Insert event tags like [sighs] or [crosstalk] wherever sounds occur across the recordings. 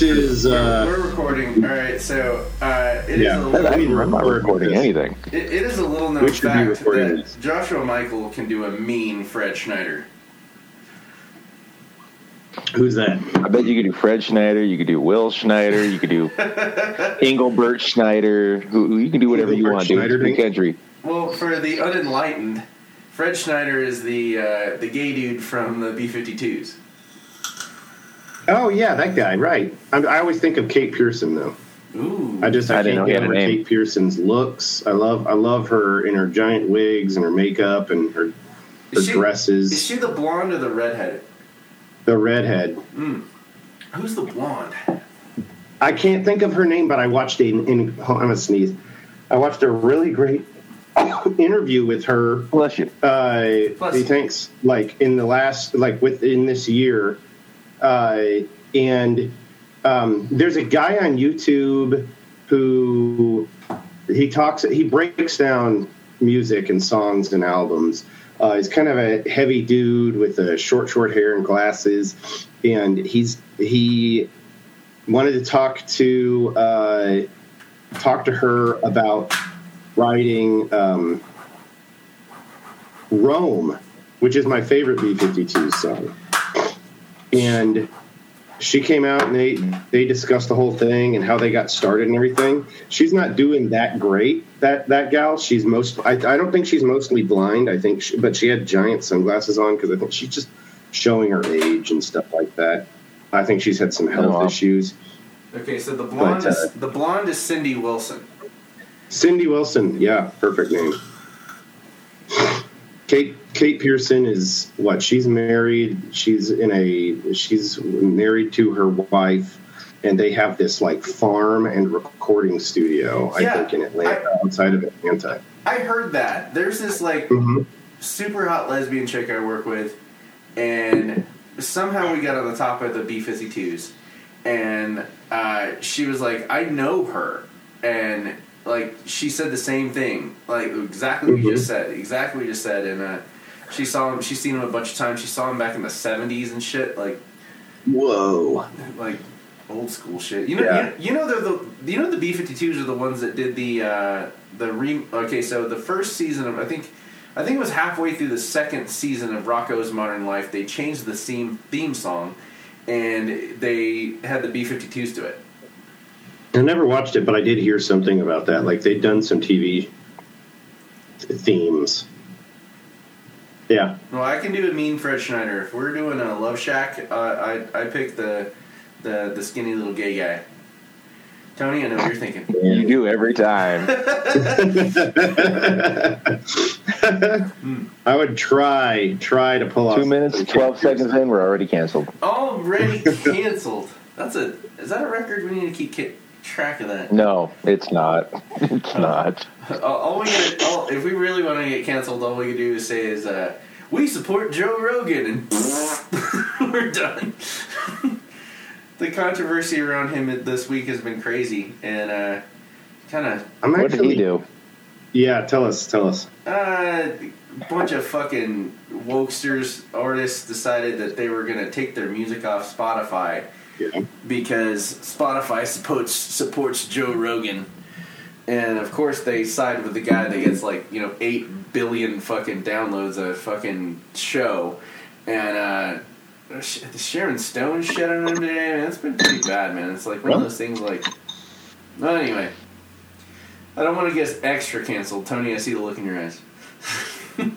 This is. Uh, we're recording. All right, so uh, it is Yeah. a I little, mean, I'm not record recording this. anything. it, it is a little known We should fact recording that this. Joshua Michael can do a mean Fred Schneider. who's that? I bet you could do Fred Schneider, you could do Will Schneider, you could do [laughs] Engelbert Schneider. Who, who- you can do whatever you want, dude. Schneider, Free dude? country. Well, for the unenlightened, Fred Schneider is the uh, the gay dude from the B-52s. Oh yeah, that guy. Right. I, I always think of Kate Pierson though. Ooh, I just I, I didn't can't he get over. Kate Pierson's looks. I love I love her in her giant wigs and her makeup and her her Is she- dresses. is she the blonde or the redhead? the redhead. Who's the blonde? I can't think of her name, but I watched a. In, oh, I'm gonna sneeze. I watched a really great [coughs] interview with her. Bless you. Uh, Bless he you. thinks like in the last like within this year, and um, there's a guy on YouTube who he talks he breaks down music and songs and albums. Uh, he's kind of a heavy dude with a short, short hair and glasses, and he's he wanted to talk to uh, talk to her about writing um, Rome, which is my favorite B52 song, and she came out and they they discussed the whole thing and how they got started and everything. She's not doing that great. That that gal. She's most. I, I don't think she's mostly blind. I think, she, but she had giant sunglasses on because I think she's just showing her age and stuff like that. I think she's had some health Oh, wow. issues. Okay, so the blonde But, uh, is the blonde is Cindy Wilson. Cindy Wilson, yeah, perfect name. Kate Kate Pierson is what? She's married. She's in a she's married to her wife, and they have this like farm and recording studio. I think in Atlanta, outside of Atlanta. I heard that. There's this like Mhm. super hot lesbian chick I work with, and somehow we got on the top of the B 52s, and uh, she was like, I know her. And like, she said the same thing, like exactly what you just said, exactly what you just said. And uh, she saw him, she's seen him a bunch of times. She saw him back in the 70s and shit, like, Whoa! like old school shit. You know, Yeah. you, you know they're the you know the B 52s are the ones that did the uh, the re. Okay, so the first season of I think I think it was halfway through the second season of Rocko's Modern Life. They changed the theme theme song, and they had the B 52s to it. I never watched it, but I did hear something about that. Like they'd done some TV themes. Yeah, Well, I can do a mean Fred Schneider. If we're doing a Love Shack, uh, I I pick the the the skinny little gay guy. Tony, I know what you're thinking. [laughs] You do every time. I would try try to pull off Two minutes, 12 seconds in, we're already canceled. Already canceled. That's a is that a record? We need to keep ki- track of that. No, it's not. [laughs] It's not. All, all we gotta, all, if we really want to get canceled, all we can do is say is uh, we support Joe Rogan, and [laughs] we're done. [laughs] the controversy around him this week has been crazy, and uh, kind of I'm What actually, did he do? Yeah, tell us, tell us. uh, a bunch of fucking wokesters artists decided that they were gonna take their music off Spotify Yeah. because Spotify supports supports Joe Rogan, and of course they side with the guy that gets like you know eight billion fucking downloads of a fucking show, and uh, Sh- Sharon Stone shit on him today. Man, it's been pretty bad, man. It's like one of those things like. Well, anyway, I don't want to get extra canceled, Tony. I see the look in your eyes. [laughs]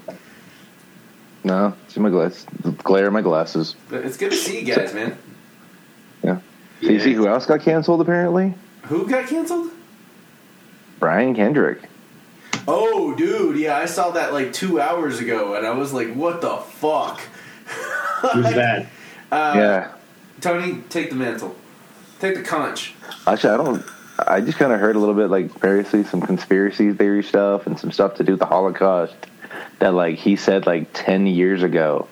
No, see my glass, glare of my glasses. But it's good to see you guys, man. Yeah. So you see who else got canceled apparently? Who got canceled? Brian Kendrick. Oh, dude, yeah, I saw that like two hours ago, and I was like, "What the fuck?" [laughs] Who's that? Uh, yeah. Tony, take the mantle. Take the conch. Actually, I don't. I just kind of heard a little bit like variously some conspiracy theory stuff and some stuff to do with the Holocaust that like he said like ten years ago,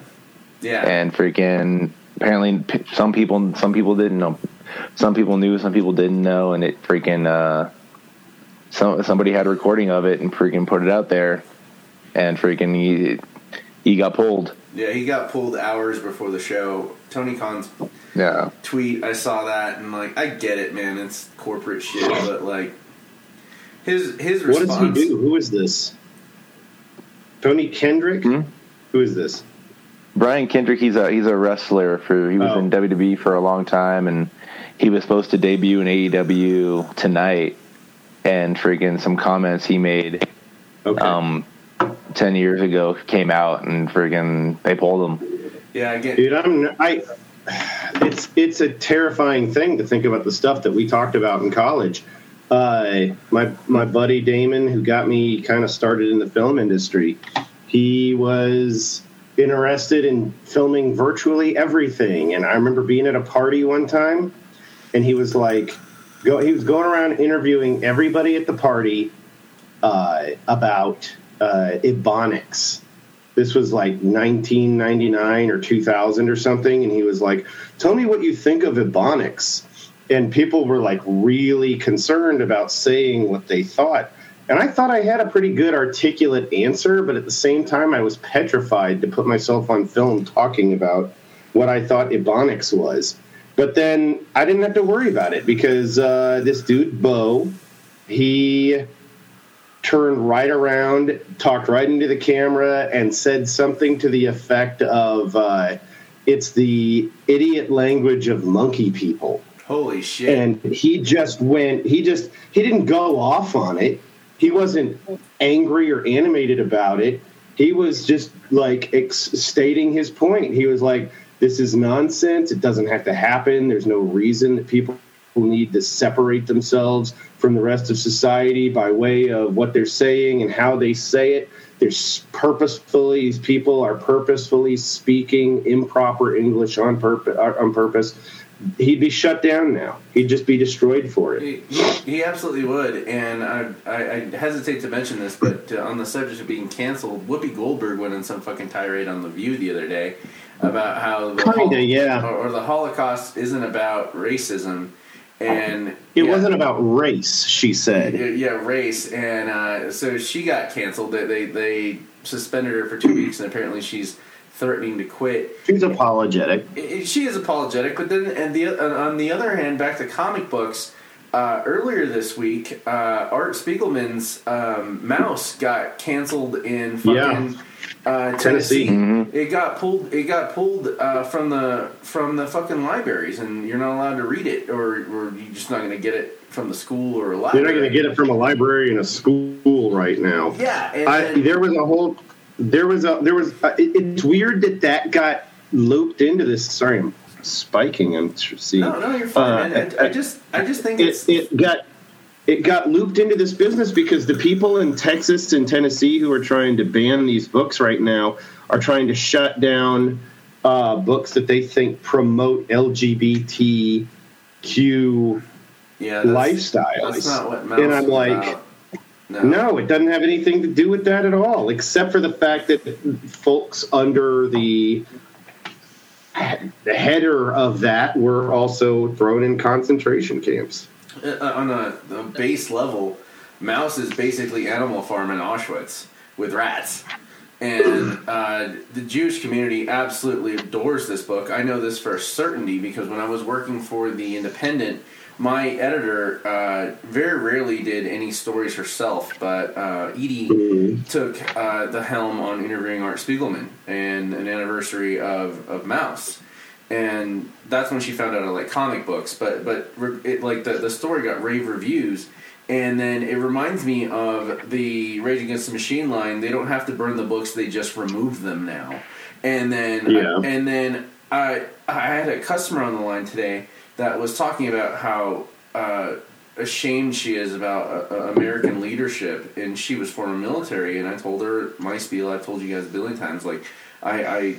Yeah. and freaking apparently some people some people didn't know, some people knew, some people didn't know, and it freaking uh, some somebody had a recording of it and freaking put it out there, and freaking he he got pulled Yeah, he got pulled hours before the show. Tony Khan's Yeah. tweet, I saw that, and like, I get it, man. It's corporate shit, but like, his his response. What does he do? Who is this? Tony Kendrick? Hmm? Who is this? Brian Kendrick, he's a he's a wrestler for he was Oh. in WWE for a long time and he was supposed to debut in AEW tonight and freaking some comments he made Okay. um 10 years ago came out and freaking they pulled him. Yeah, I get. Dude, I'm I. It's it's a terrifying thing to think about the stuff that we talked about in college. Uh, my my buddy Damon, who got me kind of started in the film industry, he was interested in filming virtually everything. And I remember being at a party one time, and he was like, go. He was going around interviewing everybody at the party uh, about uh, Ebonics this was like 1999 or 2000 or something and he was like tell me what you think of ebonics and people were like really concerned about saying what they thought and i thought i had a pretty good articulate answer but at the same time i was petrified to put myself on film talking about what i thought ebonics was but then i didn't have to worry about it because uh, this dude bo he turned right around, talked right into the camera, and said something to the effect of, uh, "It's the idiot language of monkey people." Holy shit! And he just went. He just he didn't go off on it. He wasn't angry or animated about it. He was just like ex- stating his point. He was like, "This is nonsense. It doesn't have to happen. There's no reason that people." need to separate themselves from the rest of society by way of what they're saying and how they say it. They're purposefully these people are purposefully speaking improper English on purpose. On purpose, he'd be shut down now. He'd just be destroyed for it. He, he, he absolutely would, and I, I, I hesitate to mention this, but uh, on the subject of being canceled, Whoopi Goldberg went on some fucking tirade on the View the other day about how the Kinda, yeah. or, or the Holocaust isn't about racism, and It yeah, wasn't about race, she said. yeah, yeah, race, and uh, so she got canceled. They, they they suspended her for two weeks, and apparently she's threatening to quit. She's apologetic. She is apologetic, but then and the on the other hand, back to comic books. Uh, earlier this week, uh, Art Spiegelman's um, Maus got canceled in fucking Yeah. uh, Tennessee. Tennessee. It got pulled. It got pulled uh, from the from the fucking libraries, and you're not allowed to read it, or or you're just not going to get it from the school or a library. You're not going to get it from a library in a school right now. Yeah, I, then- there was a whole there was a there was a, it, it's weird that that got looped into this sorry i'm spiking i'm seeing no, no, you're fine. Uh, man. I, I just, I just think it, it's it got it got looped into this business because the people in Texas and Tennessee who are trying to ban these books right now are trying to shut down uh, books that they think promote LGBTQ yeah, that's, lifestyles. That's not what and I'm like. No. no, it doesn't have anything to do with that at all, except for the fact that folks under the the header of that were also thrown in concentration camps. Uh, on a, a base level, Maus is basically Animal Farm in Auschwitz with rats. And uh, the Jewish community absolutely adores this book. I know this for certainty because when I was working for The Independent, my editor uh, very rarely did any stories herself, but uh, Edie took uh, the helm on interviewing Art Spiegelman and an anniversary of, of Maus and that's when she found out I like comic books. But but it, like the the story got rave reviews, and then it reminds me of the Rage Against the Machine line. They don't have to burn the books; they just remove them now. And then Yeah. and then I I had a customer on the line today that was talking about how. Uh, ashamed she is about uh, uh, American leadership, and she was former military. And I told her my spiel. I've told you guys a billion times. Like, I, I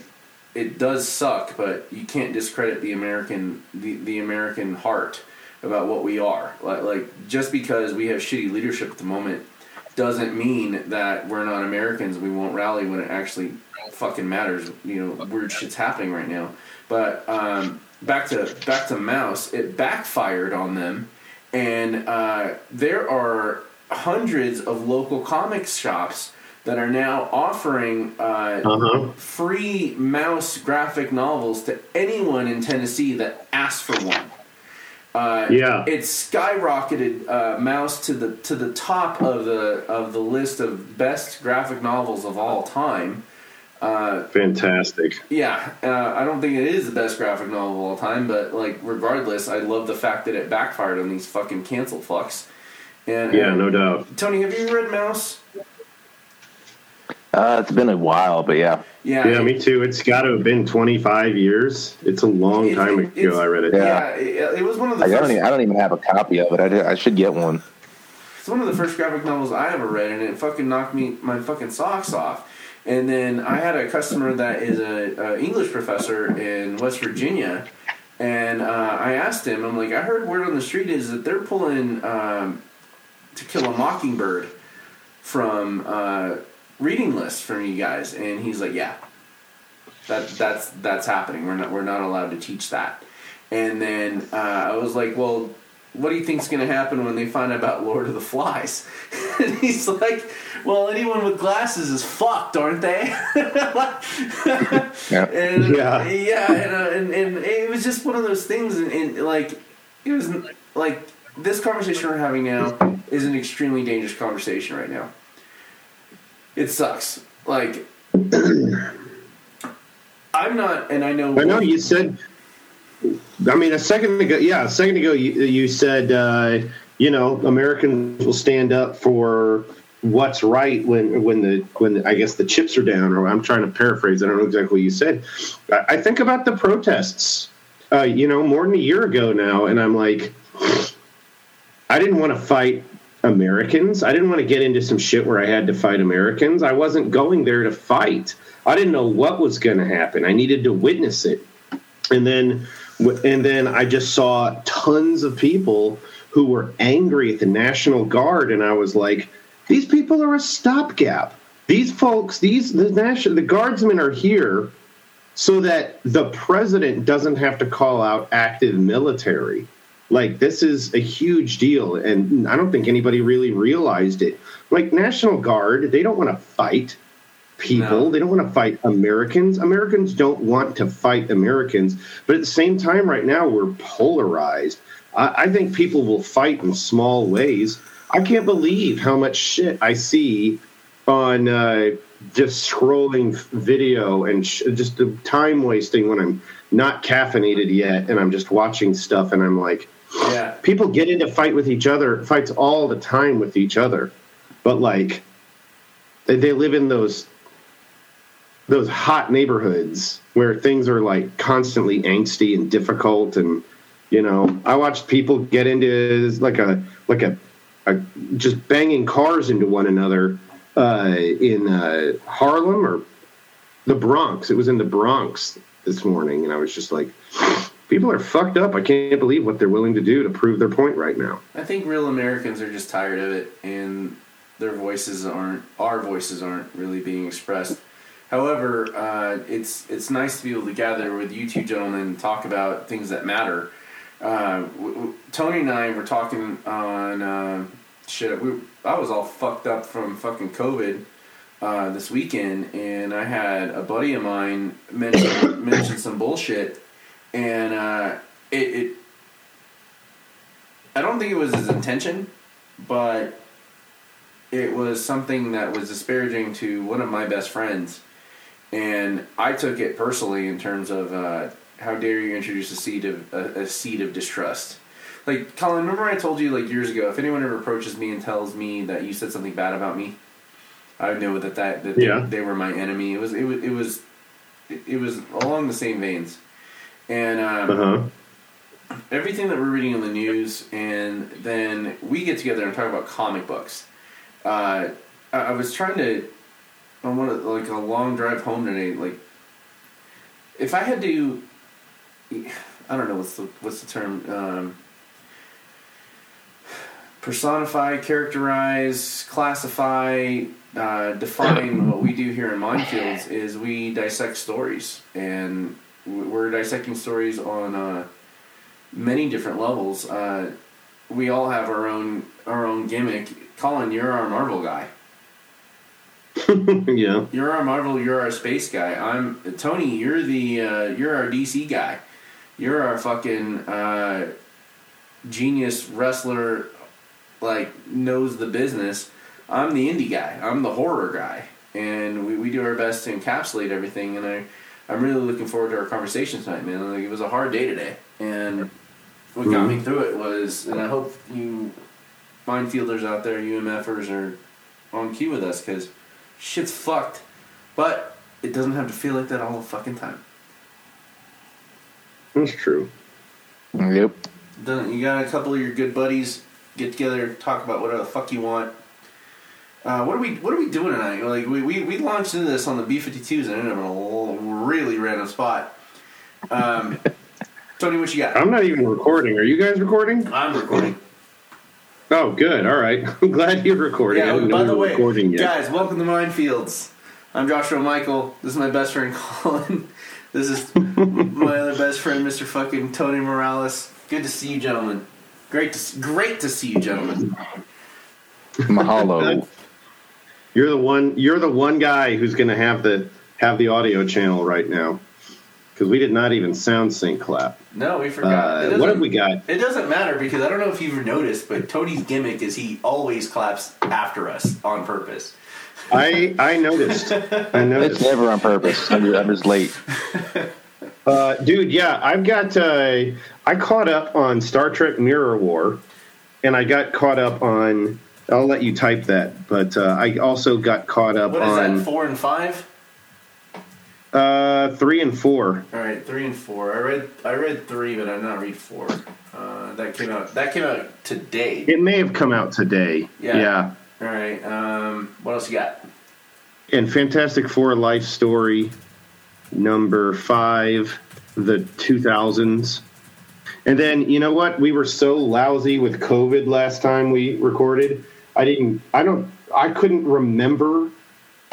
it does suck, but you can't discredit the American the, the American heart about what we are. Like, like just because we have shitty leadership at the moment doesn't mean that we're not Americans. We won't rally when it actually fucking matters. You know, weird shit's happening right now. But um, back to back to Maus, it backfired on them, and uh, there are hundreds of local comic shops that are now offering uh, Uh-huh. free maus graphic novels to anyone in Tennessee that asks for one. Uh, Yeah. it's skyrocketed uh, Maus to the to the top of the of the list of best graphic novels of all time. Fantastic. Yeah, uh, I don't think it is the best graphic novel of all time, but like regardless, I love the fact that it backfired on these fucking cancel fucks. And Yeah, uh, no doubt. Tony, have you read Maus? Uh, it's been a while, but yeah. Yeah, Yeah, me too. It's got to have been 25 years. It's a long It's- time it's- ago I read it. Yeah, Yeah. it, it was one of the Like, I first. don't even, I don't even have a copy of it. I, did- I should get one. It's one of the first graphic novels I ever read, and it fucking knocked me my fucking socks off. And then I had a customer that is a, a English professor in West Virginia, and uh, I asked him, I'm like, I heard word on the street is that they're pulling um, To Kill a Mockingbird from uh, reading lists from you guys, and he's like, yeah, that that's that's happening. We're not we're not allowed to teach that. And then uh, I was like, well, what do you think's going to happen when they find out about Lord of the Flies? [laughs] and he's like, well, anyone with glasses is fucked, aren't they? [laughs] Yeah. and Yeah. yeah, and, uh, and and it was just one of those things, and, and like it was like this conversation we're having now is an extremely dangerous conversation right now. It sucks. Like [clears throat] I'm not, and I know. I know you said. I mean, a second ago, yeah, a second ago, you, you said, uh, you know, Americans will stand up for what's right when when the when the, I guess the chips are down. Or I'm trying to paraphrase. I don't know exactly what you said. I, I think about the protests. Uh, you know, more than a year ago now, and I'm like, I didn't want to fight Americans. I didn't want to get into some shit where I had to fight Americans. I wasn't going there to fight. I didn't know what was going to happen. I needed to witness it. And then and then I just saw tons of people who were angry at the National Guard and I was like, these people are a stopgap. These folks, these the national the guardsmen are here so that the president doesn't have to call out active military. Like this is a huge deal, and I don't think anybody really realized it. Like National Guard, they don't want to fight people. No. They don't want to fight Americans. Americans don't want to fight Americans. But at the same time, right now we're polarized. I, I think people will fight in small ways. I can't believe how much shit I see on uh, just scrolling video and sh- just the time wasting when I'm not caffeinated yet and I'm just watching stuff and I'm like, Yeah, people get into fight with each other, fights all the time with each other, but like they, they live in those those hot neighborhoods where things are like constantly angsty and difficult and you know i watched people get into like a like a, a just banging cars into one another uh, in uh, harlem or the bronx it was in the bronx this morning and i was just like people are fucked up i can't believe what they're willing to do to prove their point right now I think real Americans are just tired of it, and their voices aren't our voices aren't really being expressed. However, uh, it's it's nice to be able to gather with you two gentlemen and talk about things that matter. Uh, w- w- Tony and I were talking on uh, shit. We, I was all fucked up from fucking COVID uh, this weekend, and I had a buddy of mine mention [coughs] mention some bullshit, and uh, it, it I don't think it was his intention, but it was something that was disparaging to one of my best friends, and I took it personally in terms of uh, how dare you introduce a seed of a, a seed of distrust. Like Colin, remember I told you like years ago, if anyone ever approaches me and tells me that you said something bad about me, I know that that, that Yeah. they, they were my enemy. It was it was it was it was along the same veins, and um, uh-huh everything that we're reading in the news, and then we get together and talk about comic books. Uh, I, I was trying to on one of like a long drive home today. Like, if I had to, I don't know what's the what's the term. Um, personify, characterize, classify, uh, define what we do here in Minefields is we dissect stories, and we're dissecting stories on uh, many different levels. Uh, we all have our own our own gimmick. Colin, you're our Marvel guy. [laughs] yeah. You're our Marvel. You're our space guy. I'm Tony. You're the uh, you're our DC guy. You're our fucking uh, genius wrestler. Like knows the business. I'm the indie guy. I'm the horror guy, and we, we do our best to encapsulate everything. And I I'm really looking forward to our conversation tonight, man. Like it was a hard day today, and what got me through it was, and I hope you minefielders out there, UMFers, are on cue with us because shit's fucked. But it doesn't have to feel like that all the fucking time. That's true. Yep. Doesn't you got a couple of your good buddies get together, talk about whatever the fuck you want. Uh, what are we What are we doing tonight? Like we, we, we launched into this on the B 52s and ended up in a l- really random spot. Um, [laughs] Tony, what you got? I'm not even recording. Are you guys recording? I'm recording. Oh, good. All right. [laughs] I'm glad you're recording. Yeah. didn't By the way, recording yet. guys, welcome to Minefields. I'm Joshua Michael. This is my best friend [laughs] Colin. This is my other best friend, Mr. Fucking Tony Morales. Good to see you, gentlemen. Great to great to see you, gentlemen. Mahalo. [laughs] You're the one. You're the one guy who's going to have the have the audio channel right now because we did not even sound sync clap. No, we forgot. Uh, what have we got? It doesn't matter because I don't know if you've noticed, but Tony's gimmick is he always claps after us on purpose. I I noticed. I It's never on purpose. I'm, I'm just late. [laughs] Uh, dude, yeah, I've got. Uh, I caught up on Star Trek Mirror War, and I got caught up on. I'll let you type that, but uh, I also got caught up What is on that? Four and five. uh, three and four. All right, three and four. I read I read three, but I've not read four. Uh, that came out that came out today. It may have come out today. Yeah. yeah. All right. Um, what else you got? and Fantastic Four Life Story number five, the 2000s. And then, you know what? We were so lousy with COVID last time we recorded. I didn't, I don't, I couldn't remember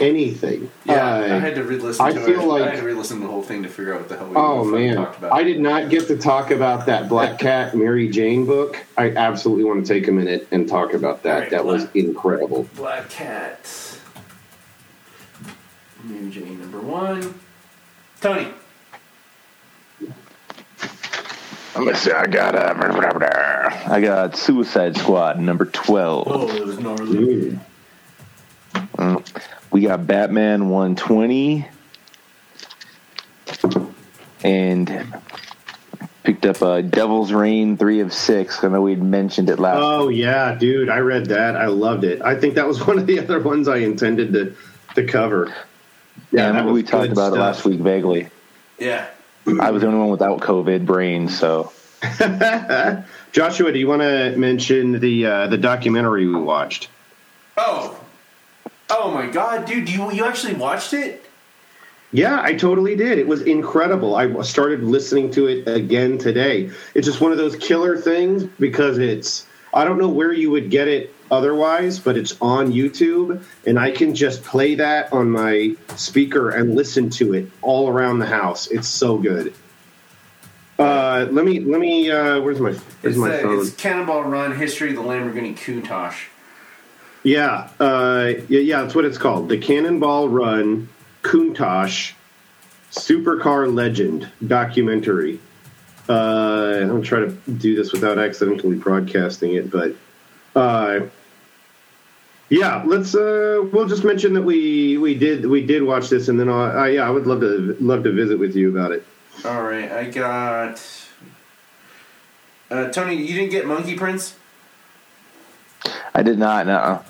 anything. Yeah, Uh, I had to re-listen. I to feel it. like- I had to re-listen to the whole thing to figure out what the hell we Oh fucking man, talked about. I did not get to talk about that Black Cat Mary Jane book. I absolutely want to take a minute and talk about that. Alright, that was incredible. Black Cat. Mary Jane number one. Tony. Let's see. I got uh, I got Suicide Squad number twelve. Oh, it was gnarly. Ooh. We got Batman 120. And picked up uh, Devil's Reign 3 of 6. I know we'd mentioned it last Oh yeah, dude, I read that. I loved it. I think that was [laughs] one of the other ones I intended to to cover. Yeah, I that we talked good about it last week vaguely. Yeah. [clears throat] I was the only one without COVID brain, so [laughs] Joshua, do you want to mention the uh, the documentary we watched? Oh. Oh my God, dude! You you actually watched it? Yeah, I totally did. It was incredible. I started listening to it again today. It's just one of those killer things because it's I don't know where you would get it otherwise, but it's on YouTube and I can just play that on my speaker and listen to it all around the house. It's so good. Uh, let me let me uh, where's my where's It's, my phone? it's Cannonball Run: History of the Lamborghini Countach. Yeah, uh, yeah, yeah, that's what it's called. The Cannonball Run Countach Supercar Legend documentary. Uh, I'm gonna try to do this without accidentally broadcasting it, but uh, yeah, let's. Uh, we'll just mention that we we did we did watch this, and then I'll, I, yeah, I would love to love to visit with you about it. All right, I got. Uh, Tony, you didn't get Monkey Prince. I did not. No.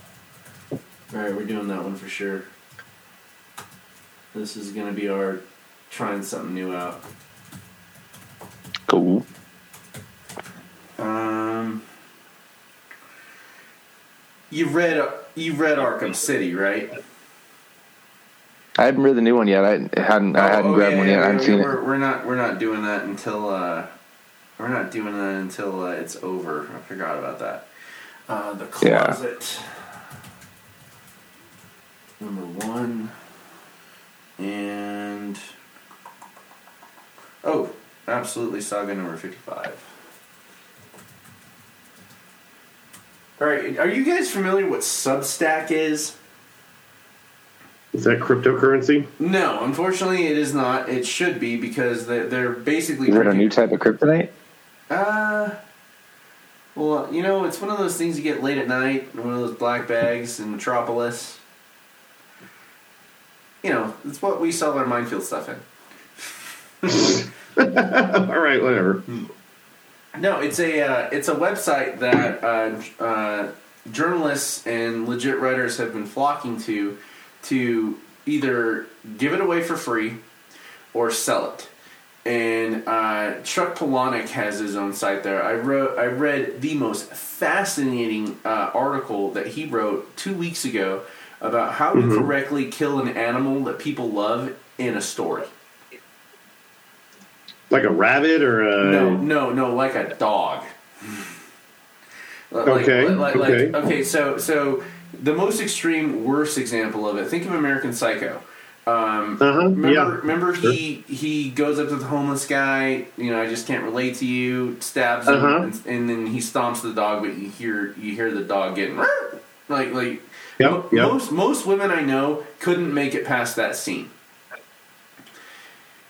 All right, we're doing that one for sure. This is gonna be our trying something new out. Cool. Um, you read you read Arkham City, right? I haven't read the new one yet. I hadn't. I hadn't Oh, grabbed yeah, one yet. yeah, I hadn't we're, seen we're, it. We're not we're not doing that until uh, we're not doing that until uh, it's over. I forgot about that. Uh, the Yeah. closet. Number one. And oh, absolutely saga number fifty-five. All right, are you guys familiar what Substack is? Is that cryptocurrency? No, unfortunately, it is not. It should be because they're, they're basically. Is it a new type of kryptonite? Uh, well, you know, it's one of those things you get late at night, one of those black bags in Metropolis. You know, it's what we sell our minefield stuff in. [laughs] All right, whatever. No, it's a uh, it's a website that uh, uh, journalists and legit writers have been flocking to to either give it away for free or sell it. And uh, Chuck Palahniuk has his own site there. I wrote, I read the most fascinating uh, article that he wrote two weeks ago about how to correctly kill an animal that people love in a story. Like a rabbit or a. No, no, no, like a dog. Like- Okay, like- like- okay. okay. So, so the most extreme, worst example of it. Think of American Psycho. Um, Uh-huh, remember, yeah. remember he he goes up to the homeless guy. You know, I just can't relate to you. Stabs him, Uh-huh. and, and then he stomps the dog. But you hear you hear the dog getting like like. Yep, mo- yep. Most most women I know couldn't make it past that scene.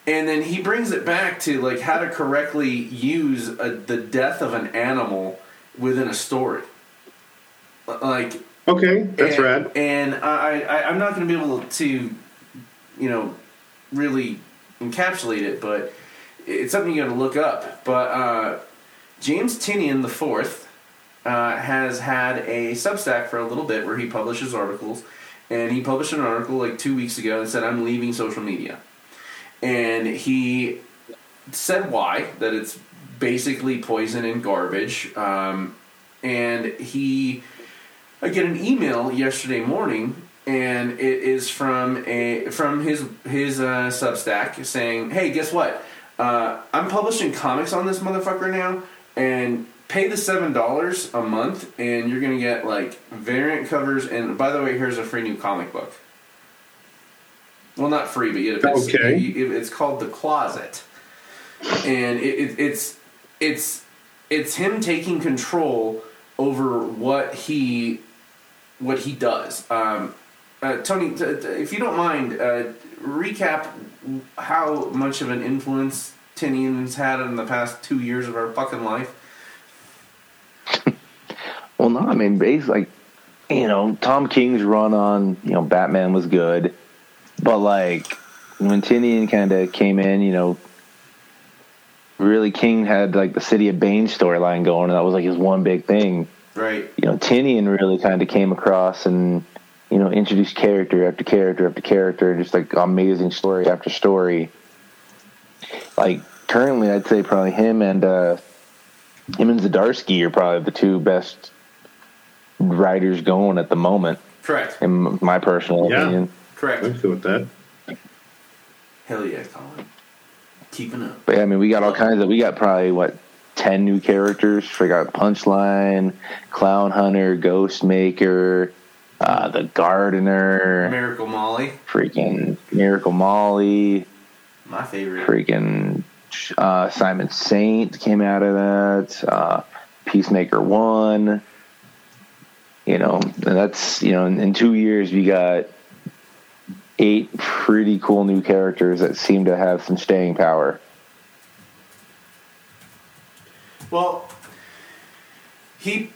And then he brings it back to like how to correctly use a, the death of an animal within a story. Like Okay, that's and, rad. And I, I I'm not going to be able to, you know, really encapsulate it, but it's something you got to look up. But uh, James Tynion the fourth uh, has had a Substack for a little bit where he publishes articles, and he published an article like two weeks ago that said I'm leaving social media, and he said why that it's basically poison and garbage, um, and he I get an email yesterday morning, and it is from a from his his uh, Substack saying, "Hey, guess what? Uh, I'm publishing comics on this motherfucker now, and pay the seven dollars a month, and you're gonna get like variant covers. And by the way, here's a free new comic book. Well, not free, but yet it's, Okay. it- it's called The Closet, and it, it, it's it's it's him taking control over what he what he does. Um, uh, Tony, t- t- if you don't mind, uh, recap how much of an influence Tynion's had in the past two years of our fucking life. [laughs] Well, no, I mean, basically, like, you know, Tom King's run on, you know, Batman was good, but like when Tynion kind of came in, you know, really King had like the City of Bane storyline going, and that was like his one big thing. Right. You know, Tynion really kind of came across and you know introduce character after character after character, just like amazing story after story. Like currently, I'd say probably him and uh, him and Zdarsky are probably the two best writers going at the moment, Correct. in my personal Yeah. opinion. Correct. I'm cool with that. Hell yeah, Colin. Keeping up. But yeah, I mean, we got all kinds of. We got probably what ten new characters. We got Punchline, Clown Hunter, Ghost Maker, uh, the Gardener, Miracle Molly, freaking Miracle Molly, my favorite. freaking uh, Simon Saint came out of that. Uh, Peacemaker One. You know, and that's you know, in, in two years we got eight pretty cool new characters that seem to have some staying power. Well, he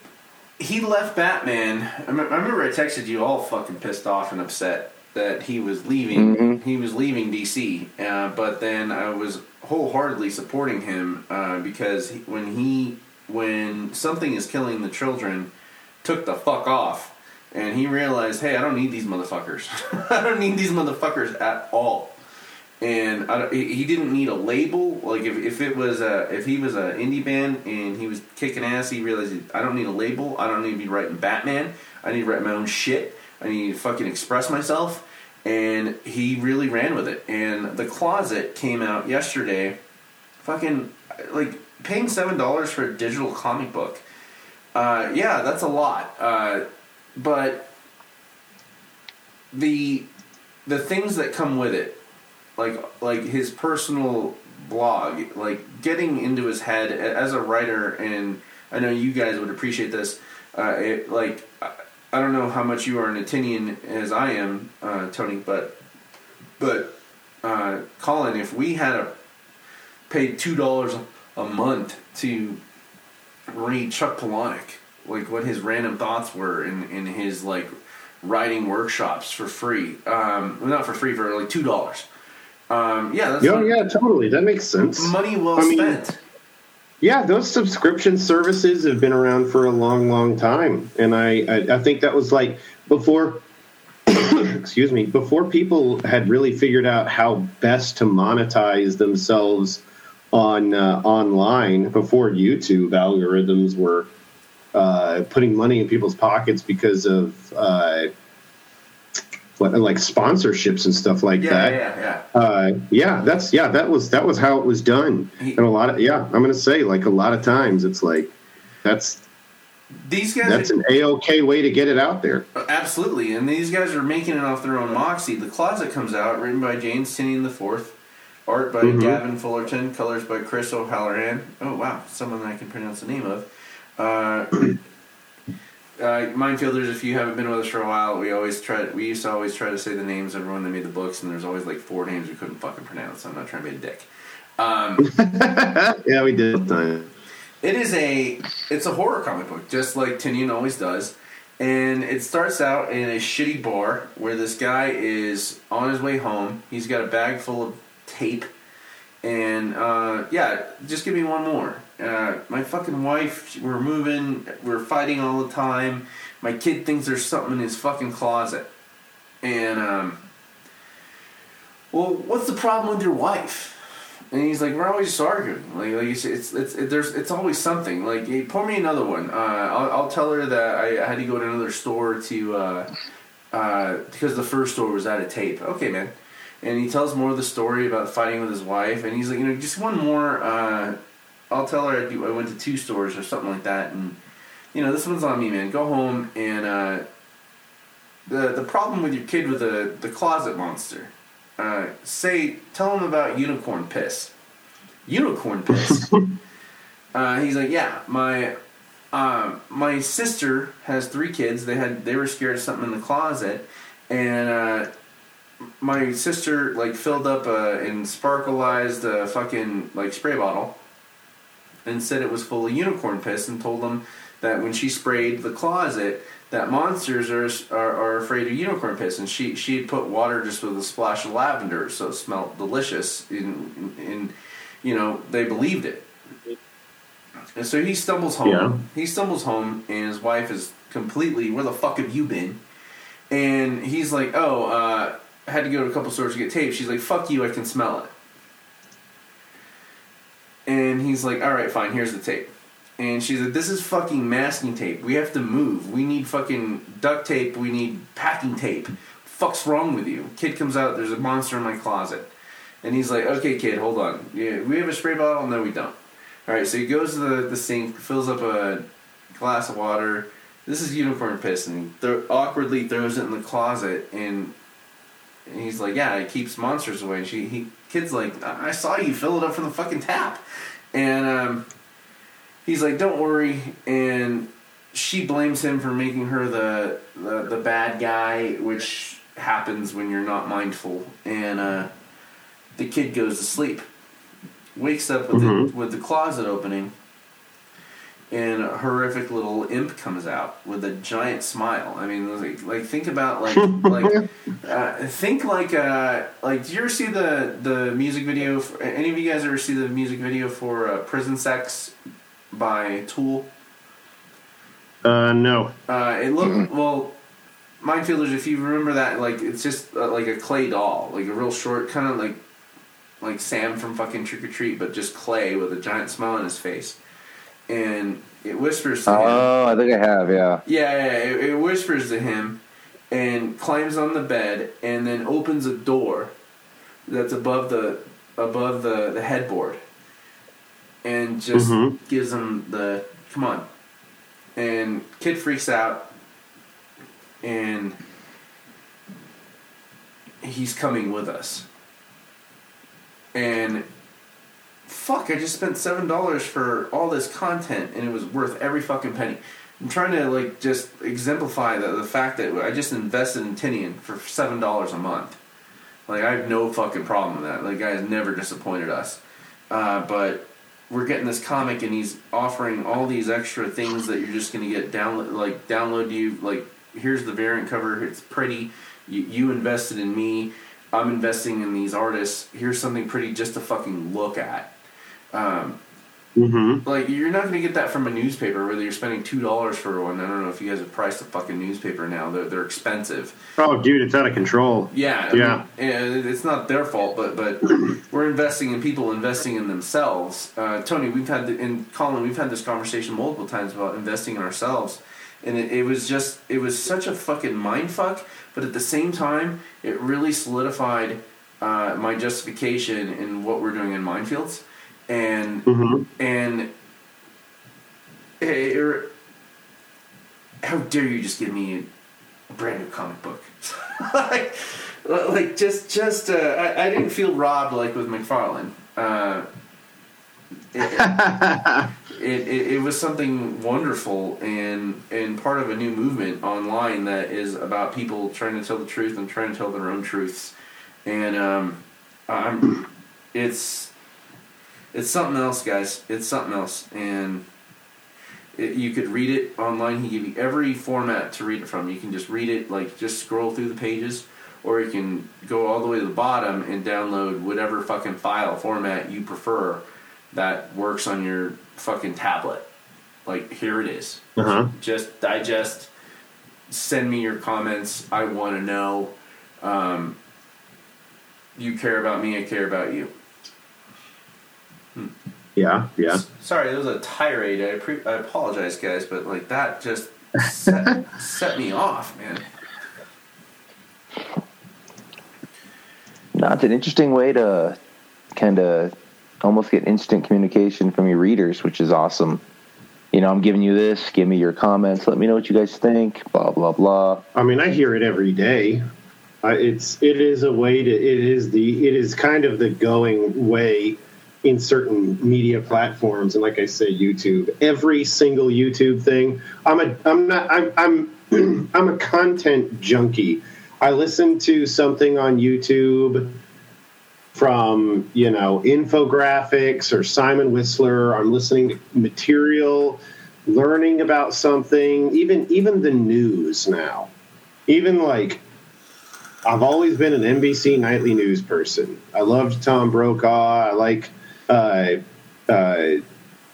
he left Batman. I remember I texted you all fucking pissed off and upset that he was leaving. Mhm. He was leaving DC, uh, but then I was wholeheartedly supporting him uh, because he, when he when something is killing the children, took the fuck off, and he realized, hey, I don't need these motherfuckers. [laughs] I don't need these motherfuckers at all and I he didn't need a label. Like if, if it was a if he was an indie band and he was kicking ass, he realized I don't need a label. I don't need to be writing Batman. I need to write my own shit. I need to fucking express myself. And he really ran with it. And the closet came out yesterday. Fucking like paying seven dollars for a digital comic book. Uh, yeah, that's a lot. Uh, but the the things that come with it like like his personal blog like getting into his head as a writer and i know you guys would appreciate this uh, it, like I don't know how much you are an Atinian as I am, uh, Tony, but but uh, Colin, if we had a paid two dollars a month to read Chuck Palahniuk, like what his random thoughts were in in his like writing workshops for free, um, not for free for like two dollars. Um, yeah, that's Yeah, not- yeah, totally. That makes sense. money well I mean- spent. Yeah, those subscription services have been around for a long, long time, and I, I, I think that was like before. [coughs] excuse me. Before people had really figured out how best to monetize themselves on uh, online, before YouTube algorithms were uh, putting money in people's pockets because of uh, like sponsorships and stuff like Yeah, that yeah, yeah. uh, yeah, that's yeah, that was that was how it was done. And a lot of yeah, I'm gonna say like a lot of times it's like that's These guys that's are, an a okay way to get it out there. absolutely, and these guys are making it off their own moxie. The Closet comes out, written by James Tynion the Fourth, art by Mhm. Gavin Fullerton, colors by Chris O'Halloran. Oh wow, someone I can pronounce the name of. Uh, uh, Mindfielders, if you haven't been with us for a while, we always try. We used to always try to say the names of everyone that made the books, and there's always like four names we couldn't fucking pronounce. I'm not trying to be a dick. Um, [laughs] yeah, we did. It is a it's a horror comic book, just like Tynion always does. And it starts out in a shitty bar where this guy is on his way home. He's got a bag full of tape, and uh, yeah, just give me one more. Uh, my fucking wife, we're moving, we're fighting all the time. My kid thinks there's something in his fucking closet, and um, well, what's the problem with your wife? And he's like, we're always arguing. Like, like you said, it's it's it, there's it's always something. Like, hey, pour me another one. Uh, I'll, I'll tell her that I had to go to another store to uh, uh, because the first store was out of tape. Okay, man. And he tells more of the story about fighting with his wife, and he's like, you know, just one more. Uh, I'll tell her I, do, I went to two stores or something like that, and you know, this one's on me, man. Go home and uh, the the problem with your kid with the the closet monster. Uh, say, tell him about unicorn piss. Unicorn piss. [laughs] uh, he's like, yeah, my um, my sister has three kids. They had they were scared of something in the closet, and uh, my sister like filled up a and sparkleized a fucking like spray bottle, and said it was full of unicorn piss, and told them that when she sprayed the closet, that monsters are, are are afraid of unicorn piss, and she she had put water just with a splash of lavender, so it smelled delicious. In in you know they believed it. And so he stumbles home. Yeah. He stumbles home, and his wife is completely. Where the fuck have you been? And he's like, "Oh, uh, I had to go to a couple stores to get tape." She's like, "Fuck you, I can smell it." And he's like, "All right, fine. Here's the tape." And she's like, "This is fucking masking tape. We have to move. We need fucking duct tape. We need packing tape. Fuck's wrong with you?" Kid comes out. There's a monster in my closet, and he's like, "Okay, kid, hold on. Yeah, we have a spray bottle. No, we don't. All right." So he goes to the, the sink, fills up a glass of water. This is unicorn piss, and he thro- awkwardly throws it in the closet, and, and he's like, "Yeah, it keeps monsters away." And she, he, kid's like, "I I saw you fill it up from the fucking tap," and um, he's like, "Don't worry," and she blames him for making her the the, the bad guy, which happens when you're not mindful, and uh, the kid goes to sleep, wakes up with Mhm. the, with the closet opening and a horrific little imp comes out with a giant smile. I mean, like, like think about like like [laughs] uh, think like uh like. do you ever see the the music video? For, any of you guys ever see the music video for uh, "Prison Sex" by Tool? Uh, no. Uh, it looked well. Mindfielders, if you remember that, like it's just uh, like a clay doll, like a real short, kind of like like Sam from fucking Trick or Treat, but just clay with a giant smile on his face, and it whispers to him. Oh, I think I have. Yeah. Yeah, yeah, yeah. It, it whispers to him and climbs on the bed and then opens a door that's above the above the, the headboard and just Mhm. gives him the come on. And kid freaks out and he's coming with us. And fuck, I just spent seven dollars for all this content and it was worth every fucking penny. I'm trying to like just exemplify the, the fact that I just invested in Tynion for seven dollars a month. Like I have no fucking problem with that. Like guy has never disappointed us. Uh, but we're getting this comic and he's offering all these extra things that you're just gonna get download like download you like here's the variant cover it's pretty you, you invested in me i'm investing in these artists here's something pretty just to fucking look at um, Mm-hmm. like you're not going to get that from a newspaper whether you're spending two dollars for one i don't know if you guys have priced a fucking newspaper now they're, they're expensive Oh, dude, it's out of control. yeah, I Yeah. mean, and it's not their fault, but but [clears throat] we're investing in people investing in themselves. Uh, Tony, we've had the, and Colin, we've had this conversation multiple times about investing in ourselves, and it, it was just it was such a fucking mind fuck. But at the same time, it really solidified uh, my justification in what we're doing in minefields, and Mm-hmm. and it, it- how dare you just give me a brand new comic book? [laughs] Like, like just just uh, I, I didn't feel robbed like with mcfarlane. Uh, it, [laughs] it, it, it was something wonderful and and part of a new movement online that is about people trying to tell the truth and trying to tell their own truths. And um, I'm, it's it's something else guys it's something else and it, you could read it online. He give you every format to read it from. You can just read it, like just scroll through the pages, or you can go all the way to the bottom and download whatever fucking file format you prefer that works on your fucking tablet. Like here it is. Uh-huh. Just digest. Send me your comments. I want to know. Um, you care about me. I care about you. Yeah, yeah. Sorry, it was a tirade. I, pre- I apologize, guys, but like that just set, [laughs] set me off, man. No, an interesting way to kind of almost get instant communication from your readers, which is awesome. You know, I'm giving you this. Give me your comments. Let me know what you guys think. Blah blah blah. I mean, I hear it every day. I, it's it is a way to it is the it is kind of the going way in certain media platforms, and like I say, YouTube. Every single YouTube thing. I'm a I'm not I'm I'm [clears throat] I'm a content junkie. I listen to something on YouTube from you know infographics or Simon Whistler. I'm listening to material, learning about something. Even even the news now. Even like I've always been an NBC nightly news person. I loved Tom Brokaw. I like uh, uh,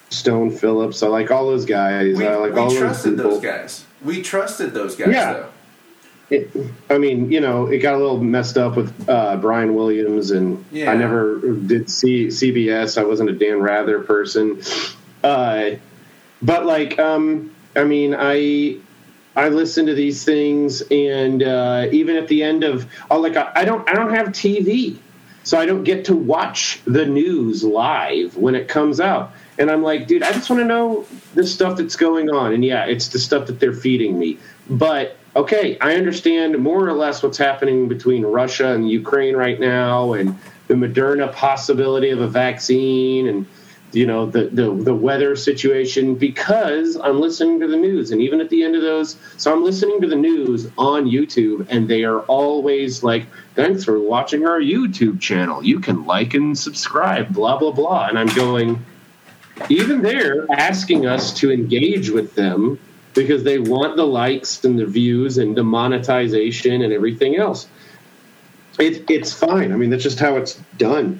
Stone Phillips. I like all those guys. We, I like we all those trusted people. those guys. We trusted those guys, Yeah. though. It, I mean, you know, it got a little messed up with uh, Brian Williams, and Yeah. I never did see CBS. I wasn't a Dan Rather person, uh, but like, um, I mean, I I listen to these things, and uh, even at the end of, oh, like, I, I don't I don't have TV, so I don't get to watch the news live when it comes out. And I'm like, dude, I just want to know the stuff that's going on. And yeah, it's the stuff that they're feeding me. But okay, I understand more or less what's happening between Russia and Ukraine right now, and the Moderna possibility of a vaccine, and you know the the, the weather situation because I'm listening to the news. And even at the end of those, so I'm listening to the news on YouTube, and they are always like, "Thanks for watching our YouTube channel. You can like and subscribe." Blah blah blah. And I'm going even they're asking us to engage with them because they want the likes and the views and the monetization and everything else. It, it's fine. I mean, that's just how it's done.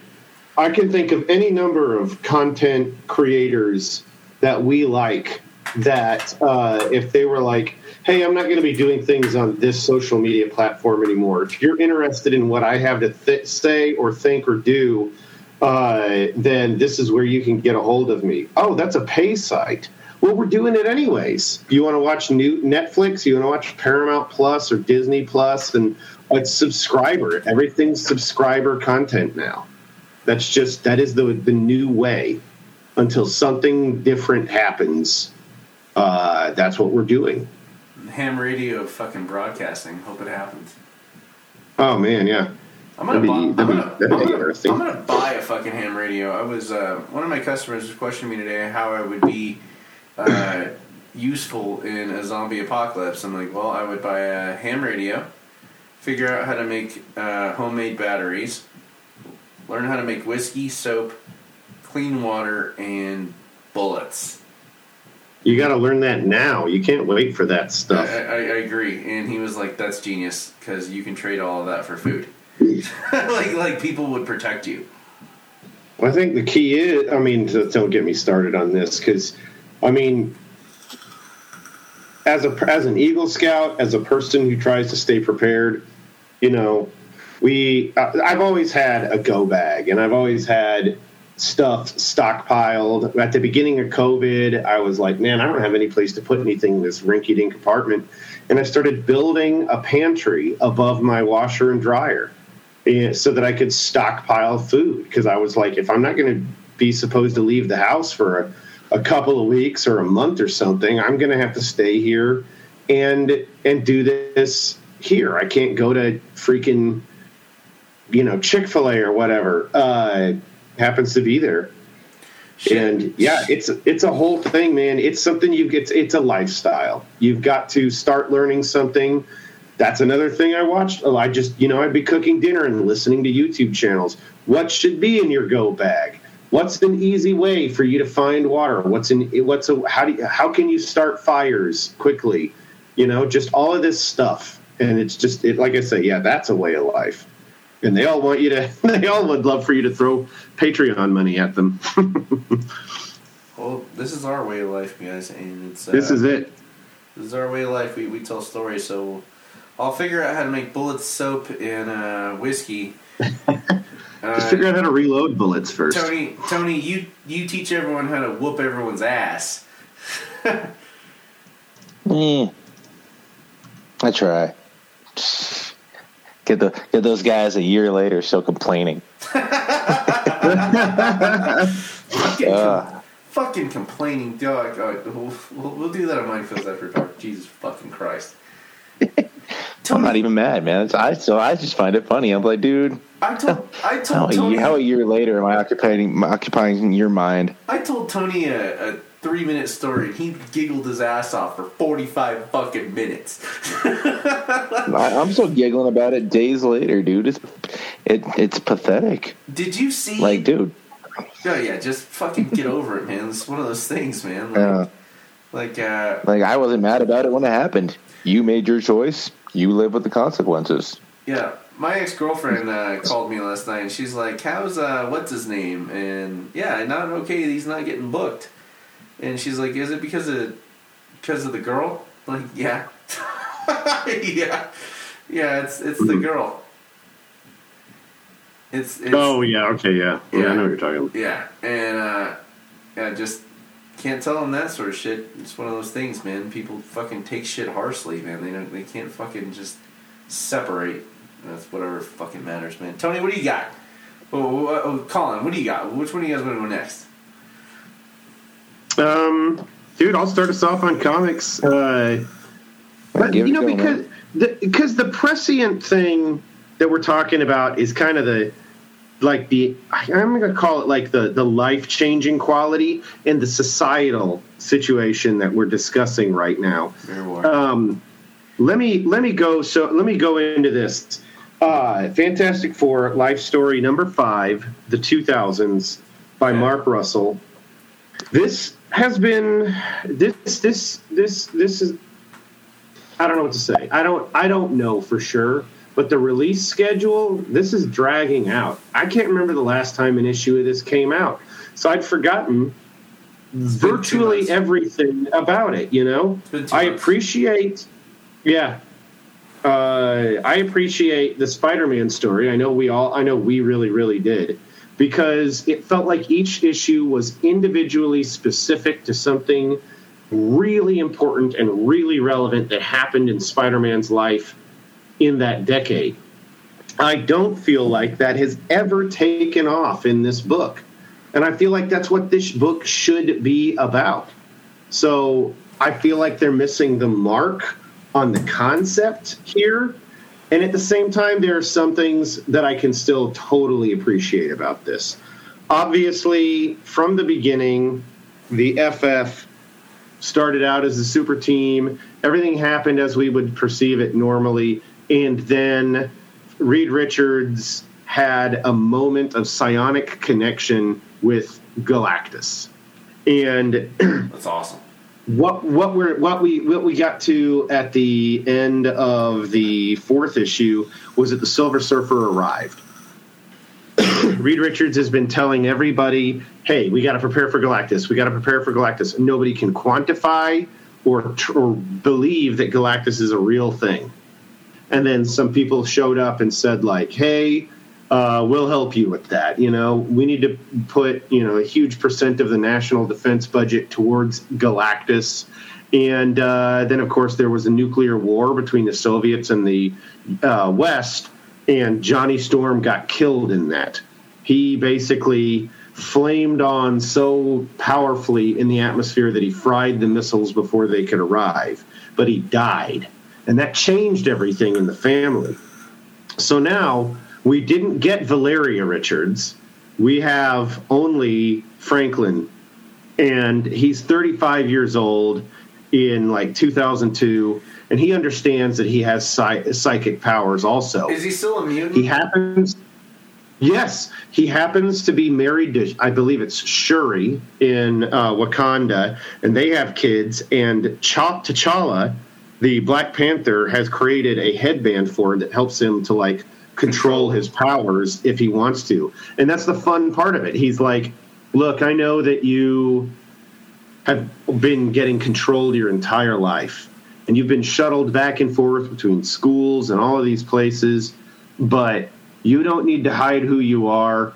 I can think of any number of content creators that we like that uh, if they were like, hey, I'm not going to be doing things on this social media platform anymore. If you're interested in what I have to th- say or think or do, uh, then this is where you can get a hold of me. Oh, that's a pay site. Well, we're doing it anyways. You want to watch new Netflix? You want to watch Paramount Plus or Disney Plus? And it's subscriber. Everything's subscriber content now. That's just that is the the new way. Until something different happens, uh, that's what we're doing. Ham radio fucking broadcasting. Hope it happens. Oh man, yeah. I'm gonna, be- buy, I'm, gonna, I'm, gonna. I'm gonna buy a fucking ham radio. I was uh, one of my customers was questioning me today how I would be uh, useful in a zombie apocalypse? I'm like, well, I would buy a ham radio, figure out how to make uh, homemade batteries, learn how to make whiskey, soap, clean water, and bullets. You got to learn that now. You can't wait for that stuff. I, I agree, and he was like, "That's genius because you can trade all of that for food." [laughs] [laughs] like, like people would protect you. Well, I think the key is, I mean, don't get me started on this because, I mean, as a as an Eagle Scout, as a person who tries to stay prepared, you know, we uh, I've always had a go bag, and I've always had stuff stockpiled. At the beginning of COVID, I was like, man, I don't have any place to put anything in this rinky dink apartment, and I started building a pantry above my washer and dryer so that I could stockpile food because I was like, if I'm not going to be supposed to leave the house for a, a couple of weeks or a month or something, I'm going to have to stay here and and do this here. I can't go to freaking you know Chick Fil A or whatever uh, happens to be there. And yeah, it's it's a whole thing, man. It's something you get. It's a lifestyle. You've got to start learning something that's another thing I watched. Oh, I just, you know, I'd be cooking dinner and listening to YouTube channels. What should be in your go bag? What's an easy way for you to find water? What's in what's a how do you, how can you start fires quickly? You know, just all of this stuff. And it's just it like I say, yeah, that's a way of life. And they all want you to [laughs] they all would love for you to throw Patreon money at them. [laughs] Well, this is our way of life, guys, and it's uh, this is it. This is our way of life. We, we tell stories, so I'll figure out how to make bullets, soap, and uh, whiskey. [laughs] Just figure out how to reload bullets first. Tony, Tony, you you teach everyone how to whoop everyone's ass. Mm. I try. Get the get those guys a year later still complaining. [laughs] Fucking, Uh, fucking complaining dog. Uh, we'll, we'll, we'll do that on Minefields after dark. Jesus fucking Christ. [laughs] I'm not even mad, man. It's, I so I just find it funny. I'm like, dude, I told [laughs] I how told a, Tony how a year later am I occupying occupying your mind? I told Tony a, a three minute story and he giggled his ass off for forty five fucking minutes. [laughs] I, I'm still giggling about it days later, dude. It's it it's pathetic. Did you see? Like, dude, oh yeah, just fucking get over it, man. It's one of those things, man. Like, uh, like uh, like I wasn't mad about it when it happened. You made your choice. You live with the consequences. Yeah, my ex girlfriend uh, called me last night and she's like, "How's uh, what's his name?" And yeah, not okay. He's not getting booked. And she's like, "Is it because of because of the girl?" I'm like, yeah, [laughs] yeah, yeah. It's it's the girl. It's, it's Oh yeah, okay, yeah. Yeah, Yeah. I know what you're talking about. yeah, and uh, yeah, just can't tell them that sort of shit. It's one of those things, man. People fucking take shit harshly, man. They don't, they can't fucking just separate. That's whatever fucking matters, man. Tony, what do you got? Oh, oh, oh, Colin, what do you got? Which one do you guys want to go next? Um, dude, I'll start us off on comics. Uh, but you know, go, because man. the, because the prescient thing that we're talking about is kind of the like the I'm going to call it like the the life changing quality and the societal situation that we're discussing right now. Um, let me let me go. So let me go into this. Uh, Fantastic Four life story number five, the 2000s by Okay. Mark Russell. This has been this this this this is. I don't know what to say. I don't I don't know for sure. But the release schedule, this is dragging out. I can't remember the last time an issue of this came out. So I'd forgotten virtually everything about it, you know? It's been two I appreciate, yeah. Uh, I appreciate the Spider-Man story. I know we all, I know we really, really did, because it felt like each issue was individually specific to something really important and really relevant that happened in Spider-Man's life in that decade. I don't feel like that has ever taken off in this book. And I feel like that's what this book should be about. So I feel like they're missing the mark on the concept here. And at the same time, there are some things that I can still totally appreciate about this. Obviously, from the beginning, the FF started out as a super team. Everything happened as we would perceive it normally, and then Reed Richards had a moment of psionic connection with Galactus, and That's awesome. What what we're what we what we got to at the end of the fourth issue was that the Silver Surfer arrived. [coughs] Reed Richards has been telling everybody, "Hey, we got to prepare for Galactus. We got to prepare for Galactus." Nobody can quantify or, or believe that Galactus is a real thing. And then some people showed up and said, like, "Hey, uh, we'll help you with that. You know, we need to put you know a huge percent of the national defense budget towards Galactus." And uh, then, of course, there was a nuclear war between the Soviets and the uh, West, and Johnny Storm got killed in that. He basically flamed on so powerfully in the atmosphere that he fried the missiles before they could arrive, but he died. And that changed everything in the family. So now we didn't get Valeria Richards. We have only Franklin, and he's 35 years old in like 2002, and he understands that he has psy- psychic powers also. Is he still a mutant? He happens. Yes, he happens to be married to, I believe it's Shuri in uh, Wakanda, and they have kids. And Chop T'Challa, the Black Panther, has created a headband for him that helps him to like control his powers if he wants to. And that's the fun part of it. He's like, "Look, I know that you have been getting controlled your entire life, and you've been shuttled back and forth between schools and all of these places, but." You don't need to hide who you are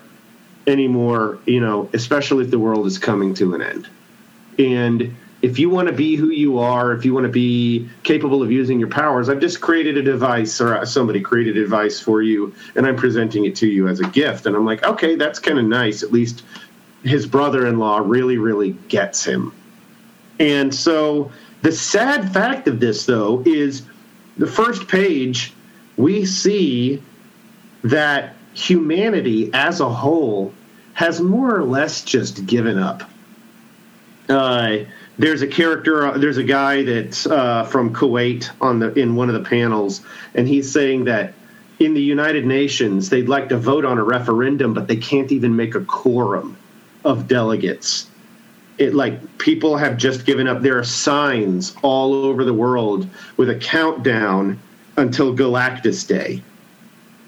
anymore, you know, especially if the world is coming to an end. And if you want to be who you are, if you want to be capable of using your powers, I've just created a device or somebody created a device for you and I'm presenting it to you as a gift. And I'm like, okay, that's kind of nice. At least his brother in law really, really gets him. And so the sad fact of this, though, is the first page, we see that humanity as a whole has more or less just given up. Uh, there's a character, there's a guy that's uh, from Kuwait on the in one of the panels, and he's saying that in the United Nations they'd like to vote on a referendum, but they can't even make a quorum of delegates. It like people have just given up. There are signs all over the world with a countdown until Galactus Day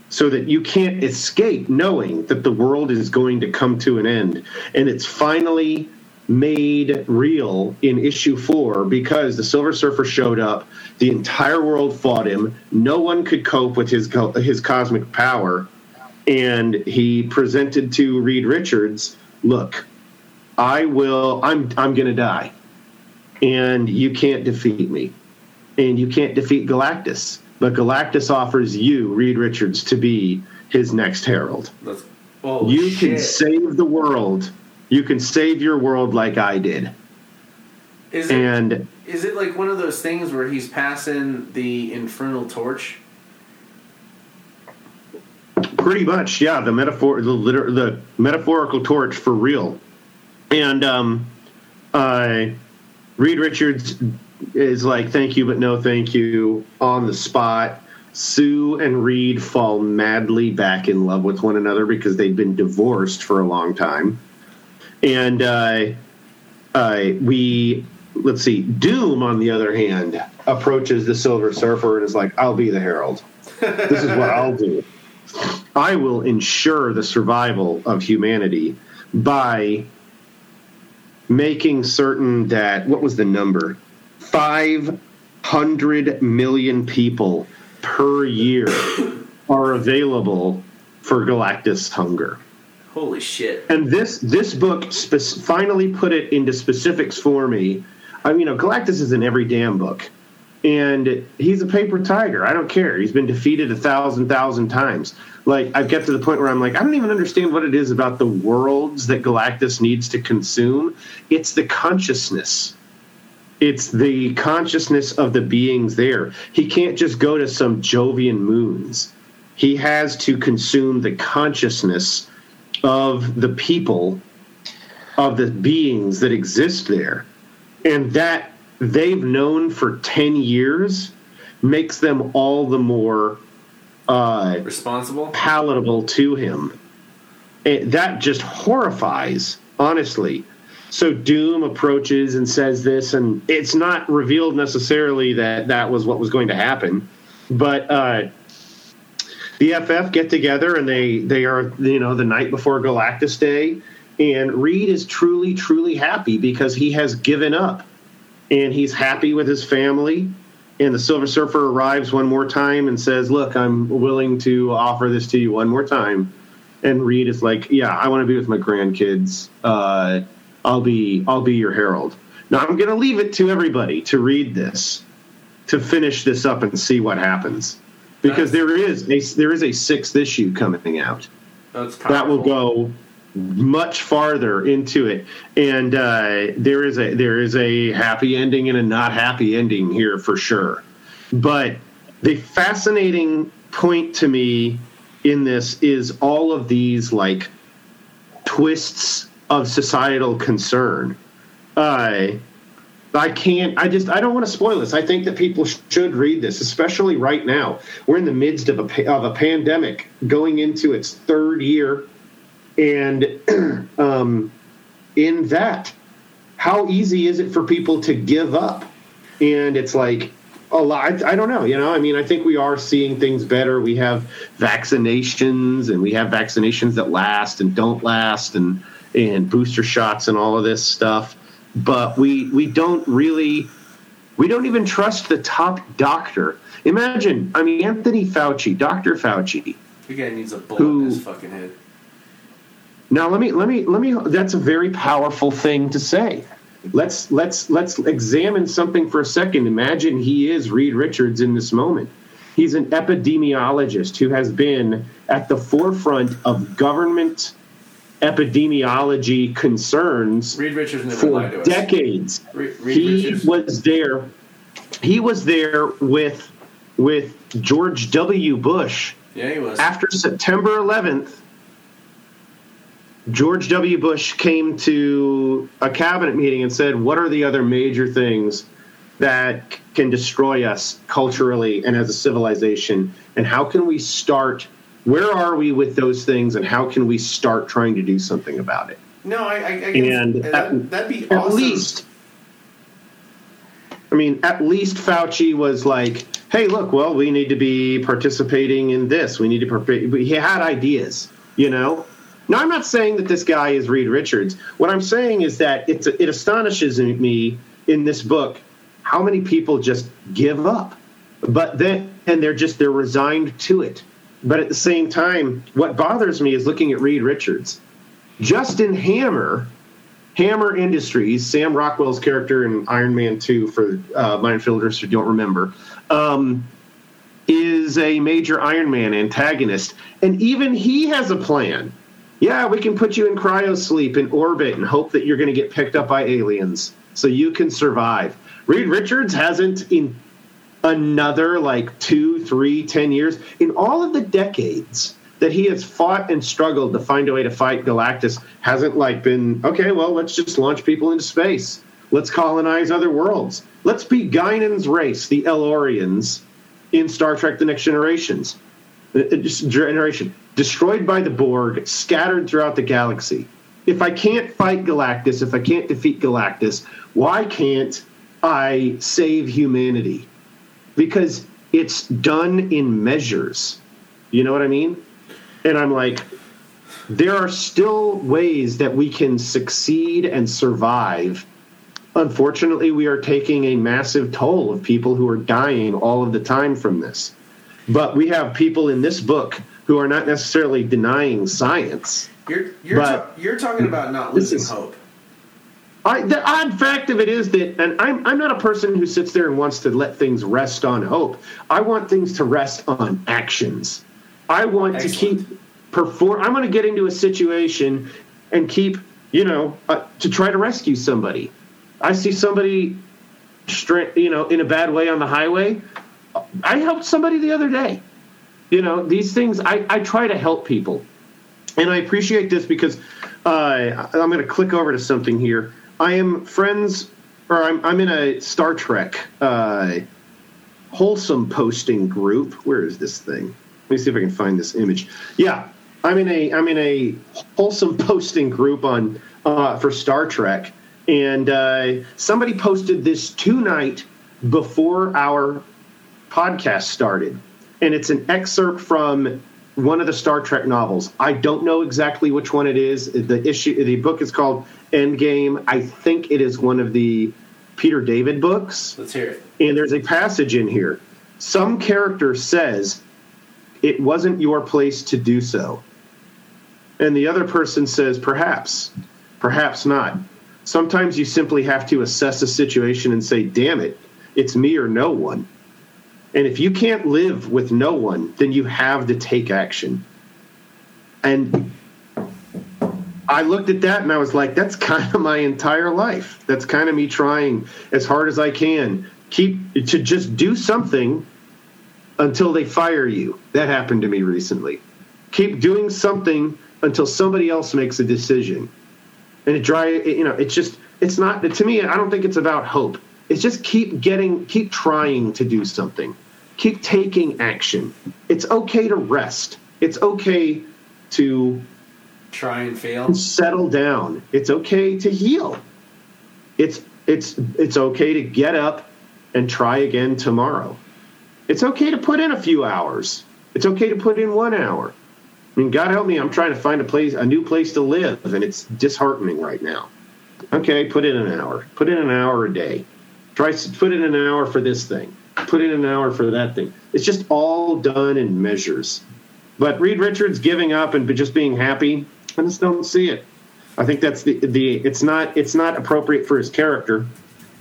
so that you can't escape knowing that the world is going to come to an end. And it's finally made real in issue four because the Silver Surfer showed up. The entire world fought him. No one could cope with his his cosmic power, and he presented to Reed Richards, "Look, I will. I'm I'm going to die, and you can't defeat me, and you can't defeat Galactus." but Galactus offers you, Reed Richards, to be his next herald. That's, oh, you shit. can save the world. You can save your world like I did. Is it, And is it like one of those things where he's passing the infernal torch? pretty much, yeah, the metaphor, the liter- the metaphorical torch for real. And um, uh, Reed Richards is like, "Thank you, but no, thank you." On the spot, Sue and Reed fall madly back in love with one another because they've been divorced for a long time. And uh, uh, we let's see, Doom, on the other hand, approaches the Silver Surfer and is like, "I'll be the Herald. This is what I'll do. I will ensure the survival of humanity by making certain that what was the number? Five hundred million people per year are available for Galactus hunger." Holy shit! and this this book spe- finally put it into specifics for me. I mean, you know, Galactus is in every damn book, and he's a paper tiger. I don't care. He's been defeated a thousand thousand times. Like I've got to the point where I'm like, I don't even understand what it is about the worlds that Galactus needs to consume. It's the consciousness. It's the consciousness of the beings there. He can't just go to some Jovian moons. He has to consume the consciousness of the people, of the beings that exist there. and that they've known for 10 years makes them all the more uh, Responsible. palatable to him. It, that just horrifies, honestly. So Doom approaches and says this, and it's not revealed necessarily that that was what was going to happen, but uh, the FF get together and they they are you know the night before Galactus Day, and Reed is truly truly happy because he has given up, and he's happy with his family. And the Silver Surfer arrives one more time and says, "Look, I'm willing to offer this to you one more time." And Reed is like, "Yeah, I want to be with my grandkids. Uh, I'll be I'll be your herald." Now I'm going to leave it to everybody to read this, to finish this up and see what happens, because there is a there is a sixth issue coming out. That's that will go much farther into it. And uh, there is a there is a happy ending and a not happy ending here for sure. But the fascinating point to me in this is all of these like twists of societal concern. Uh, I can't. I just. I don't want to spoil this. I think that people should read this, especially right now. We're in the midst of a of a pandemic, going into its third year, and [clears throat] um, in that, how easy is it for people to give up? And it's like a lot. I don't know. You know. I mean, I think we are seeing things better. We have vaccinations, and we have vaccinations that last and don't last, and and booster shots and all of this stuff but we we don't really we don't even trust the top doctor. Imagine, I mean, Anthony Fauci, Dr. Fauci. The guy needs a bullet Who- in his fucking head. Now let me let me let me. That's a very powerful thing to say. Let's let's let's examine something for a second. Imagine he is Reed Richards in this moment. He's an epidemiologist who has been at the forefront of government epidemiology concerns Reed for lied to us. decades. Re- Reed he Richards- was there. He was there with with George W. Bush Yeah, he was. after September 11th. George W. Bush came to a cabinet meeting and said, "What are the other major things that can destroy us culturally and as a civilization? And how can we start? Where are we with those things? And how can we start trying to do something about it?" no, I, I, I And that, at- that'd be At awesome. least, I mean, at least Fauci was like, "Hey, look, well, we need to be participating in this. We need to." participate." He had ideas, you know. Now, I'm not saying that this guy is Reed Richards. What I'm saying is that it's, it astonishes me in this book how many people just give up, but then and they're just they're resigned to it. But at the same time, what bothers me is looking at Reed Richards. Justin Hammer Hammer Industries, Sam Rockwell's character in Iron Man 2, for uh, Mindfielders who don't remember, um, is a major Iron Man antagonist. And even he has a plan. Yeah, we can put you in cryo sleep in orbit and hope that you're going to get picked up by aliens so you can survive. Reed Richards hasn't in another like two, three, ten years. In all of the decades that he has fought and struggled to find a way to fight Galactus, hasn't like been okay. Well, let's just launch people into space. Let's colonize other worlds. Let's be Guinan's race, the El-Aurians, in Star Trek: The Next Generations. Uh, uh, generation destroyed by the Borg, scattered throughout the galaxy. If I can't fight Galactus, if I can't defeat Galactus, why can't I save humanity? Because it's done in measures. You know what I mean? And I'm like, there are still ways that we can succeed and survive. Unfortunately, we are taking a massive toll of people who are dying all of the time from this. But we have people in this book who are not necessarily denying science. You're you're, But- ta- you're talking about not losing is- hope. I, the odd fact of it is that, and I'm, I'm not a person who sits there and wants to let things rest on hope. I want things to rest on actions. I want Excellent. to keep perform. I'm going to get into a situation and keep, you know, uh, to try to rescue somebody. I see somebody, stra- you know, in a bad way on the highway. I helped somebody the other day. You know, these things. I, I try to help people and I appreciate this because uh, I'm going to click over to something here. I am friends or I'm I'm in a Star Trek uh, wholesome posting group. Where is this thing? Let me see if I can find this image. Yeah, I'm in a I'm in a wholesome [laughs] posting group on uh, for Star Trek, and uh, somebody posted this tonight before our podcast started, and it's an excerpt from one of the Star Trek novels. I don't know exactly which one it is. The issue, the book is called Endgame. I think it is one of the Peter David books. Let's hear it. And there's a passage in here. Some character says, It wasn't your place to do so. And the other person says, Perhaps, perhaps not. Sometimes you simply have to assess a situation and say, Damn it, it's me or no one. And if you can't live with no one, then you have to take action. And I looked at that and I was like, that's kind of my entire life. That's kind of me trying as hard as I can keep to just do something until they fire you. That happened to me recently. Keep doing something until somebody else makes a decision. And it dry, you know, it's just, it's not, to me, I don't think it's about hope. It's just keep getting, keep trying to do something keep taking action. It's okay to rest. It's okay to try and fail. Settle down. It's okay to heal. It's it's it's okay to get up and try again tomorrow. It's okay to put in a few hours. It's okay to put in one hour. I mean, God help me, I'm trying to find a place, a new place to live, and it's disheartening right now. Okay, put in an hour. Put in an hour a day. Try to put in an hour for this thing put in an hour for that thing. It's just all done in measures. But Reed Richards giving up and just being happy, I just don't see it. I think that's the the it's not it's not appropriate for his character,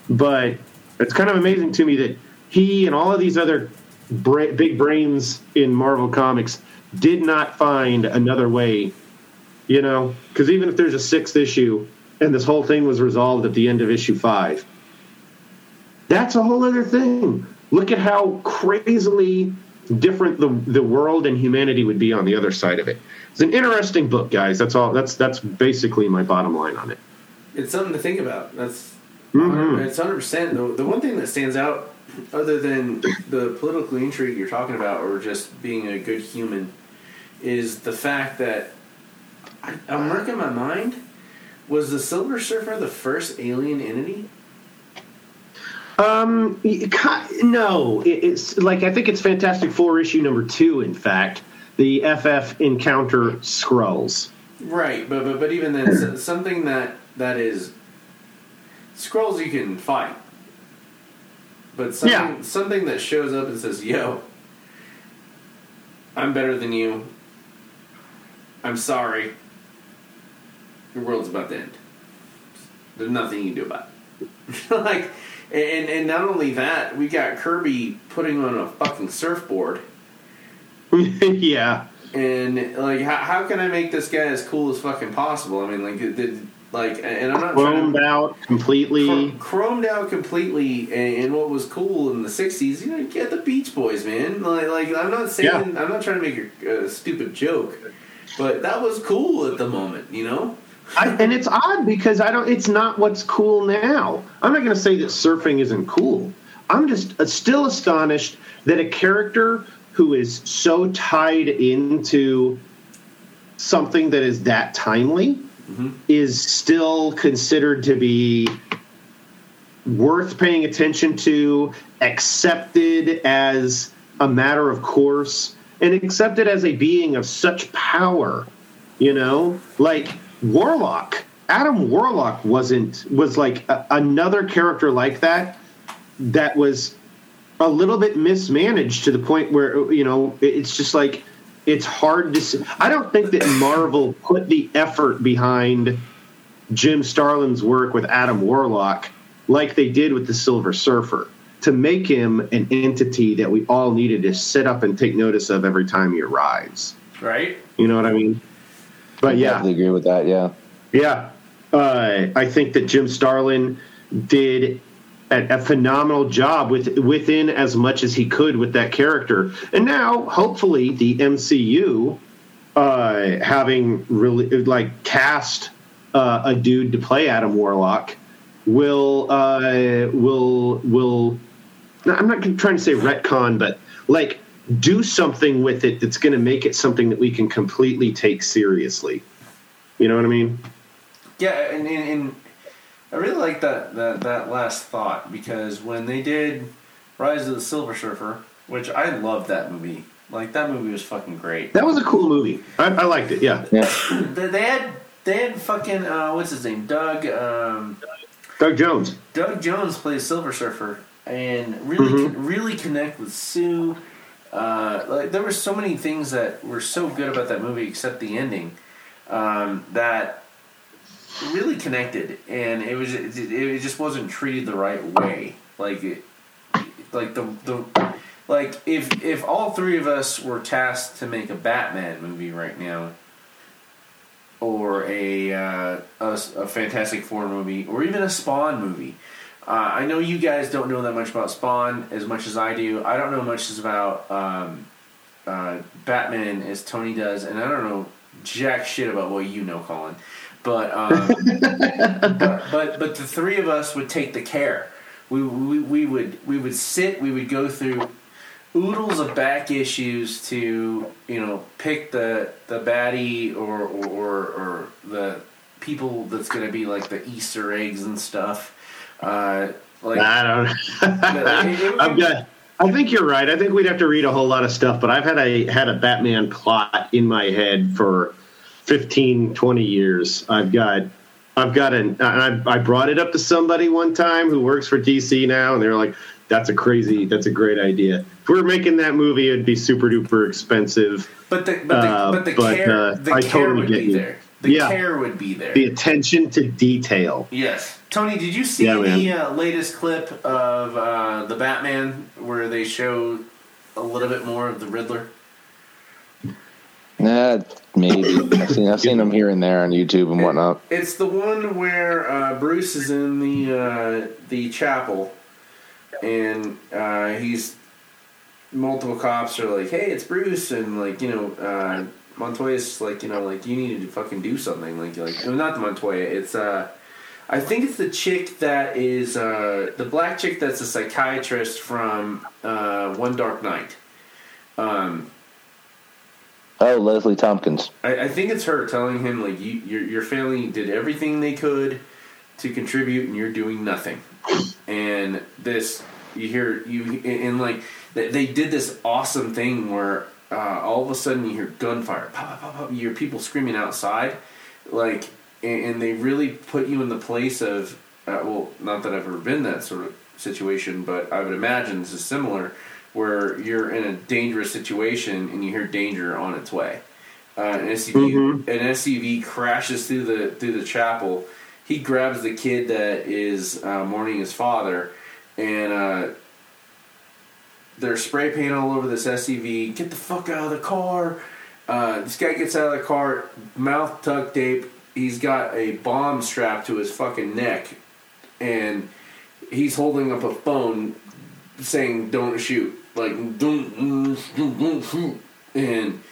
but it's kind of amazing to me that he and all of these other bra- big brains in Marvel Comics did not find another way, you know, because even if there's a sixth issue and this whole thing was resolved at the end of issue five, that's a whole other thing. Look at how crazily different the the world and humanity would be on the other side of it. It's an interesting book, guys. That's all. That's that's basically my bottom line on it. It's something to think about. That's mm-hmm. it's hundred percent. The the one thing that stands out, other than the political intrigue you're talking about, or just being a good human, is the fact that I, I'm working my mind. Was the Silver Surfer the first alien entity? Um, no, it's like I think it's Fantastic Four issue number two. In fact, the FF encounter Skrulls. Right, but but but even then, something that that is Skrulls you can fight, but something yeah. something that shows up and says, "Yo, I'm better than you. I'm sorry. Your world's about to end. There's nothing you can do about it." [laughs] like and and not only that, we got Kirby putting on a fucking surfboard. [laughs] yeah. And like, how, how can I make this guy as cool as fucking possible? I mean, like, did like, and I'm not chromed to, out completely, chromed out completely. And, and, what was cool in the '60s, you know, you get the Beach Boys, man. Like, like I'm not saying, yeah. I'm not trying to make a, a stupid joke, but that was cool at the moment, you know. I, and it's odd because I don't. It's not what's cool now. I'm not going to say that surfing isn't cool. I'm just uh, still astonished that a character who is so tied into something that is that timely mm-hmm. is still considered to be worth paying attention to, accepted as a matter of course, and accepted as a being of such power. You know, like Warlock, Adam Warlock wasn't was like a, another character like that that was a little bit mismanaged to the point where you know it's just like it's hard to see. I don't think that Marvel put the effort behind Jim Starlin's work with Adam Warlock like they did with the Silver Surfer to make him an entity that we all needed to sit up and take notice of every time he arrives. Right. You know what I mean? But yeah, I agree with that. Yeah, yeah. Uh, I think that Jim Starlin did a, a, phenomenal job with within as much as he could with that character, and now hopefully the MCU uh, having really like cast uh, a dude to play Adam Warlock will uh, will will. I'm not trying to say retcon, but like do something with it that's going to make it something that we can completely take seriously. You know what I mean? Yeah, and, and, and I really like that, that that last thought because when they did Rise of the Silver Surfer, which I loved that movie. Like that movie was fucking great. That was a cool movie. I, I liked it. Yeah, Yeah. They, they had they had fucking uh, what's his name Doug um, Doug Jones. Doug Jones plays Silver Surfer and really really connect with Sue. Uh, like there were so many things that were so good about that movie, except the ending, um, that really connected, and it was it, it just wasn't treated the right way. Like like the the like if if all three of us were tasked to make a Batman movie right now, or a uh, a, a Fantastic Four movie, or even a Spawn movie. Uh, I know you guys don't know that much about Spawn as much as I do. I don't know much about um, uh, Batman as Tony does, and I don't know jack shit about what you know, Colin. But um, [laughs] but, but but the three of us would take the care. We, we we would we would sit. We would go through oodles of back issues to you know pick the the baddie or or, or, or the people that's going to be like the Easter eggs and stuff. Uh, like I don't. it- [laughs] I've got. I think you're right. I think we'd have to read a whole lot of stuff, but I've had a had a Batman plot in my head for 15, 20 years. I've got. I've got an. I, I brought it up to somebody one time who works for DC now, and they're like, "That's a crazy. That's a great idea. If we were making that movie, it'd be super duper expensive. but the but the, Uh, but the but, care uh, the I care totally would get be you. there. The Yeah. care would be there. The attention to detail. Yes. Tony, did you see Yeah, the uh, latest clip of uh, the Batman where they show a little bit more of the Riddler? Nah, maybe. [coughs] I've seen, I've seen them here and there on YouTube and whatnot. It's the one where uh, Bruce is in the uh, the chapel, and uh, he's multiple cops are like, "Hey, it's Bruce," and like you know, uh, Montoya's like, you know, like you need to fucking do something. Like, like no, not the Montoya. It's uh, I think it's the chick that is uh, the black chick that's a psychiatrist from uh, One Dark Night. Um, Oh, Leslie Tompkins. I, I think it's her telling him like you, your your family did everything they could to contribute, and you're doing nothing. And this, you hear you and, like they, did this awesome thing where uh, all of a sudden you hear gunfire, pop, pop, pop, you hear people screaming outside, like, and, and they really put you in the place of uh, well, not that I've ever been that sort of situation, but I would imagine this is similar, where you're in a dangerous situation and you hear danger on its way. Uh, an SUV, an SUV crashes through the through the chapel. He grabs the kid that is uh, mourning his father, and uh, there's spray paint all over this SUV. Get the fuck out of the car! Uh, this guy gets out of the car, mouth tucked tape. He's got a bomb strapped to his fucking neck, and he's holding up a phone saying "Don't shoot," like "Don't, don't shoot," and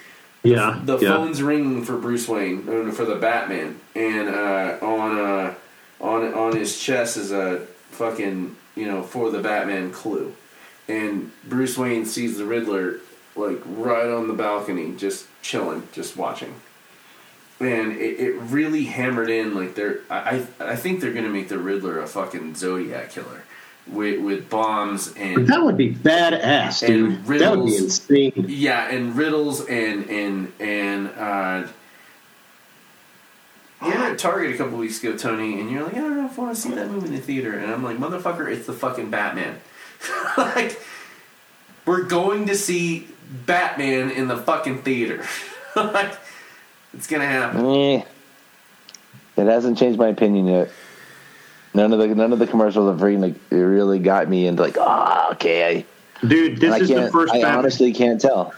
Yeah. the yeah. phone's ringing for Bruce Wayne uh, for the Batman, and uh, on uh, on on his chest is a fucking you know for the Batman clue, and Bruce Wayne sees the Riddler like right on the balcony, just chilling, just watching, and it, it really hammered in like they're I I I think they're gonna make the Riddler a fucking Zodiac killer with with bombs and That would be badass, And dude. That would be insane. yeah, and riddles and and and uh, you're at Target a couple weeks ago, Tony, and you're like, I don't know if I want to see that movie in the theater, and I'm like, motherfucker, it's the fucking Batman. [laughs] like, we're going to see Batman in the fucking theater. [laughs] like, it's gonna happen. Eh, it hasn't changed my opinion yet. None of the none of the commercials have really really got me into like oh okay. Dude, this I is the can't. first I Batman. honestly can't tell.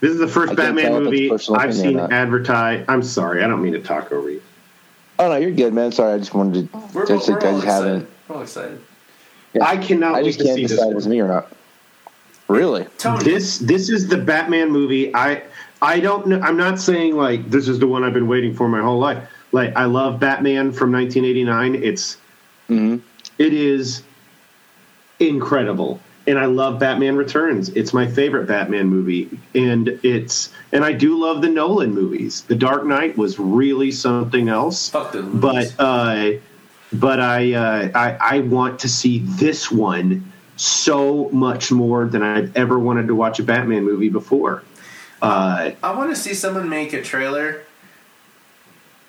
this is the first I Batman tell if it's movie I've seen not. advertised. I'm sorry, I don't mean to talk over you. Oh no, you're good, man. Sorry, I just wanted to. We're, just, we're I all just excited. haven't. We're all excited. Yeah. I cannot I wait just to can't see decide if it's me or not. Really? Tony, This this is the Batman movie. I I don't know. I'm not saying like this is the one I've been waiting for my whole life. Like I love Batman from 1989. It's hmm It is incredible. And I love Batman Returns. It's my favorite Batman movie. And it's and I do love the Nolan movies. The Dark Knight was really something else. Fuck the movies. But uh but I uh I, I want to see this one so much more than I've ever wanted to watch a Batman movie before. Uh I want to see someone make a trailer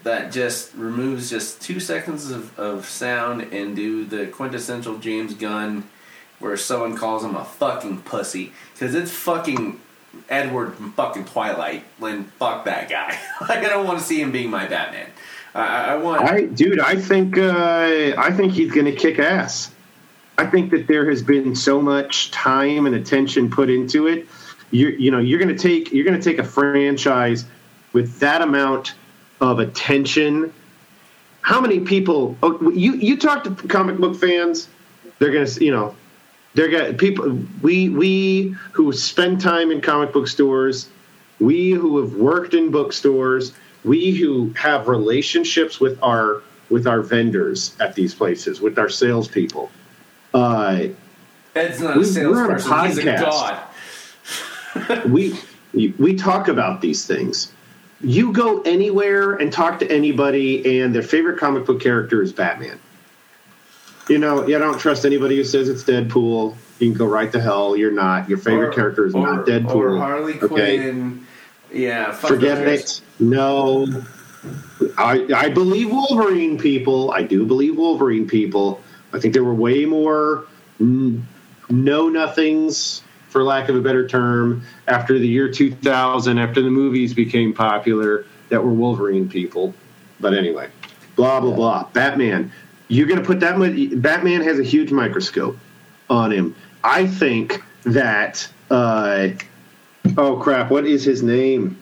that just removes just two seconds of, of sound and do the quintessential James Gunn where someone calls him a fucking pussy. Because it's fucking Edward fucking Twilight. when fuck that guy. [laughs] like, I don't want to see him being my Batman. I, I want. I, dude, I think uh, I think he's to kick ass. I think that there has been so much time and attention put into it. You're, you know, you're to take you're to take a franchise with that amount of attention. How many people? Oh, you you talk to comic book fans, they're going to you know, they're to people. We we who spend time in comic book stores, we who have worked in bookstores, we who have relationships with our with our vendors at these places, with our salespeople. Uh, Ed's not a we- we're on a salesperson. He's a podcast. god. [laughs] we we talk about these things. You go anywhere and talk to anybody, and their favorite comic book character is Batman. You know, I don't trust anybody who says it's Deadpool. You can go right to hell. You're not. Your favorite Or- character is or- not Deadpool. Or Harley okay? Quinn. Yeah, Forget it. No. I, I believe Wolverine people. I do believe Wolverine people. I think there were way more mm, know nothings, for lack of a better term, after the year 2000, after the movies became popular, that were Wolverine people. But anyway, blah, blah, blah. Batman. You're going to put that much. Batman has a huge microscope on him. I think that. Uh, oh, crap. What is his name?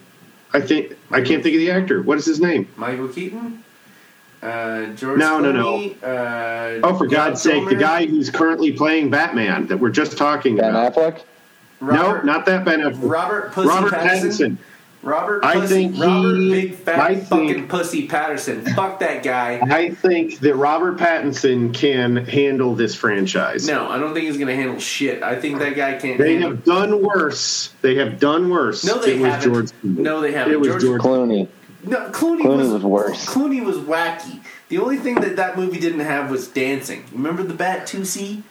I think. I can't think of the actor. What is his name? Michael Keaton, uh, George. No, no, no. Clooney, Uh, Oh, for God's sake, the guy who's currently playing Batman that we're just talking Ben about. Affleck. Robert, no, not that Ben Affleck. Robert Pussy Robert Pattinson. Pattinson. Robert. I Pussy, think Robert Big Fat I fucking think- Pussy Patterson. Fuck that guy. I think that Robert Pattinson can handle this franchise. No, I don't think he's gonna handle shit. I think that guy can't. They handle. have done worse. They have done worse. No, they it was haven't. George. Clooney. No, they haven't. It was George- George. Clooney. No, Clooney, Clooney was, was worse. Clooney was wacky. The only thing that that movie didn't have was dancing. Remember the Batusi?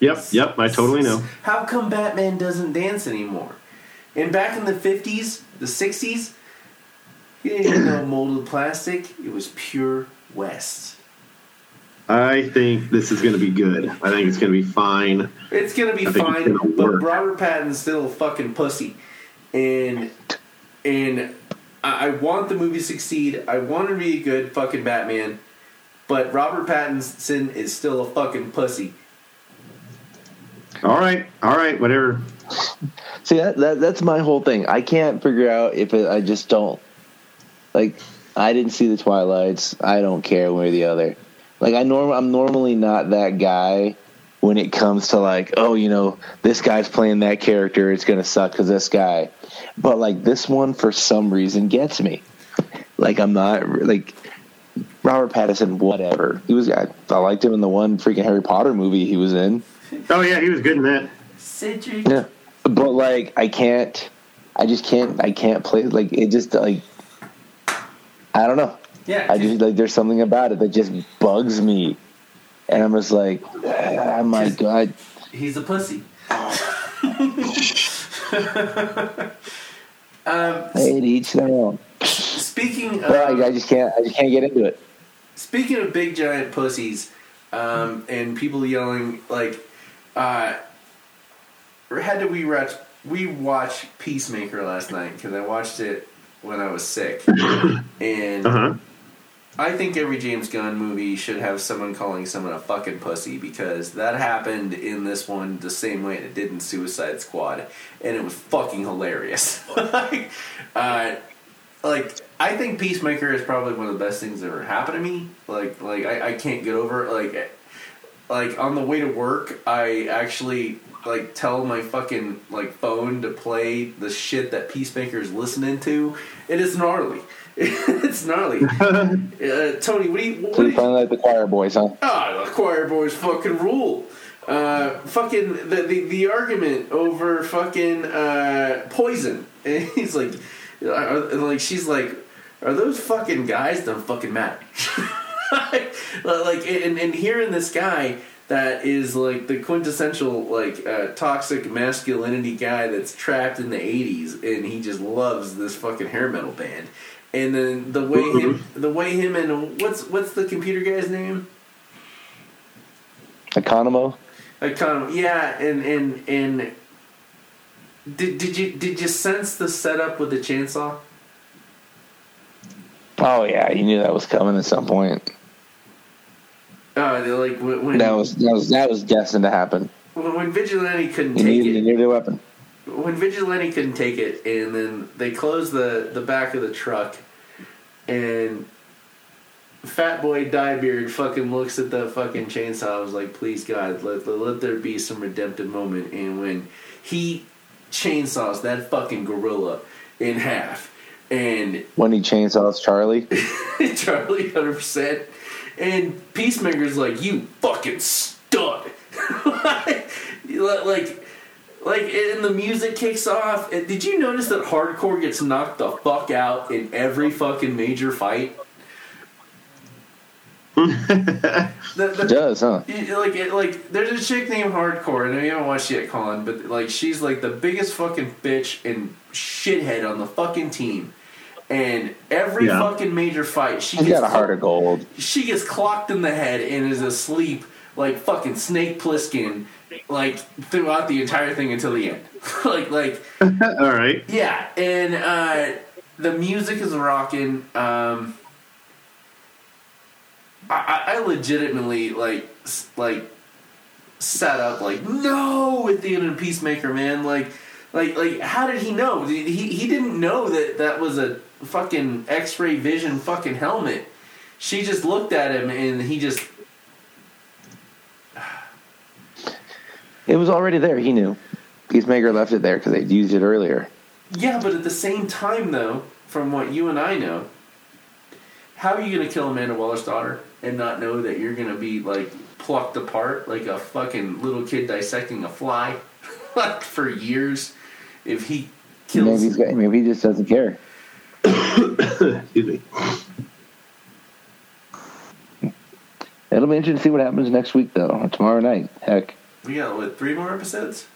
Yep, yep. I totally know. How come Batman doesn't dance anymore? And back in the fifties, the sixties, he didn't have no molded plastic. It was pure West. I think this is going to be good. I think it's going to be fine. It's gonna be I think it's fine, gonna but. Robert Pattinson's still a fucking pussy, and and I, I want the movie to succeed. I want to be a good fucking Batman, but Robert Pattinson is still a fucking pussy. All right, all right, whatever. See that, that that's my whole thing. I can't figure out if it, I just don't like. I didn't see the Twilights. I don't care one or the other. Like I norm I'm normally not that guy when it comes to like, oh, you know, this guy's playing that character. It's gonna suck because this guy. But like this one, for some reason, gets me. Like I'm not like Robert Pattinson. Whatever. He was. I, I liked him in the one freaking Harry Potter movie he was in. Oh yeah, he was good in that. Cedric. Yeah, but like I can't, I just can't, I can't play. Like it just like I don't know. Yeah, I just like there's something about it that just bugs me, and I'm just like, oh my Just- god. he's a pussy. [laughs] um, Hey, to each their own. speaking But of, I, I just can't, I just can't get into it. Speaking of big giant pussies, um, and people yelling like, uh, had to we watch we watched Peacemaker last night because I watched it when I was sick, [laughs] and Uh huh. I think every James Gunn movie should have someone calling someone a fucking pussy because that happened in this one the same way it did in Suicide Squad, and it was fucking hilarious. [laughs] like, uh, like I think Peacemaker is probably one of the best things that ever happened to me. Like, like I, I can't get over it. Like, like on the way to work, I actually like tell my fucking like phone to play the shit that Peacemaker is listening to. It is gnarly. it's gnarly. [laughs] [laughs] Uh, Tony, what do you? What So you you finally like the choir boys, huh? oh, choir boys fucking rule. Uh, fucking the, the the argument over fucking uh, poison, [laughs] and he's like, are, like she's like, are those fucking guys? Don't fucking matter. [laughs] like and, and hearing this guy that is like the quintessential like uh, toxic masculinity guy that's trapped in the 80s and he just loves this fucking hair metal band and then the way him the way him and what's what's the computer guy's name Economo. Economo, yeah, and and and did did you did you sense the setup with the chainsaw? Oh yeah, you knew that was coming at some point. Uh, they like when when, That was that was that was destined to happen. when, when Vigilante couldn't You take needed, it. needed a weapon. When Vigilante couldn't take it, and then they closed the the back of the truck, and Fat Boy Diebeard fucking looks at the fucking chainsaw. I was like, please God, let, let, let there be some redemptive moment. And when he chainsaws that fucking gorilla in half, and When he chainsaws Charlie, [laughs] Charlie, hundred percent. And Peacemaker's like, "You fucking stud!" [laughs] like, like, and the music kicks off. And did you notice that hardcore gets knocked the fuck out in every fucking major fight? [laughs] the, it does, huh? like it, like there's a chick named Hardcore, and I haven't watched it yet, Colin, but like she's like the biggest fucking bitch and shithead on the fucking team. And every Yeah. fucking major fight, she He's gets got a heart of gold. she gets clocked in the head and is asleep like fucking Snake Plissken, like throughout the entire thing until the end. [laughs] like like [laughs] All right. yeah, and uh, the music is rocking. Um, I, I I legitimately like s- like sat up like no at the end of Peacemaker, man. Like like like how did he know? He he didn't know that that was a fucking X-ray vision fucking helmet. She just looked at him and he just It was already there. He knew. Peacemaker left it there because they'd used it earlier. Yeah, but at the same time, though, from what you and I know, how are you going to kill Amanda Waller's daughter and not know that you're going to be like plucked apart like a fucking little kid dissecting a fly [laughs] like for years? If he Maybe kills, got, maybe he just doesn't care. Excuse me. It'll be interesting to see what happens next week, though. Tomorrow night. Heck, we got what three more episodes?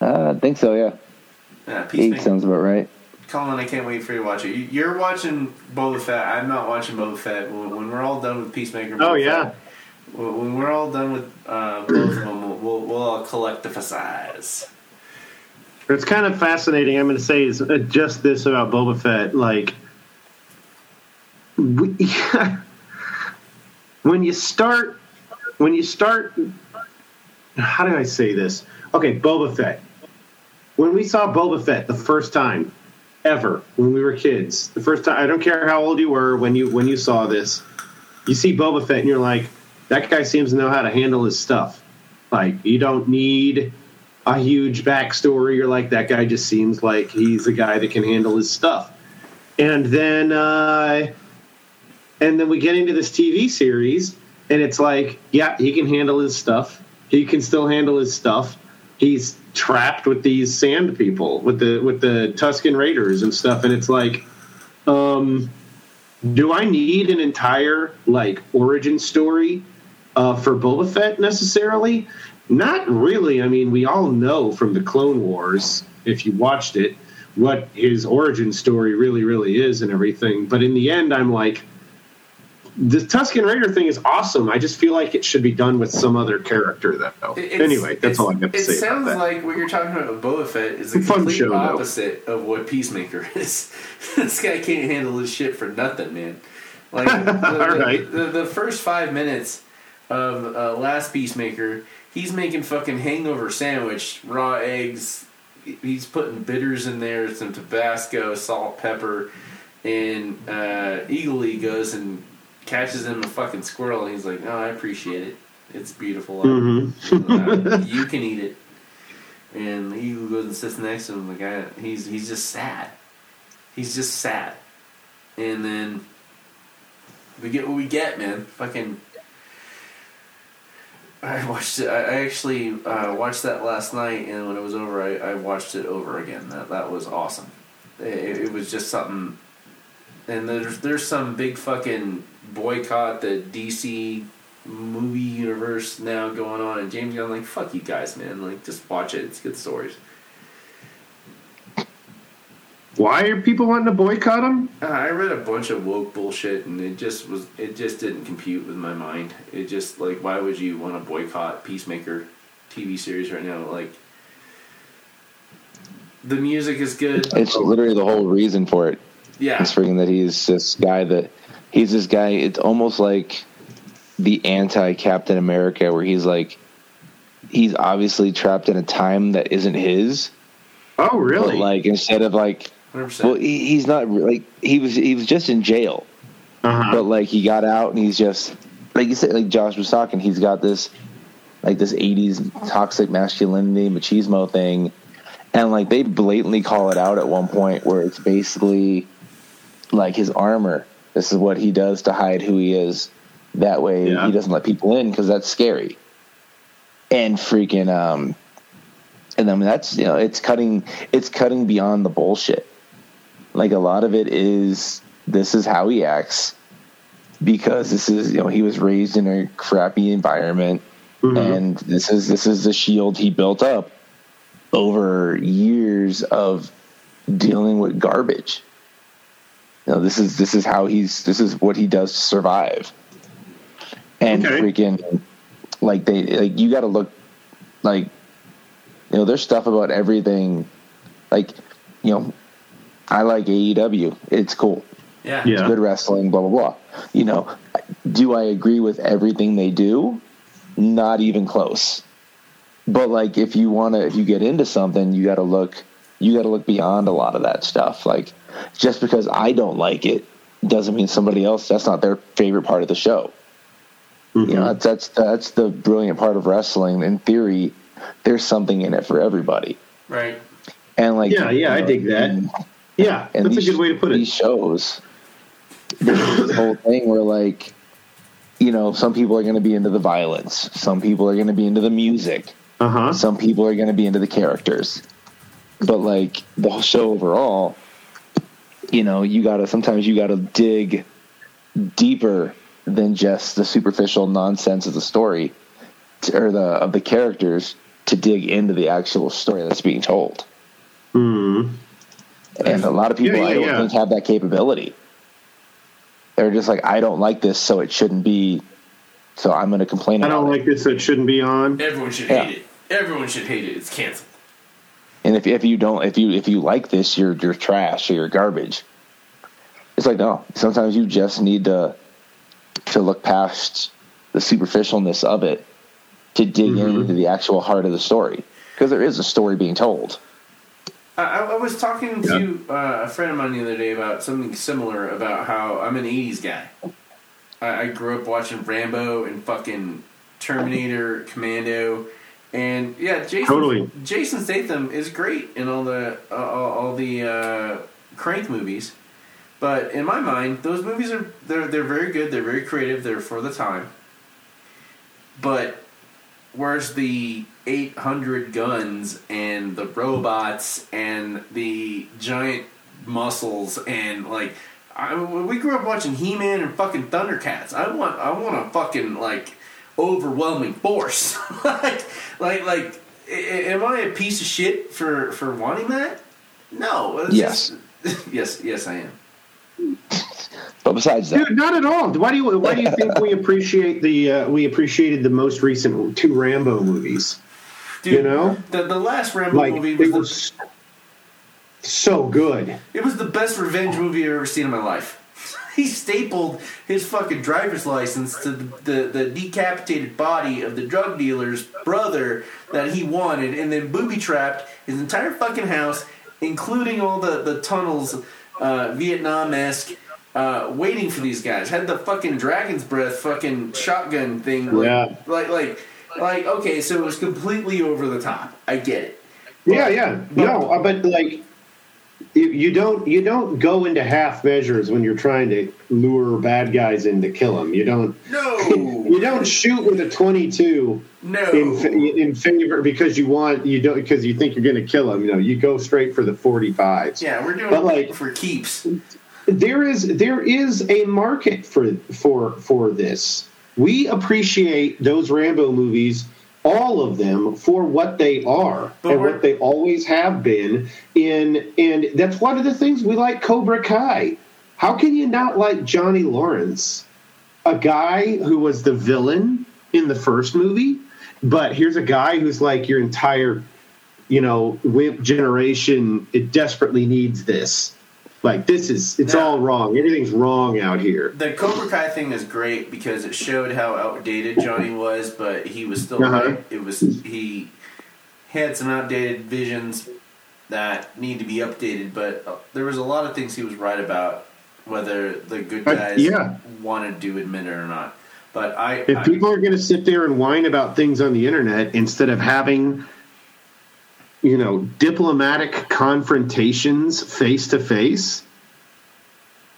uh, I think so. Yeah, Yeah, eight Peacemaker. sounds about right. Colin, I can't wait for you to watch it. You- You're watching Boba Fett. I'm not watching Boba Fett. When when we're all done with Peacemaker, and Oh, yeah. Fett, when when we're all done with uh, both of them, we'll, we'll, we'll all collectivize. It's kind of fascinating. I'm going to say is uh, just this about Boba Fett. Like, we, [laughs] when you start, when you start, how do I say this? Okay, Boba Fett. When we saw Boba Fett the first time ever, when we were kids, the first time, I don't care how old you were when you when you saw this, you see Boba Fett and you're like, that guy seems to know how to handle his stuff. Like, you don't need a huge backstory. You're like, that guy just seems like he's a guy that can handle his stuff. And then, uh, and then we get into this TV series, and it's like, yeah, he can handle his stuff. He can still handle his stuff. He's trapped with these sand people, with the with the Tusken Raiders and stuff, and it's like, um, do I need an entire like origin story uh, for Boba Fett necessarily? Not really. I mean, we all know from the Clone Wars, if you watched it, what his origin story really, really is and everything. But in the end, I'm like, the Tusken Raider thing is awesome. I just feel like it should be done with some other character, though. It's- anyway, that's all I got to It say about sounds like what you're talking about with Boba Fett is the Fun complete show, though. opposite of what Peacemaker [laughs] is. this guy can't handle his shit for nothing, man. Like [laughs] the, All the- right. the, the first five minutes of uh, last Peacemaker, he's making fucking hangover sandwich, raw eggs. He's putting bitters in there, some Tabasco, salt, pepper, and uh, Eagle goes and catches him a fucking squirrel, and he's like, "Oh, I appreciate it. It's beautiful. Mhm. Uh, you can eat it." And the eagle goes and sits next to him. The guy, he's he's just sad. He's just sad. And then we get what we get, man. Fucking I watched it. I actually uh, watched that last night, and when it was over, I, I watched it over again. That that was awesome. It, it was just something. And there's there's some big fucking boycott the DC movie universe now going on, and James Gunn like fuck you guys, man. Like just watch it. It's good stories. Why are people wanting to boycott them? Uh, I read a bunch of woke bullshit, and it just was it just didn't compute with my mind. It just like why would you want to boycott Peacemaker TV series right now? Like the music is good. It's literally the whole reason for it. Yeah, It's freaking that he's this guy that he's this guy. It's almost like the anti Captain America, where he's like he's obviously trapped in a time that isn't his. Oh, really? But like instead of like, hundred well, he, he's not like he was. He was just in jail, uh-huh. but like he got out and he's just like you said, like Josh was talking. He's got this like this '80s toxic masculinity machismo thing, and like they blatantly call it out at one point where it's basically like his armor. This is what he does to hide who he is. That way Yeah. he doesn't let people in because that's scary. And freaking um, and I mean that's you know it's cutting it's cutting beyond the bullshit. Like a lot of it is this is how he acts because this is you know he was raised in a crappy environment Mhm. and this is this is the shield he built up over years of dealing with garbage. You know, this is this is how he's this is what he does to survive. And Okay. freaking like they like you got to look like you know there's stuff about everything like you know I like AEW. It's cool. Yeah, Yeah. It's good wrestling, blah blah blah. You know, do I agree with everything they do? Not even close. But like, if you want to, if you get into something, you got to look, you got to look beyond a lot of that stuff. Like, just because I don't like it doesn't mean somebody else that's not their favorite part of the show. Mhm. You know, that's that's that's the brilliant part of wrestling. In theory, there's something in it for everybody. right. And like, Yeah, yeah, I you know, dig that. Yeah, [laughs] and that's a these- good way to put These it. shows, there's this whole thing where like, you know, some people are going to be into the violence, some people are going to be into the music, Uh huh. some people are going to be into the characters, but like the whole show overall, you know, you gotta sometimes you gotta dig deeper than just the superficial nonsense of the story to, or the of the characters to dig into the actual story that's being told. Mm. And a lot of people Yeah, yeah, I don't yeah. think have that capability. They're just like, I don't like this, so it shouldn't be. So I'm going to complain I about don't it. like this. It shouldn't be on. Everyone should Yeah. hate it. Everyone should hate it. It's canceled. And if if you don't, if you if you like this, you're you're trash or you're garbage. It's like no. Sometimes you just need to to look past the superficialness of it to dig Mhm. into the actual heart of the story because there is a story being told. I, I was talking to uh, a friend of mine the other day about something similar about how I'm an '80s guy. I, I grew up watching Rambo and fucking Terminator, Commando, and yeah, Jason. Totally. Jason Statham is great in all the uh, all, all the uh, Crank movies, but in my mind, those movies are they're they're very good. They're very creative. They're for the time. But where's the 800 guns and the robots and the giant muscles and like I, we grew up watching He-Man and fucking Thundercats. I want I want a fucking like overwhelming force. [laughs] like like like a- a- am I a piece of shit for for wanting that? No. Yes. just- [laughs] yes, yes I am. But besides that, Dude, not at all. Why do you Why do you think we [laughs] appreciate the uh, we appreciated the most recent two Rambo movies? Dude, You know? the the last Rambo Like movie was it the so good. It was the best revenge movie I've ever seen in my life. [laughs] he stapled his fucking driver's license to the, the, the decapitated body of the drug dealer's brother that he wanted, and then booby trapped his entire fucking house, including all the, the tunnels, uh, Vietnam esque, uh, waiting for these guys. Had the fucking dragon's breath fucking shotgun thing. Like, Yeah. like, like, like, okay, so it was completely over the top. I get it. Yeah, yeah. No, uh, but like you, don't you don't go into half measures when you're trying to lure bad guys in to kill them. You don't No, [laughs] you don't shoot with a 22 no. in in favor because you want you don't because you think you're going to kill them. You know, you go straight for the 45s. yeah, we're doing But, like- for keeps. there is there is a market for for for this. We appreciate those Rambo movies, all of them, for what they are But and what they always have been. In and that's one of the things we like Cobra Kai. How can you not like Johnny Lawrence, a guy who was the villain in the first movie? But here's a guy who's like your entire, you know, wimp generation. It desperately needs this. Like this is it's Yeah. all wrong. Everything's wrong out here. The Cobra Kai thing is great because it showed how outdated Johnny was, but he was still Uh-huh. right. It was he had some outdated visions that need to be updated, but uh, there was a lot of things he was right about, whether the good Uh, guys yeah. wanted to admit it or not. But I, If I people are going to sit there and whine about things on the internet instead of having, you know, diplomatic confrontations face to face,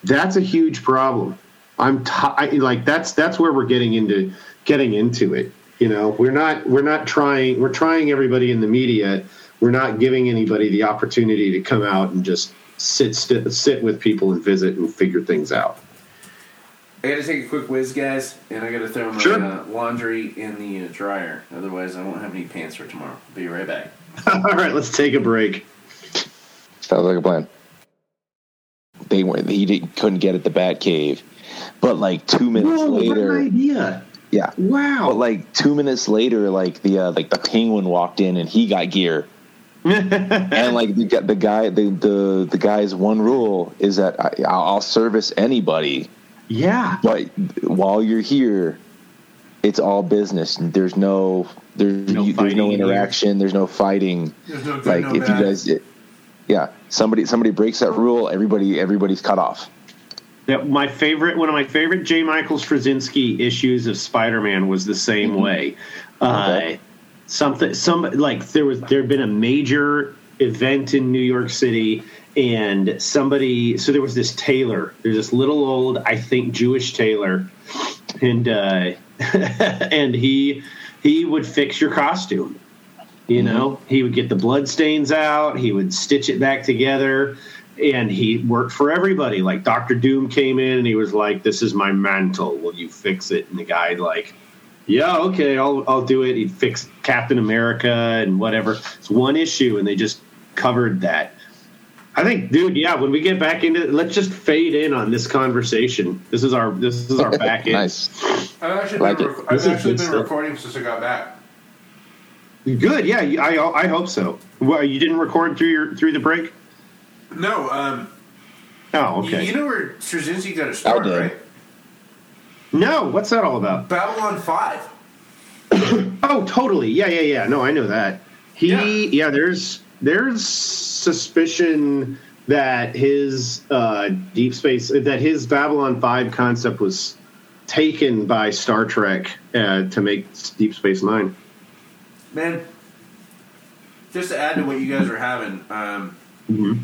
that's a huge problem. I'm t- I, like that's that's where we're getting into getting into it. You know, we're not we're not trying we're trying everybody in the media. We're not giving anybody the opportunity to come out and just sit st- sit with people and visit and figure things out. I got to take a quick whiz, guys, and I got to throw my Sure. uh, laundry in the uh, dryer. Otherwise, I won't have any pants for tomorrow. Be right back. [laughs] All right, let's take a break. Sounds like a plan. They went. He didn't, couldn't get at the Batcave, but like two minutes Whoa, what later, an idea! yeah. Wow. But like two minutes later, like the uh, like the penguin walked in and he got gear, [laughs] and like the, the guy the, the the guy's one rule is that I, I'll I'll service anybody, yeah. but while you're here, it's all business. There's no there's No you, there's no fighting here. interaction. There's no fighting. There's no good, like no if bad. you guys, it, yeah, somebody somebody breaks that rule, everybody everybody's cut off. Yeah, my favorite, one of my favorite J. Michael Straczynski issues of Spider-Man was the same way. Uh, Okay. something, some like there was there had been a major event in New York City, and somebody. So there was this tailor. There's this little old, I think, Jewish tailor, and uh, [laughs] and he he would fix your costume. You mm-hmm. know, he would get the blood stains out. He would stitch it back together, and he worked for everybody. Like Doctor Doom came in, and he was like, "This is my mantle. Will you fix it?" And the guy like, "Yeah, okay, I'll I'll do it." He fixed Captain America and whatever. It's one issue, and they just covered that. I think, dude, yeah. When we get back into, let's just fade in on this conversation. This is our this is our [laughs] back end. nice. I've actually Like been, it. rec- I've actually been recording since I got back. Good, yeah. I I hope so. Well, you didn't record through your through the break. No, um, Oh, okay. you, know where Straczynski got his start, did. right? no, what's that all about? Babylon Five. [coughs] Oh, totally. Yeah, yeah, yeah. No, I know that. He, Yeah. yeah. there's there's suspicion that his uh, deep space, that his Babylon Five concept was taken by Star Trek uh, to make Deep Space Nine. Man, just to add to what you guys are having, um, Mhm.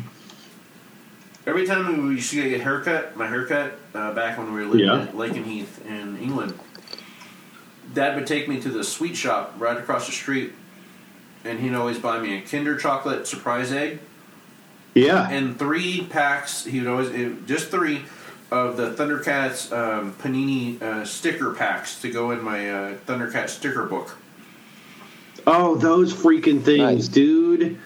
every time we used to get a haircut, my haircut, uh, back when we were living Yeah. at Lakenheath in England, Dad would take me to the sweet shop right across the street, and he'd always buy me a Kinder chocolate surprise egg Yeah, and three packs. He would always just three of the Thundercats um, Panini uh, sticker packs to go in my uh, Thundercat sticker book. Oh, those freaking things, Nice. dude.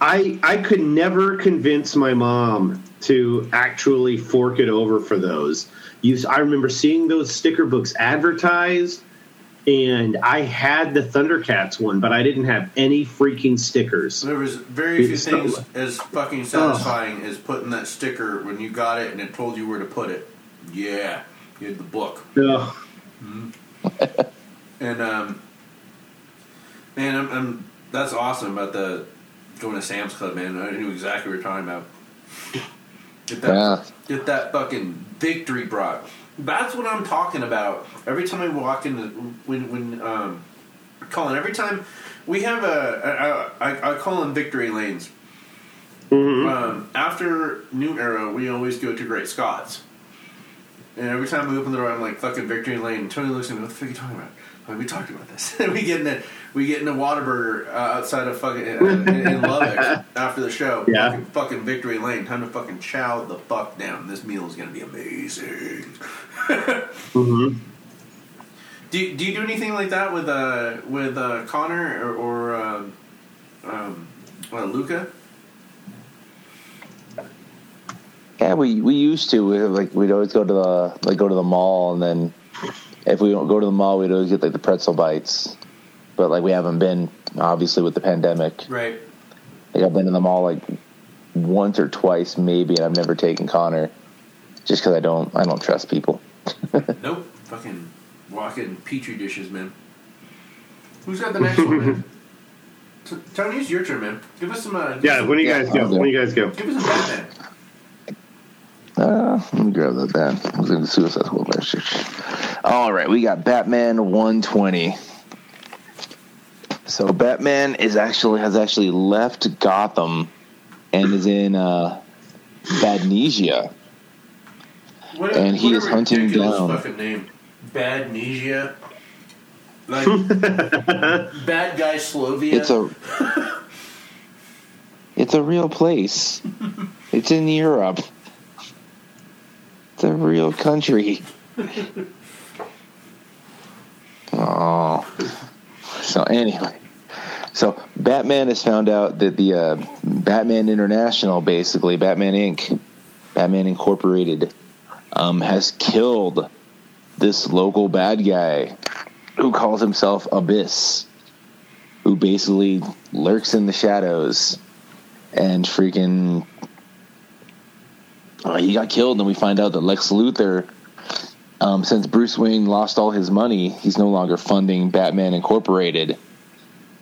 I I could never convince my mom to actually fork it over for those. You, I remember seeing those sticker books advertised, and I had the Thundercats one, but I didn't have any freaking stickers. There was very few It's things not- as fucking satisfying as putting that sticker when you got it and it told you where to put it. Yeah, you had the book. Ugh. [laughs] And um, man, I'm, I'm that's awesome about the going to Sam's Club, man. I knew exactly what you're talking about. Get that, Yeah. get that fucking victory brought. That's what I'm talking about. Every time I walk in, when when um, Colin, every time we have a, a, a I, I call them victory lanes. Um, after New Era, we always go to Great Scots. And every time we open the door, I'm like, fucking Victory Lane. And Tony looks at me, what the fuck are you talking about? Like, we talked about this. And [laughs] we get in a, we get in a Whataburger uh, outside of fucking uh, [laughs] in, in Lubbock after the show. Yeah. Fucking, fucking Victory Lane. Time to fucking chow the fuck down. This meal is gonna be amazing. [laughs] Mm-hmm. Do you, do you do anything like that with uh with uh, Connor or, or um, um, uh, Luca? Yeah, we we used to we, like we'd always go to the like go to the mall and then if we don't go to the mall we'd always get like the pretzel bites, but like we haven't been obviously with the pandemic. Right. Like I've been in the mall like once or twice maybe, and I've never taken Connor just because I don't I don't trust people. [laughs] Nope. Fucking walking petri dishes, man. Who's got the next one, man? [laughs] T- Tony, it's your turn, man. Give us some. Uh, give Yeah, us when do you Yeah, guys go? I'll do. When do you guys go? Give us some Batman. Uh, let me grab that band. I was in the Suicide Squad last year. All right, we got Batman 120. So Batman is actually has actually left Gotham and is in uh, Badhnisia. What, And he what a is hunting ridiculous down- Fucking name. Badhnisia. Like [laughs] bad guy Slovia. It's a [laughs] it's a real place. It's in Europe. It's a real country. [laughs] Oh. So anyway, so Batman has found out that the uh, Batman International, basically Batman Inc., Batman Incorporated, um, has killed this local bad guy who calls himself Abyss, who basically lurks in the shadows and freaking. Uh, he got killed, and we find out that Lex Luthor, um, since Bruce Wayne lost all his money, he's no longer funding Batman Incorporated.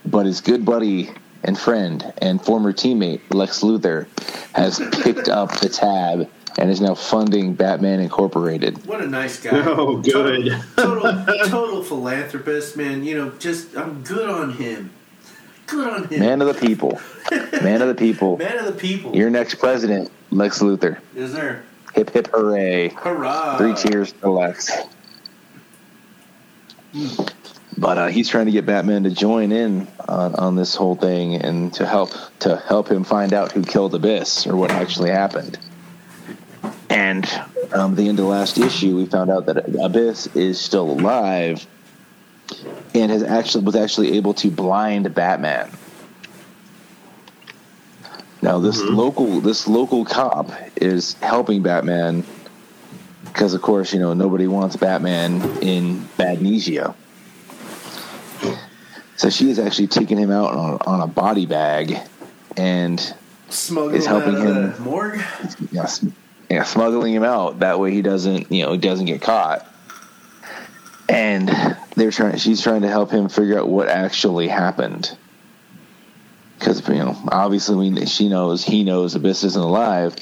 But his good buddy and friend and former teammate Lex Luthor has picked up the tab and is now funding Batman Incorporated. what a nice guy. [laughs] Oh, good. Total, total, total philanthropist, man. You know, just I'm good on him. Good on him. Man of the people. Man of the people. [laughs] Man of the people. Your next president, Lex Luthor. Is there? Hip hip hooray. Hurrah! Three cheers to Lex. But uh, he's trying to get Batman to join in on, on this whole thing and to help to help him find out who killed Abyss or what actually happened. And um, the end of the last issue, we found out that Abyss is still alive and has actually was actually able to blind Batman. Now this mm-hmm. local this local cop is helping Batman because of course you know nobody wants Batman in Badhnisia. So she is actually taking him out on, on a body bag and Smuggling is helping him. morgue. yeah, yeah, smuggling him out. That way he doesn't, you know, he doesn't get caught. And they're trying. She's trying to help him figure out what actually happened. Because you know, obviously, we, she knows he knows Abyss isn't alive,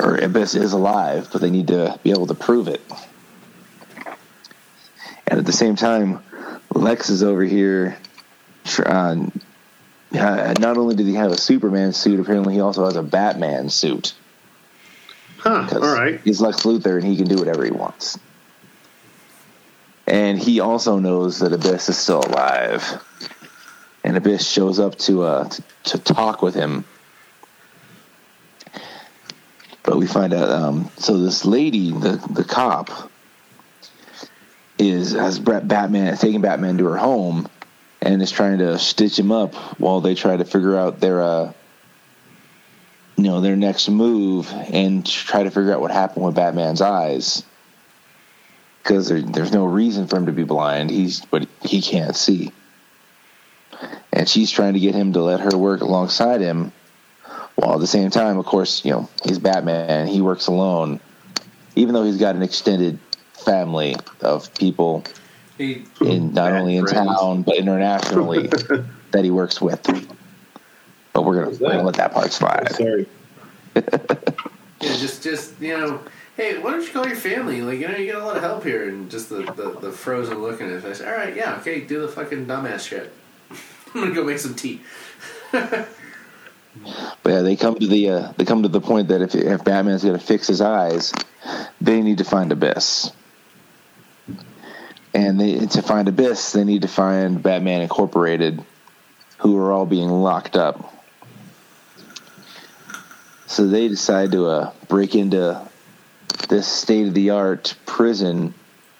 or Abyss is alive, but they need to be able to prove it. And at the same time, Lex is over here. Uh, uh, not only did he have a Superman suit, apparently he also has a Batman suit. Huh. All right. He's Lex Luthor and he can do whatever he wants. And he also knows that Abyss is still alive. And Abyss shows up to uh to, to talk with him. But we find out um so this lady, the the cop, is has Batman taking Batman to her home and is trying to stitch him up while they try to figure out their uh you know their next move and try to figure out what happened with Batman's eyes because there, there's no reason for him to be blind. He's but he can't see, and she's trying to get him to let her work alongside him, while at the same time, of course, you know he's Batman. He works alone, even though he's got an extended family of people He, in not only in friends. town but internationally [laughs] that he works with. But we're gonna, we're gonna let that part slide. Sorry. [laughs] yeah, just, just you know, hey, why don't you call your family? Like, you know, you get a lot of help here, and just the, the, the frozen look in his face. All right, yeah, okay, do the fucking dumbass shit. I'm gonna go make some tea. But yeah, they come to the uh, they come to the point that if if Batman's to fix his eyes, they need to find Abyss. And they to find Abyss, they need to find Batman Incorporated, who are all being locked up. So they decide to uh, break into this state of the art prison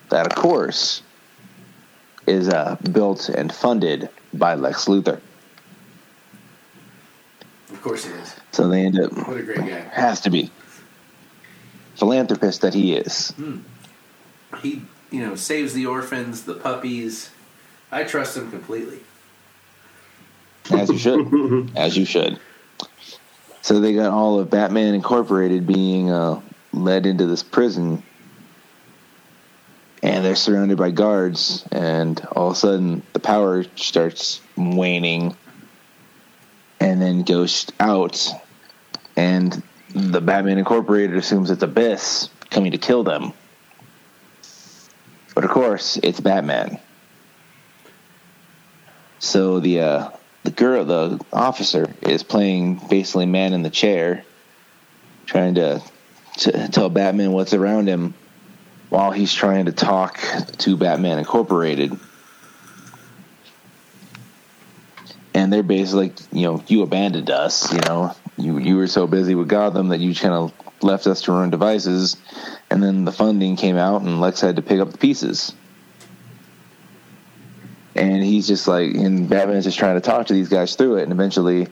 that, of course, is uh, built and funded by Lex Luthor. Of course it is. So they end up What a great guy. has to be philanthropist that he is. He, you know, saves the orphans, the puppies. I trust him completely. As you should. [laughs] As you should. So they got all of Batman Incorporated being uh, led into this prison. And they're surrounded by guards. And all of a sudden, the power starts waning and then goes out. And the Batman Incorporated assumes it's Abyss coming to kill them. But of course, it's Batman. So the uh, the girl, the officer, is playing basically man in the chair, trying to, to tell Batman what's around him, while he's trying to talk to Batman Incorporated. And they're basically like, you know, you abandoned us. You know, you you were so busy with Gotham that you kind of left us to our own devices. And then the funding came out, and Lex had to pick up the pieces and he's just like, and Batman's just trying to talk to these guys through it, and eventually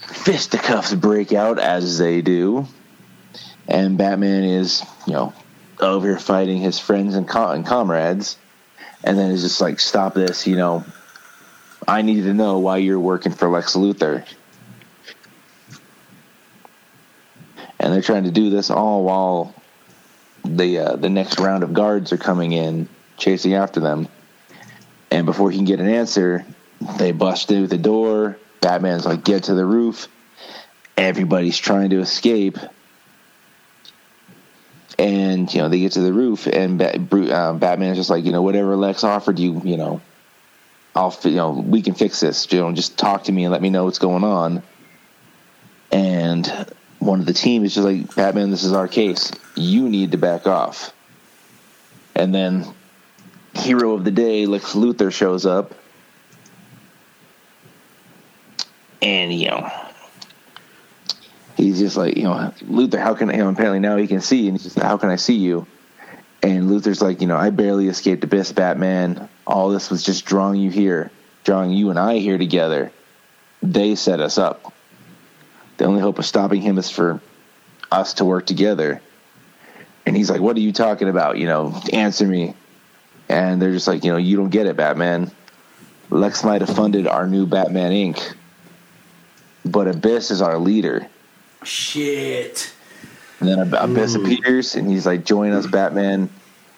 fisticuffs break out as they do, and Batman is, you know, over fighting his friends and, com- and comrades, and then is just like, stop this, you know, I need to know why you're working for Lex Luthor. And they're trying to do this all while the uh, the next round of guards are coming in, chasing after them. And before he can get an answer, they bust through the door. Batman's like, get to the roof. Everybody's trying to escape. And, you know, they get to the roof, and Bat- uh, Batman's just like, you know, whatever Lex offered you, you know, I'll, you know, we can fix this. You know, just talk to me and let me know what's going on. And one of the team is just like, Batman, this is our case. You need to back off. And then hero of the day, Lex Luthor shows up, and you know, he's just like, you know, Luthor, how can? You know, apparently now he can see, and he's just, how can I see you? And Luthor's like, you know, I barely escaped Abyss, Batman. All this was just drawing you here, drawing you and I here together. They set us up. The only hope of stopping him is for us to work together. And he's like, "What are you talking about? You know, answer me." and they're just like, you know, you don't get it, Batman. Lex might have funded our new Batman Inc., but Abyss is our leader. Shit. And then Ab- Abyss appears, and he's like, join us, Batman,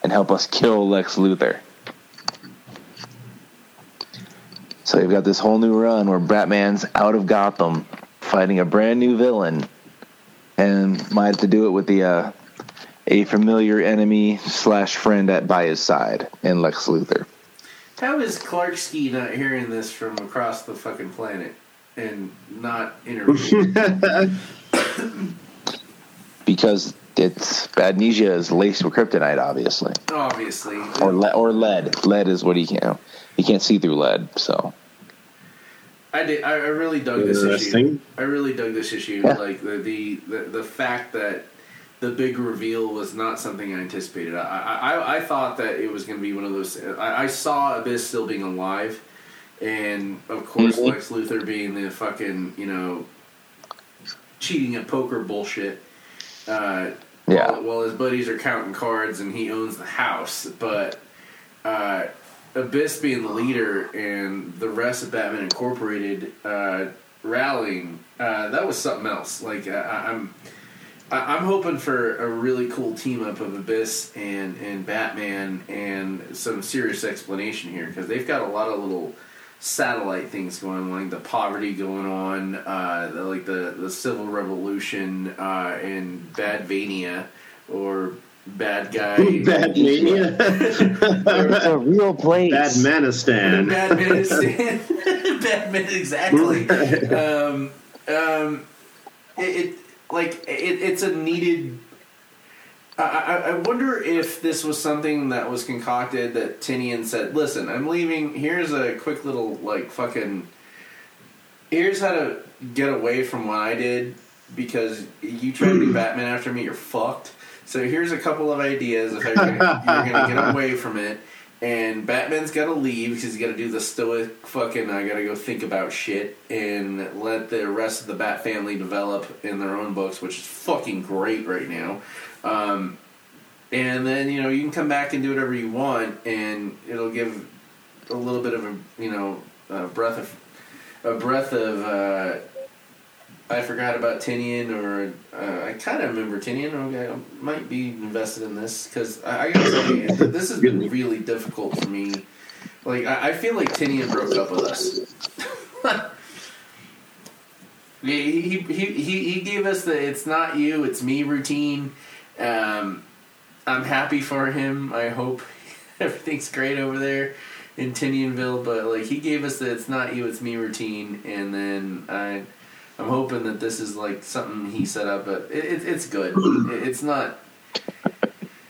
and help us kill Lex Luthor. So you've got this whole new run where Batman's out of Gotham fighting a brand new villain, and might have to do it with the uh, a familiar enemy slash friend at by his side in Lex Luthor. How is Clark Ski not hearing this from across the fucking planet and not interviewing? [laughs] because it's Badhnisia is laced with kryptonite, obviously, Obviously. or le- or lead. Lead is what he can't. He can't see through lead. So I did. I, I really dug this issue. I really dug this issue. Yeah. Like the, the the the fact that the big reveal was not something I anticipated. I I, I thought that it was going to be one of those. I, I saw Abyss still being alive, and of course Mhm. Lex Luthor being the fucking you know cheating at poker bullshit. Uh, Yeah. While, while his buddies are counting cards and he owns the house, but. Uh, Abyss being the leader and the rest of Batman Incorporated uh, rallying, uh, that was something else. Like I, I- I'm, I'm hoping for a really cool team up of Abyss and and Batman and some serious explanation here because they've got a lot of little satellite things going on, like the poverty going on, uh, the, like the the civil revolution uh, and Badvania or bad guy [laughs] Bad mania. [laughs] it's a real place. Bad Manistan. Bad [laughs] Badman, Badman, exactly. um, um, it, it like it, it's a needed. I, I, I wonder if this was something that was concocted that Tynion said, "Listen, I'm leaving. Here's a quick little like fucking. Here's how to get away from what I did because you tried to be [clears throat] Batman after me. You're fucked. So here's a couple of ideas if how you're gonna, you're gonna get away [laughs] from it." And Batman's got to leave because he's got to do the stoic fucking. I got to go think about shit and let the rest of the Bat family develop in their own books, which is fucking great right now. Um, and then you know you can come back and do whatever you want, and it'll give a little bit of a you know a breath of a breath of. Uh, I forgot about Tynion, or uh, I kind of remember Tynion. Okay, I might be invested in this because I, I gotta tell you, [coughs] this has been really difficult for me. Like I, I feel like Tynion broke up with us. [laughs] he, he, he, he he gave us the "it's not you, it's me" routine. Um, I'm happy for him. I hope [laughs] everything's great over there in Tynionville. But like he gave us the "it's not you, it's me" routine, and then I. I'm hoping that this is like something he set up, but it, it, it's good. [clears throat] It, it's not.